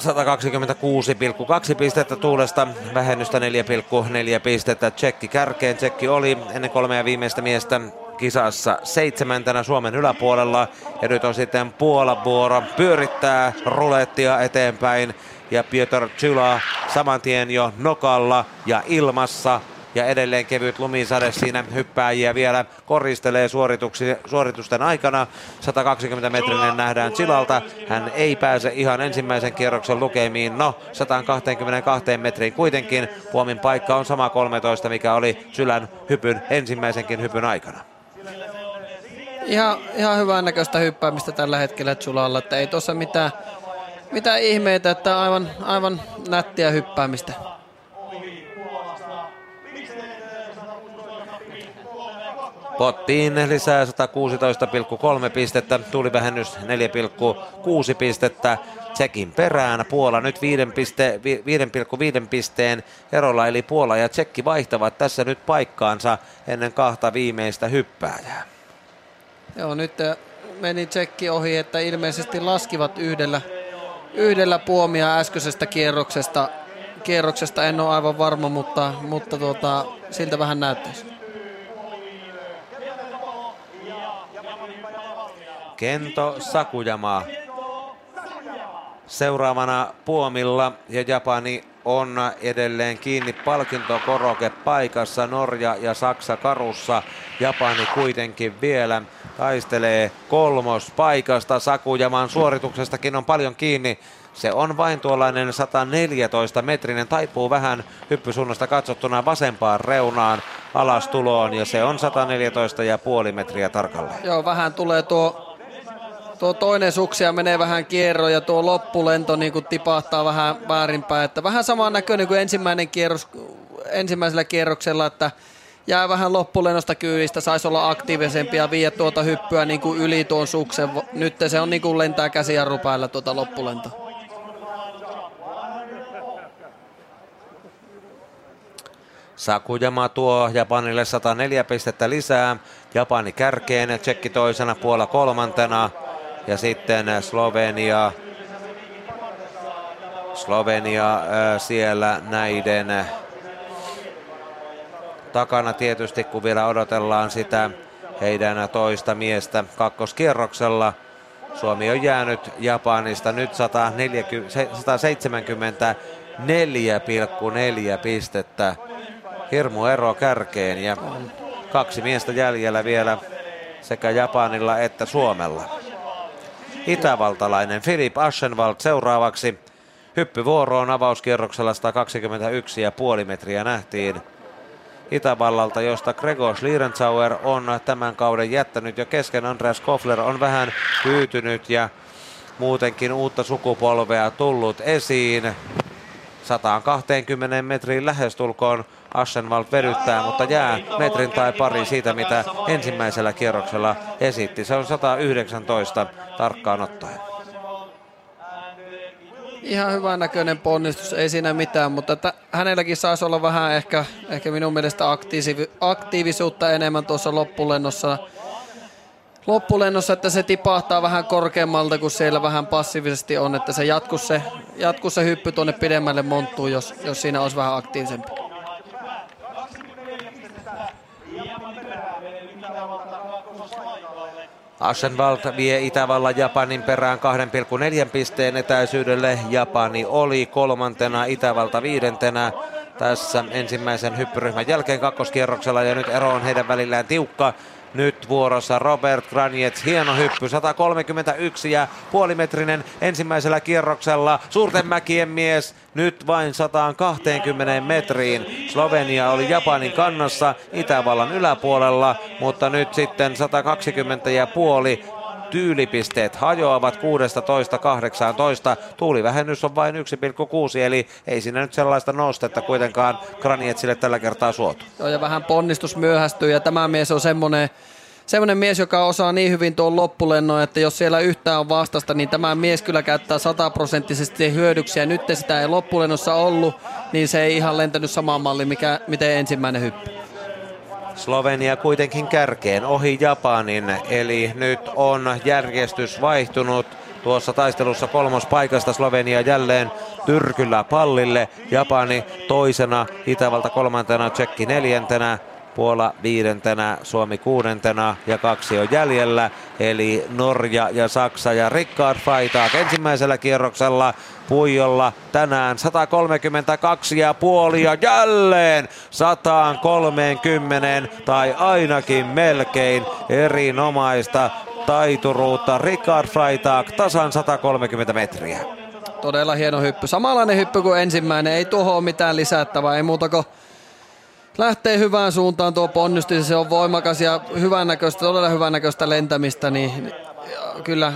Speaker 2: 126,2 pistettä tuulesta, vähennystä 4,4 pistettä. Tsekki kärkeen. Tsekki oli ennen kolmea viimeistä miestä kisassa seitsemäntenä Suomen yläpuolella. Ja nyt on sitten Puolan vuoro pyörittää rulettia eteenpäin. Ja Piotr Chyla saman tien jo nokalla ja ilmassa ja edelleen kevyt lumisade siinä hyppääjiä vielä koristelee suoritusten aikana. 120 metrinen nähdään Silalta. Hän ei pääse ihan ensimmäisen kierroksen lukemiin. No, 122 metriin kuitenkin. Puomin paikka on sama 13, mikä oli Sylän hypyn ensimmäisenkin hypyn aikana.
Speaker 3: Ihan, ihan hyvän näköistä hyppäämistä tällä hetkellä Zulalla, että ei tuossa mitään, mitään ihmeitä, että aivan, aivan nättiä hyppäämistä.
Speaker 2: Pottiin lisää 116,3 pistettä, tuli vähennys 4,6 pistettä. Tsekin perään. Puola nyt 5,5 piste, 5,5 pisteen erolla, eli Puola ja Tsekki vaihtavat tässä nyt paikkaansa ennen kahta viimeistä hyppääjää.
Speaker 3: Joo, nyt meni Tsekki ohi, että ilmeisesti laskivat yhdellä, yhdellä puomia äskeisestä kierroksesta. Kierroksesta en ole aivan varma, mutta, mutta tuota, siltä vähän näyttäisi.
Speaker 2: Kento Sakujama seuraavana Puomilla ja Japani on edelleen kiinni palkintokoroke paikassa. Norja ja Saksa karussa. Japani kuitenkin vielä taistelee kolmos paikasta. Sakujaman suorituksestakin on paljon kiinni. Se on vain tuollainen 114 metrinen, taipuu vähän hyppysuunnasta katsottuna vasempaan reunaan alastuloon ja se on 114 ja puoli metriä tarkalleen.
Speaker 3: Joo, vähän tulee tuo tuo toinen suksia menee vähän kierro ja tuo loppulento niin kuin tipahtaa vähän väärinpäin. Että vähän saman näköinen kuin ensimmäinen kierros, ensimmäisellä kierroksella, että jää vähän loppulennosta kyydistä, saisi olla aktiivisempi ja viedä tuota hyppyä niin kuin yli tuon suksen. Nyt se on niin kuin lentää käsijarru päällä tuota loppulento.
Speaker 2: Sakujama tuo Japanille 104 pistettä lisää. Japani kärkeen, Tsekki toisena, Puola kolmantena. Ja sitten Slovenia, Slovenia äh, siellä näiden äh, takana tietysti, kun vielä odotellaan sitä heidän toista miestä kakkoskierroksella. Suomi on jäänyt Japanista nyt 174,4 pistettä. Hirmu ero kärkeen ja kaksi miestä jäljellä vielä sekä Japanilla että Suomella itävaltalainen Filip Aschenwald seuraavaksi. Hyppyvuoroon avauskierroksella 121,5 metriä nähtiin Itävallalta, josta Gregor Schlierenzauer on tämän kauden jättänyt jo kesken. Andreas Kofler on vähän hyytynyt ja muutenkin uutta sukupolvea tullut esiin. 120 metriin lähestulkoon Aschenwald vedyttää, mutta jää metrin tai pari siitä, mitä ensimmäisellä kierroksella esitti. Se on 119 tarkkaan ottaen.
Speaker 3: Ihan hyvän näköinen ponnistus, ei siinä mitään, mutta että hänelläkin saisi olla vähän ehkä, ehkä minun mielestä aktiivi, aktiivisuutta enemmän tuossa loppulennossa. Loppulennossa, että se tipahtaa vähän korkeammalta kuin siellä vähän passiivisesti on, että se jatku se, jatku se hyppy tuonne pidemmälle monttuu, jos, jos siinä olisi vähän aktiivisempi.
Speaker 2: Aschenwald vie Itävallan Japanin perään 2,4 pisteen etäisyydelle. Japani oli kolmantena, Itävalta viidentenä. tässä ensimmäisen hyppyryhmän jälkeen kakkoskierroksella ja nyt ero on heidän välillään tiukka. Nyt vuorossa Robert Granjets, hieno hyppy, 131 ja puolimetrinen ensimmäisellä kierroksella. Suurten mäkien mies, nyt vain 120 metriin. Slovenia oli Japanin kannassa Itävallan yläpuolella, mutta nyt sitten 120 ja puoli tyylipisteet hajoavat 16-18. Tuulivähennys on vain 1,6 eli ei siinä nyt sellaista nostetta kuitenkaan Granietsille tällä kertaa suotu.
Speaker 3: Joo ja vähän ponnistus myöhästyy ja tämä mies on semmoinen semmoinen mies, joka osaa niin hyvin tuon loppulennon, että jos siellä yhtään on vastasta, niin tämä mies kyllä käyttää sataprosenttisesti hyödyksiä. Nyt sitä ei loppulennossa ollut, niin se ei ihan lentänyt samaan malliin, mikä, miten ensimmäinen hyppy.
Speaker 2: Slovenia kuitenkin kärkeen ohi Japanin, eli nyt on järjestys vaihtunut. Tuossa taistelussa kolmospaikasta Slovenia jälleen tyrkyllä pallille. Japani toisena, Itävalta kolmantena, Tsekki neljäntenä. Puola viidentenä, Suomi kuudentena ja kaksi on jäljellä. Eli Norja ja Saksa ja Rickard Freitag ensimmäisellä kierroksella Puijolla tänään 132 ja puoli ja jälleen 130 tai ainakin melkein erinomaista taituruutta. Rickard Freitag tasan 130 metriä.
Speaker 3: Todella hieno hyppy. Samanlainen hyppy kuin ensimmäinen. Ei tuohon mitään lisättävää. Ei muuta kuin lähtee hyvään suuntaan tuo ponnistus. Se on voimakas ja hyvännäköistä, todella hyvännäköistä lentämistä. Niin kyllä,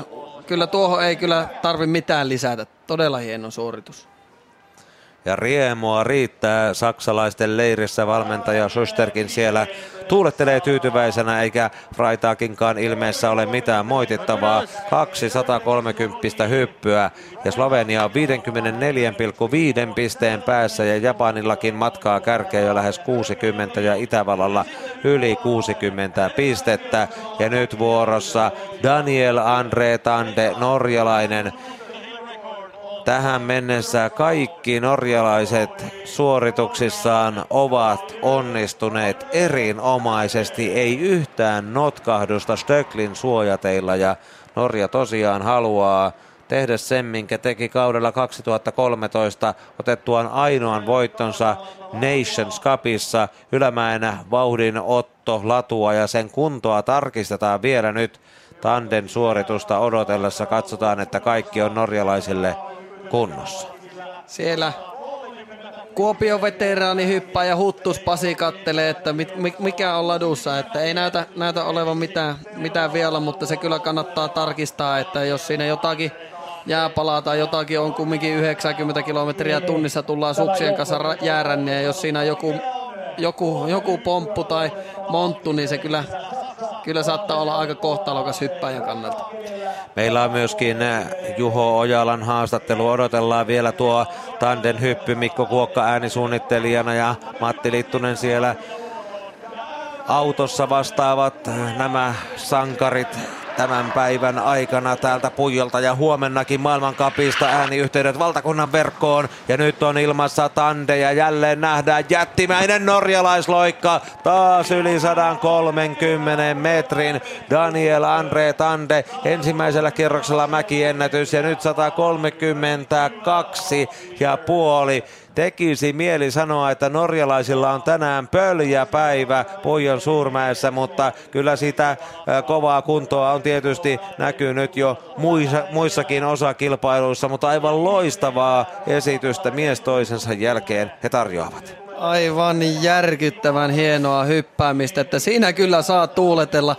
Speaker 3: kyllä tuohon ei kyllä tarvi mitään lisätä. Todella hieno suoritus.
Speaker 2: Ja riemua riittää saksalaisten leirissä valmentaja Schusterkin siellä tuulettelee tyytyväisenä eikä Freitaginkaan ilmeessä ole mitään moitittavaa. 230 hyppyä ja Slovenia on 54,5 pisteen päässä ja Japanillakin matkaa kärkeä jo lähes 60 ja Itävallalla yli 60 pistettä. Ja nyt vuorossa Daniel Andre Tande, norjalainen Tähän mennessä kaikki norjalaiset suorituksissaan ovat onnistuneet erinomaisesti, ei yhtään notkahdusta Stöcklin suojateilla ja Norja tosiaan haluaa tehdä sen, minkä teki kaudella 2013 otettuaan ainoan voittonsa Nations Cupissa. Ylämäenä vauhdin otto latua ja sen kuntoa tarkistetaan vielä nyt Tanden suoritusta odotellessa. Katsotaan, että kaikki on norjalaisille kunnossa.
Speaker 3: Siellä Kuopion veteraani hyppää ja Huttus Pasi kattelee, että mikä on ladussa, että ei näytä, näytä olevan mitään, mitään vielä, mutta se kyllä kannattaa tarkistaa, että jos siinä jotakin jääpalaa tai jotakin on kumminkin 90 kilometriä tunnissa tullaan suksien kanssa jääränne jos siinä joku, joku, joku pomppu tai monttu, niin se kyllä kyllä saattaa olla aika kohtalokas hyppäjän kannalta.
Speaker 2: Meillä on myöskin äh, Juho Ojalan haastattelu. Odotellaan vielä tuo tanden hyppy Mikko Kuokka äänisuunnittelijana ja Matti Littunen siellä autossa vastaavat äh, nämä sankarit tämän päivän aikana täältä Pujolta ja huomennakin maailmankapista ääniyhteydet valtakunnan verkkoon. Ja nyt on ilmassa Tande ja jälleen nähdään jättimäinen norjalaisloikka taas yli 130 metrin. Daniel Andre Tande ensimmäisellä kierroksella mäkiennätys ja nyt 132 ja puoli tekisi mieli sanoa, että norjalaisilla on tänään pöljä päivä Puijon suurmäessä, mutta kyllä sitä kovaa kuntoa on tietysti näkynyt jo muissa, muissakin osakilpailuissa, mutta aivan loistavaa esitystä mies toisensa jälkeen he tarjoavat.
Speaker 3: Aivan järkyttävän hienoa hyppäämistä, että siinä kyllä saa tuuletella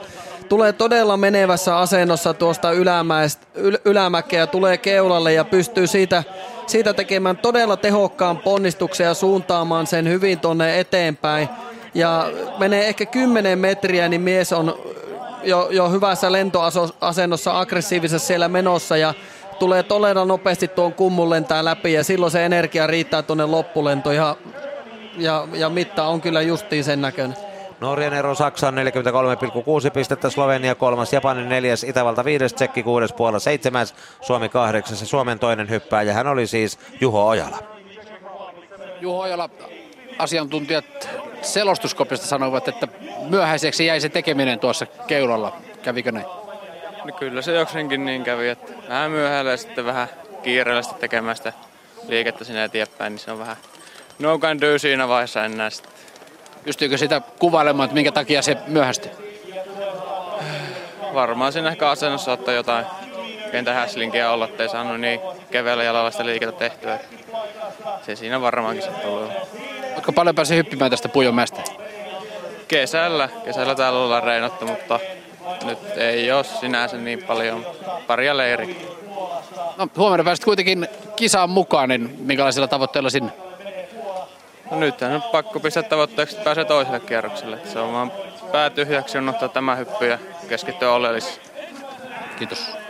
Speaker 3: tulee todella menevässä asennossa tuosta ylämäestä, yl, ylämäkeä, tulee keulalle ja pystyy siitä, siitä tekemään todella tehokkaan ponnistuksen ja suuntaamaan sen hyvin tonne eteenpäin. Ja menee ehkä 10 metriä, niin mies on jo, jo hyvässä lentoasennossa, aggressiivisessa siellä menossa ja tulee todella nopeasti tuon kummun lentää läpi ja silloin se energia riittää tuonne loppulento ja, ja, ja mitta on kyllä justiin sen näköinen.
Speaker 2: Norjan ero Saksaan 43,6 pistettä, Slovenia kolmas, Japani neljäs, Itävalta viides, Tsekki kuudes, Puola seitsemäs, Suomi kahdeksas ja Suomen toinen hyppääjä. Hän oli siis Juho Ojala.
Speaker 4: Juho Ojala, asiantuntijat selostuskopista sanoivat, että myöhäiseksi jäi se tekeminen tuossa keulalla. Kävikö näin?
Speaker 5: No kyllä se jokseenkin niin kävi, että vähän myöhällä ja sitten vähän kiireellä tekemään sitä liikettä sinne eteenpäin, niin se on vähän no can do siinä vaiheessa enää sitten.
Speaker 4: Pystyykö sitä kuvailemaan, että minkä takia se myöhästyi?
Speaker 5: Varmaan siinä ehkä asennossa ottaa jotain pientä häslinkiä olla, ettei saanut niin keveällä jalalla sitä liikettä tehtyä. Se siinä varmaankin se tullut.
Speaker 4: Oletko paljon päässyt hyppimään tästä Pujonmäestä?
Speaker 5: Kesällä. Kesällä täällä ollaan reinattu, mutta nyt ei ole sinänsä niin paljon. Paria leiri.
Speaker 4: No, huomenna pääsit kuitenkin kisaan mukaan, niin minkälaisilla tavoitteilla sinne?
Speaker 5: No nyt on pakko pistää tavoitteeksi, että pääsee toiselle kierrokselle. Se on vaan päätyhjäksi on ottaa tämä hyppy ja keskittyä oleelliseen.
Speaker 4: Kiitos.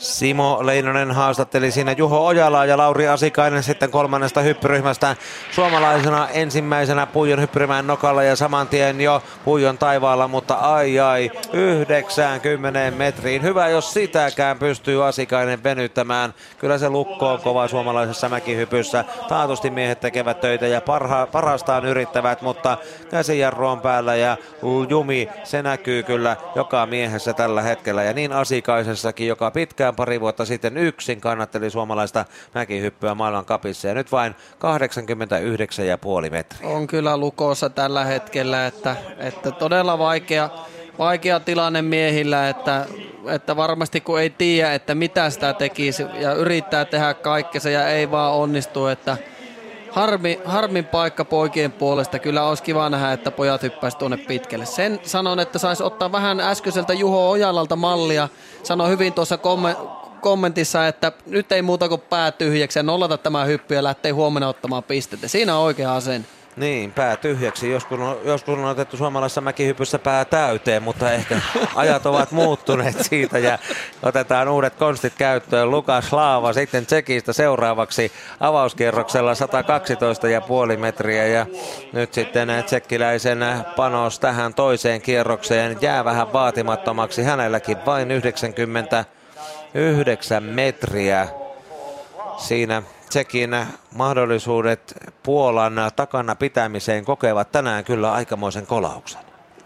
Speaker 2: Simo Leinonen haastatteli siinä Juho Ojalaa ja Lauri Asikainen sitten kolmannesta hyppyryhmästä suomalaisena ensimmäisenä Puijon hyppyrimään nokalla ja saman tien jo Puijon taivaalla, mutta ai ai 90 metriin. Hyvä, jos sitäkään pystyy Asikainen venyttämään. Kyllä se lukko on kova suomalaisessa mäkihypyssä. Taatusti miehet tekevät töitä ja parha, parastaan yrittävät, mutta käsijarru on päällä ja jumi, se näkyy kyllä joka miehessä tällä hetkellä ja niin Asikaisessakin, joka pitkään pari vuotta sitten yksin kannatteli suomalaista mäkihyppyä maailmankapissa ja nyt vain 89,5 metriä.
Speaker 3: On kyllä lukossa tällä hetkellä, että, että todella vaikea, vaikea tilanne miehillä, että, että varmasti kun ei tiedä, että mitä sitä tekisi ja yrittää tehdä kaikkensa ja ei vaan onnistu, että harmi, harmin paikka poikien puolesta. Kyllä olisi kiva nähdä, että pojat hyppäisi tuonne pitkälle. Sen sanon, että saisi ottaa vähän äskeiseltä Juho Ojalalta mallia. Sano hyvin tuossa kommentissa, että nyt ei muuta kuin pää tyhjäksi ja nollata tämä hyppy ja lähtee huomenna ottamaan pistettä. Siinä on oikea asenne.
Speaker 2: Niin, pää tyhjäksi. Joskus on, joskus on otettu suomalaisessa mäkihypyssä pää täyteen, mutta ehkä ajat ovat muuttuneet siitä ja otetaan uudet konstit käyttöön. Lukas Laava sitten Tsekistä seuraavaksi avauskierroksella 112,5 metriä ja nyt sitten tsekkiläisen panos tähän toiseen kierrokseen jää vähän vaatimattomaksi. Hänelläkin vain 99 metriä siinä Tsekin mahdollisuudet Puolan takana pitämiseen kokevat tänään kyllä aikamoisen kolauksen.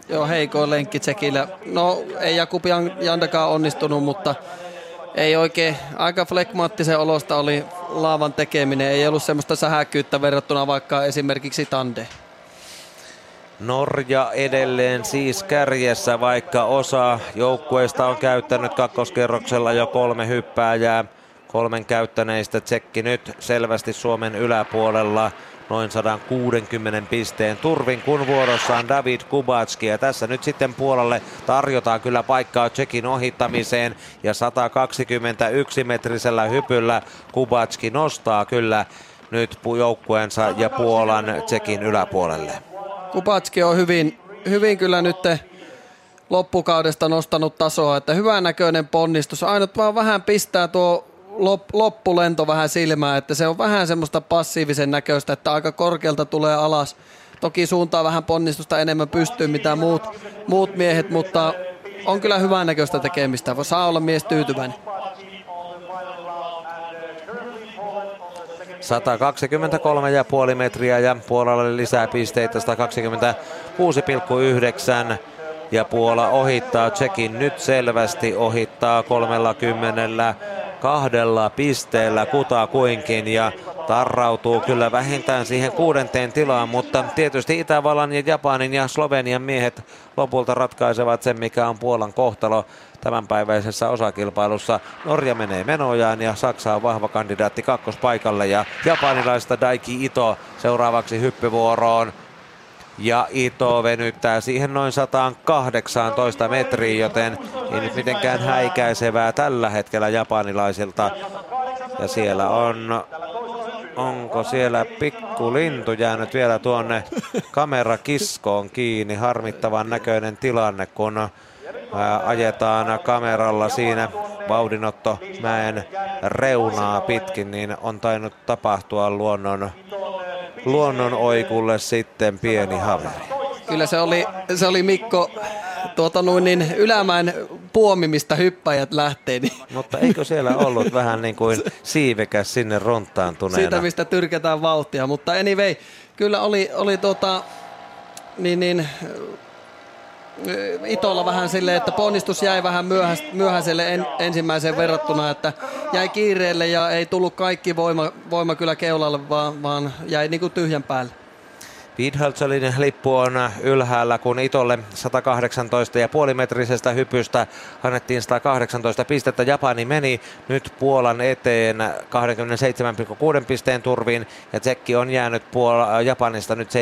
Speaker 3: Joo, heikoin lenkki Tsekillä. No, ei Jakub Jandakaan onnistunut, mutta ei oikein, aika flekmaattisen olosta oli laavan tekeminen. Ei ollut semmoista sähäkkyyttä verrattuna vaikka esimerkiksi Tande.
Speaker 2: Norja edelleen siis kärjessä, vaikka osa joukkueista on käyttänyt kakkoskerroksella jo kolme hyppääjää. Kolmen käyttäneistä tsekki nyt selvästi Suomen yläpuolella noin 160 pisteen turvin, kun vuorossa on David Kubatski. Ja tässä nyt sitten puolelle tarjotaan kyllä paikkaa Tsekin ohittamiseen. Ja 121 metrisellä hypyllä Kubatski nostaa kyllä nyt joukkueensa ja Puolan Tsekin yläpuolelle.
Speaker 3: Kubatski on hyvin, hyvin kyllä nyt loppukaudesta nostanut tasoa, että hyvän näköinen ponnistus. Ainut vaan vähän pistää tuo loppulento vähän silmää, että se on vähän semmoista passiivisen näköistä, että aika korkealta tulee alas. Toki suuntaa vähän ponnistusta enemmän pystyy mitä muut, muut miehet, mutta on kyllä hyvän näköistä tekemistä. Saa olla mies tyytyväinen.
Speaker 2: 123,5 metriä ja Puolalle lisää pisteitä 126,9 ja Puola ohittaa Tsekin nyt selvästi, ohittaa 30 kahdella pisteellä kutakuinkin ja tarrautuu kyllä vähintään siihen kuudenteen tilaan, mutta tietysti Itävallan ja Japanin ja Slovenian miehet lopulta ratkaisevat sen, mikä on Puolan kohtalo tämänpäiväisessä osakilpailussa. Norja menee menojaan ja Saksa on vahva kandidaatti kakkospaikalle ja japanilaista Daiki Ito seuraavaksi hyppyvuoroon. Ja Ito venyttää siihen noin 118 metriä, joten ei nyt mitenkään häikäisevää tällä hetkellä japanilaisilta. Ja siellä on, onko siellä pikku lintu jäänyt vielä tuonne kamerakiskoon kiinni. Harmittavan näköinen tilanne, kun ajetaan kameralla siinä vauhdinotto mäen reunaa pitkin, niin on tainnut tapahtua luonnon luonnon oikulle sitten pieni haveri.
Speaker 3: Kyllä se oli, se oli Mikko tuota noin niin ylämään puomimista hyppäjät lähtee. Niin.
Speaker 2: Mutta eikö siellä ollut vähän niin kuin siivekäs sinne rontaantuneena?
Speaker 3: Siitä, mistä tyrkätään vauhtia, mutta anyway, kyllä oli, oli tuota, niin, niin, Itolla vähän silleen, että ponnistus jäi vähän myöhäiselle en, ensimmäiseen verrattuna, että jäi kiireelle ja ei tullut kaikki voima, voima kyllä keulalle, vaan, vaan jäi niin kuin tyhjän päälle.
Speaker 2: Widhölzölin lippu on ylhäällä, kun Itolle 118,5 metrisestä hypystä annettiin 118 pistettä. Japani meni nyt Puolan eteen 27,6 pisteen turviin ja Tsekki on jäänyt Puol- Japanista nyt 71,2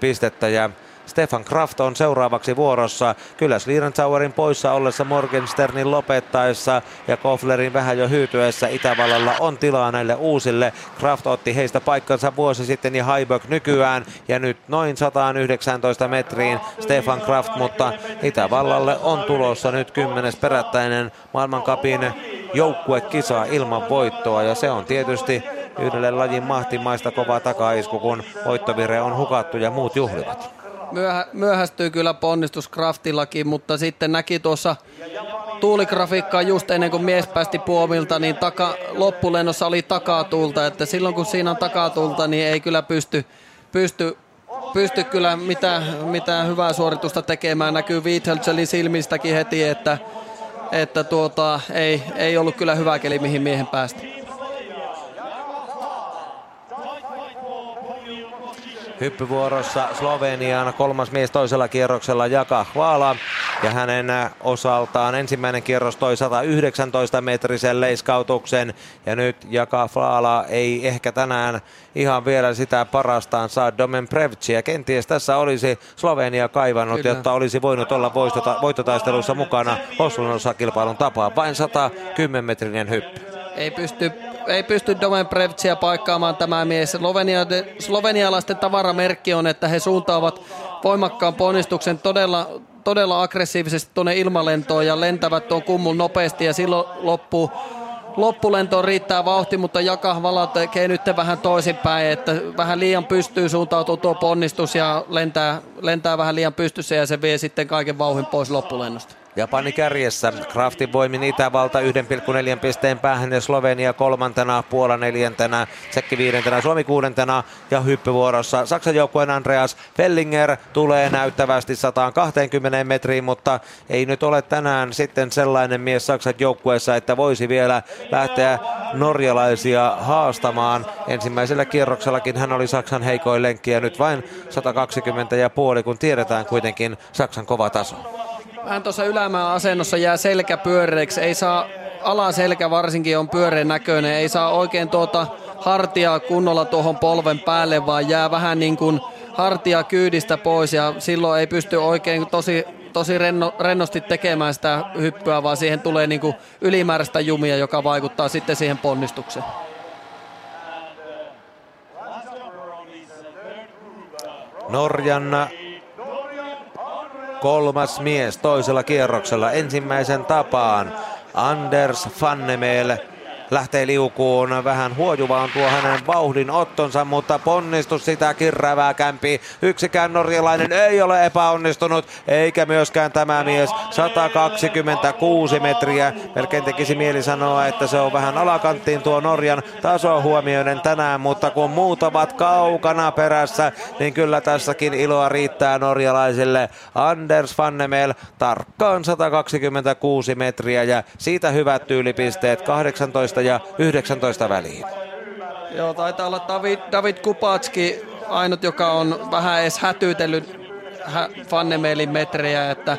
Speaker 2: pistettä ja Stefan Kraft on seuraavaksi vuorossa. Kyllä Slierenzauerin poissa ollessa Morgensternin lopettaessa ja Koflerin vähän jo hyytyessä Itävallalla on tilaa näille uusille. Kraft otti heistä paikkansa vuosi sitten ja Haibök nykyään ja nyt noin 119 metriin Stefan Kraft, mutta Itävallalle on tulossa nyt kymmenes perättäinen maailmankapin joukkuekisa ilman voittoa ja se on tietysti yhdelle lajin mahtimaista kovaa takaisku, kun voittovire on hukattu ja muut juhlivat
Speaker 3: myöhä, myöhästyy kyllä ponnistus Kraftillakin, mutta sitten näki tuossa tuuligrafiikkaa just ennen kuin mies päästi puomilta, niin taka, loppulennossa oli takatuulta, että silloin kun siinä on takatuulta, niin ei kyllä pysty, pysty pysty kyllä mitään, mitään hyvää suoritusta tekemään. Näkyy Wietheltselin silmistäkin heti, että, että tuota, ei, ei ollut kyllä hyvä keli, mihin miehen päästä.
Speaker 2: Hyppyvuorossa Slovenian kolmas mies toisella kierroksella Jaka Hvala. Ja hänen osaltaan ensimmäinen kierros toi 119 metrisen leiskautuksen. Ja nyt Jaka Hvala ei ehkä tänään ihan vielä sitä parastaan saa Domen Prevcia. Kenties tässä olisi Slovenia kaivannut, Kyllä. jotta olisi voinut olla voittotaistelussa mukana Oslon kilpailun tapaa. Vain 110 metrinen hyppy.
Speaker 3: Ei pysty ei pysty Domen Prevtsiä paikkaamaan tämä mies. Slovenia, slovenialaisten tavaramerkki on, että he suuntaavat voimakkaan ponnistuksen todella, todella aggressiivisesti tuonne ilmalentoon ja lentävät tuon kummun nopeasti ja silloin loppuu loppulentoon riittää vauhti, mutta Jakahvala tekee nyt vähän toisinpäin, että vähän liian pystyy suuntautuu tuo ponnistus ja lentää, lentää vähän liian pystyssä ja se vie sitten kaiken vauhin pois loppulennosta.
Speaker 2: Japani kärjessä. Kraftin voimin Itävalta 1,4 pisteen päähän ja Slovenia kolmantena, Puola neljäntenä, Tsekki viidentenä, Suomi kuudentena ja hyppyvuorossa. Saksan joukkueen Andreas Fellinger tulee näyttävästi 120 metriin, mutta ei nyt ole tänään sitten sellainen mies Saksan joukkueessa, että voisi vielä lähteä norjalaisia haastamaan. Ensimmäisellä kierroksellakin hän oli Saksan heikoin lenkki ja nyt vain 120 ja puoli, kun tiedetään kuitenkin Saksan kova taso
Speaker 3: vähän tuossa ylämään asennossa jää selkä pyöreäksi. Ei saa, alaselkä varsinkin on pyöreän näköinen. Ei saa oikein tuota hartia kunnolla tuohon polven päälle, vaan jää vähän niin kuin hartia kyydistä pois ja silloin ei pysty oikein tosi, tosi renno, rennosti tekemään sitä hyppyä, vaan siihen tulee niin kuin ylimääräistä jumia, joka vaikuttaa sitten siihen ponnistukseen.
Speaker 2: Norjan kolmas mies toisella kierroksella ensimmäisen tapaan. Anders Fannemel lähtee liukuun. Vähän huojuvaan tuo hänen vauhdin ottonsa, mutta ponnistus sitä kirrävää kämpi. Yksikään norjalainen ei ole epäonnistunut, eikä myöskään tämä mies. 126 metriä. Melkein tekisi mieli sanoa, että se on vähän alakanttiin tuo Norjan taso huomioiden tänään, mutta kun muut ovat kaukana perässä, niin kyllä tässäkin iloa riittää norjalaisille. Anders Fannemel tarkkaan 126 metriä ja siitä hyvät tyylipisteet 18 ja 19 väliin.
Speaker 3: Joo, taitaa olla David, David Kupatski ainut, joka on vähän edes hätyytellyt Fannemelin metrejä, että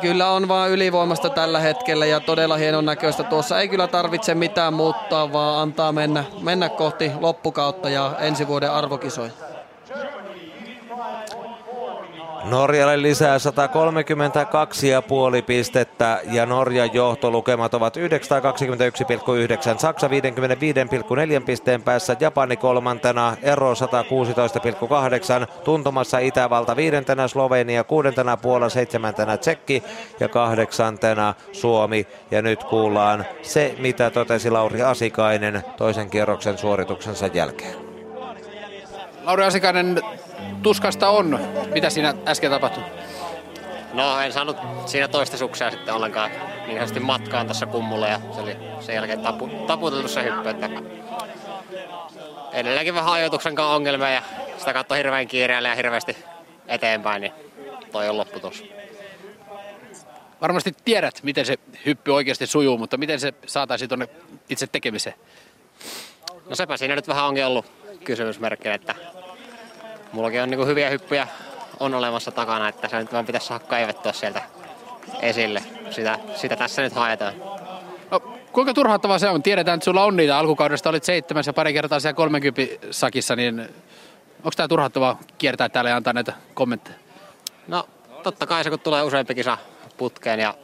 Speaker 3: kyllä on vaan ylivoimasta tällä hetkellä ja todella hienon näköistä. Tuossa ei kyllä tarvitse mitään muuttaa, vaan antaa mennä, mennä kohti loppukautta ja ensi vuoden arvokisoja.
Speaker 2: Norjalle lisää 132,5 pistettä ja Norjan johtolukemat ovat 921,9, Saksa 55,4 pisteen päässä, Japani kolmantena, ero 116,8, tuntumassa Itävalta viidentenä, Slovenia kuudentena, Puola seitsemäntenä, Tsekki ja kahdeksantena Suomi. Ja nyt kuullaan se, mitä totesi Lauri Asikainen toisen kierroksen suorituksensa jälkeen.
Speaker 4: Lauri Asikainen, tuskasta on. Mitä siinä äsken tapahtui?
Speaker 8: No en saanut siinä toista suksia sitten ollenkaan niin sanotusti matkaan tässä kummulle ja se oli sen jälkeen tapu, taputeltu se hyppy. Että edelleenkin vähän ajoituksen ongelmia ja sitä katsoi hirveän kiireellä ja hirveästi eteenpäin, niin toi on lopputus.
Speaker 4: Varmasti tiedät, miten se hyppy oikeasti sujuu, mutta miten se saataisiin tuonne itse tekemiseen?
Speaker 8: No sepä siinä nyt vähän onkin ollut kysymysmerkki, että mullakin on niin hyviä hyppyjä on olemassa takana, että se nyt vaan pitäisi saada kaivettua sieltä esille. Sitä, sitä tässä nyt haetaan.
Speaker 4: No, kuinka turhauttavaa se on? Tiedetään, että sulla on niitä alkukaudesta, olit seitsemäs ja pari kertaa siellä 30 sakissa, niin onko tämä turhauttavaa kiertää täällä ja antaa näitä kommentteja?
Speaker 8: No totta kai se kun tulee useampi kisa putkeen ja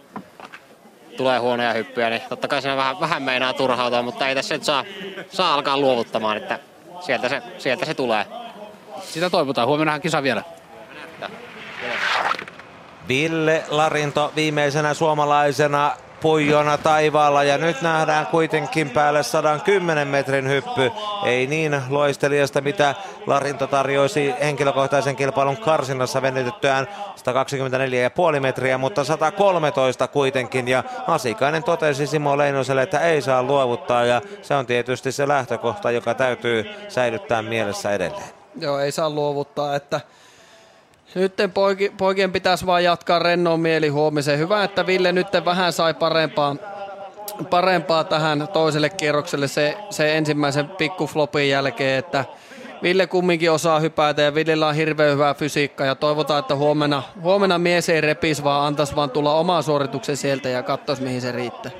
Speaker 8: tulee huonoja hyppyjä, niin totta kai siinä vähän, vähän meinaa turhautua, mutta ei tässä nyt saa, saa alkaa luovuttamaan, että sieltä se, sieltä se tulee.
Speaker 4: Sitä toivotaan. Huomennahan kisa vielä.
Speaker 2: Ville Larinto viimeisenä suomalaisena puijona taivaalla ja nyt nähdään kuitenkin päälle 110 metrin hyppy. Ei niin loistelijasta mitä Larinto tarjoisi henkilökohtaisen kilpailun karsinnassa venytettyään 124,5 metriä, mutta 113 kuitenkin ja Asikainen totesi Simo Leinoselle, että ei saa luovuttaa ja se on tietysti se lähtökohta, joka täytyy säilyttää mielessä edelleen.
Speaker 3: Joo, ei saa luovuttaa, että nyt poiki, poikien pitäisi vaan jatkaa rennoon mieli huomiseen. Hyvä, että Ville nyt vähän sai parempaa, parempaa tähän toiselle kierrokselle se, se ensimmäisen pikkuflopin jälkeen, että Ville kumminkin osaa hypätä ja Villellä on hirveän hyvä fysiikka ja toivotaan, että huomenna, huomenna mies ei repisi, vaan antaisi vaan tulla oma suorituksen sieltä ja katsoisi mihin se riittää.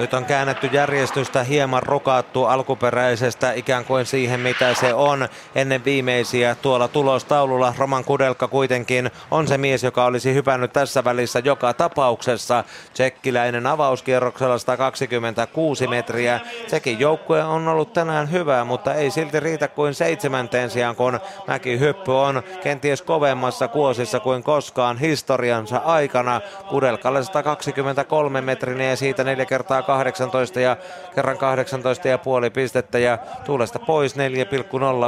Speaker 2: Nyt on käännetty järjestystä hieman rukattu alkuperäisestä ikään kuin siihen mitä se on ennen viimeisiä tuolla tulostaululla. Roman Kudelka kuitenkin on se mies, joka olisi hypännyt tässä välissä joka tapauksessa. Tsekkiläinen avauskierroksella 126 metriä. Tsekin joukkue on ollut tänään hyvä, mutta ei silti riitä kuin seitsemänteen sijaan, kun mäkihyppy on kenties kovemmassa kuosissa kuin koskaan historiansa aikana. Kudelkalle 123 metrinen ja siitä neljä kertaa 18 ja kerran 18 ja puoli pistettä ja tuulesta pois 4,0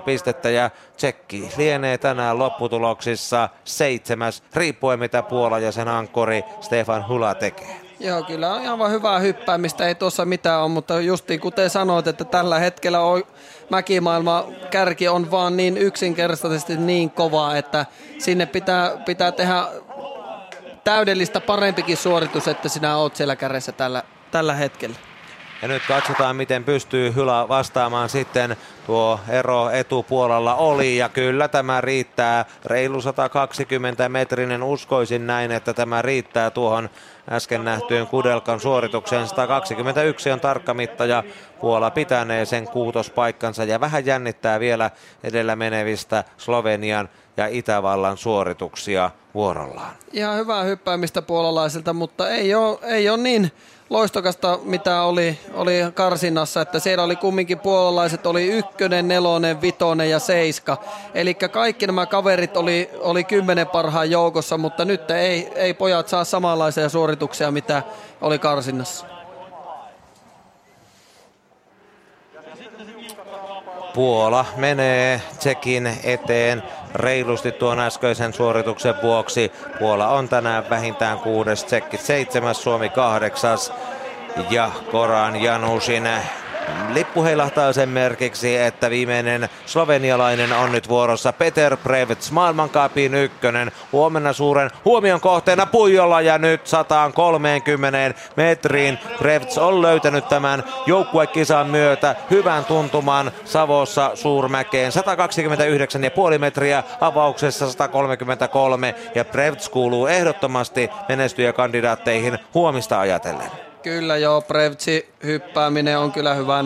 Speaker 2: pistettä ja Tsekki lienee tänään lopputuloksissa seitsemäs, riippuen mitä Puola ja sen ankkori Stefan Hula tekee.
Speaker 3: Joo, kyllä on ihan hyvää hyppäämistä, ei tuossa mitään ole, mutta justiin kuten sanoit, että tällä hetkellä on, mäkimaailma kärki on vaan niin yksinkertaisesti niin kova, että sinne pitää, pitää tehdä täydellistä parempikin suoritus, että sinä oot siellä kärjessä tällä, tällä hetkellä.
Speaker 2: Ja nyt katsotaan, miten pystyy Hyla vastaamaan sitten. Tuo ero etupuolella oli ja kyllä tämä riittää. Reilu 120 metrinen uskoisin näin, että tämä riittää tuohon äsken nähtyyn Kudelkan suoritukseen. 121 on tarkka mitta ja Puola pitänee sen kuutospaikkansa ja vähän jännittää vielä edellä menevistä Slovenian ja Itävallan suorituksia vuorollaan.
Speaker 3: Ihan hyvää hyppäämistä puolalaisilta, mutta ei ole, ei ole niin loistokasta, mitä oli, oli karsinnassa, että siellä oli kumminkin puolalaiset, oli ykkönen, nelonen, vitonen ja seiska. Eli kaikki nämä kaverit oli, oli kymmenen parhaan joukossa, mutta nyt ei, ei pojat saa samanlaisia suorituksia, mitä oli karsinnassa.
Speaker 2: Puola menee Tsekin eteen reilusti tuon äskeisen suorituksen vuoksi. Puola on tänään vähintään kuudes, Tsekki seitsemäs, Suomi kahdeksas ja Koran Janusin Lippu heilahtaa sen merkiksi, että viimeinen slovenialainen on nyt vuorossa Peter Prevets, maailmankapin ykkönen. Huomenna suuren huomion kohteena Pujolla ja nyt 130 metriin. Prevets on löytänyt tämän joukkuekisan myötä hyvän tuntuman Savossa suurmäkeen. 129,5 metriä avauksessa 133 ja Prevets kuuluu ehdottomasti menestyjäkandidaatteihin huomista ajatellen.
Speaker 3: Kyllä joo, Prevtsi hyppääminen on kyllä hyvä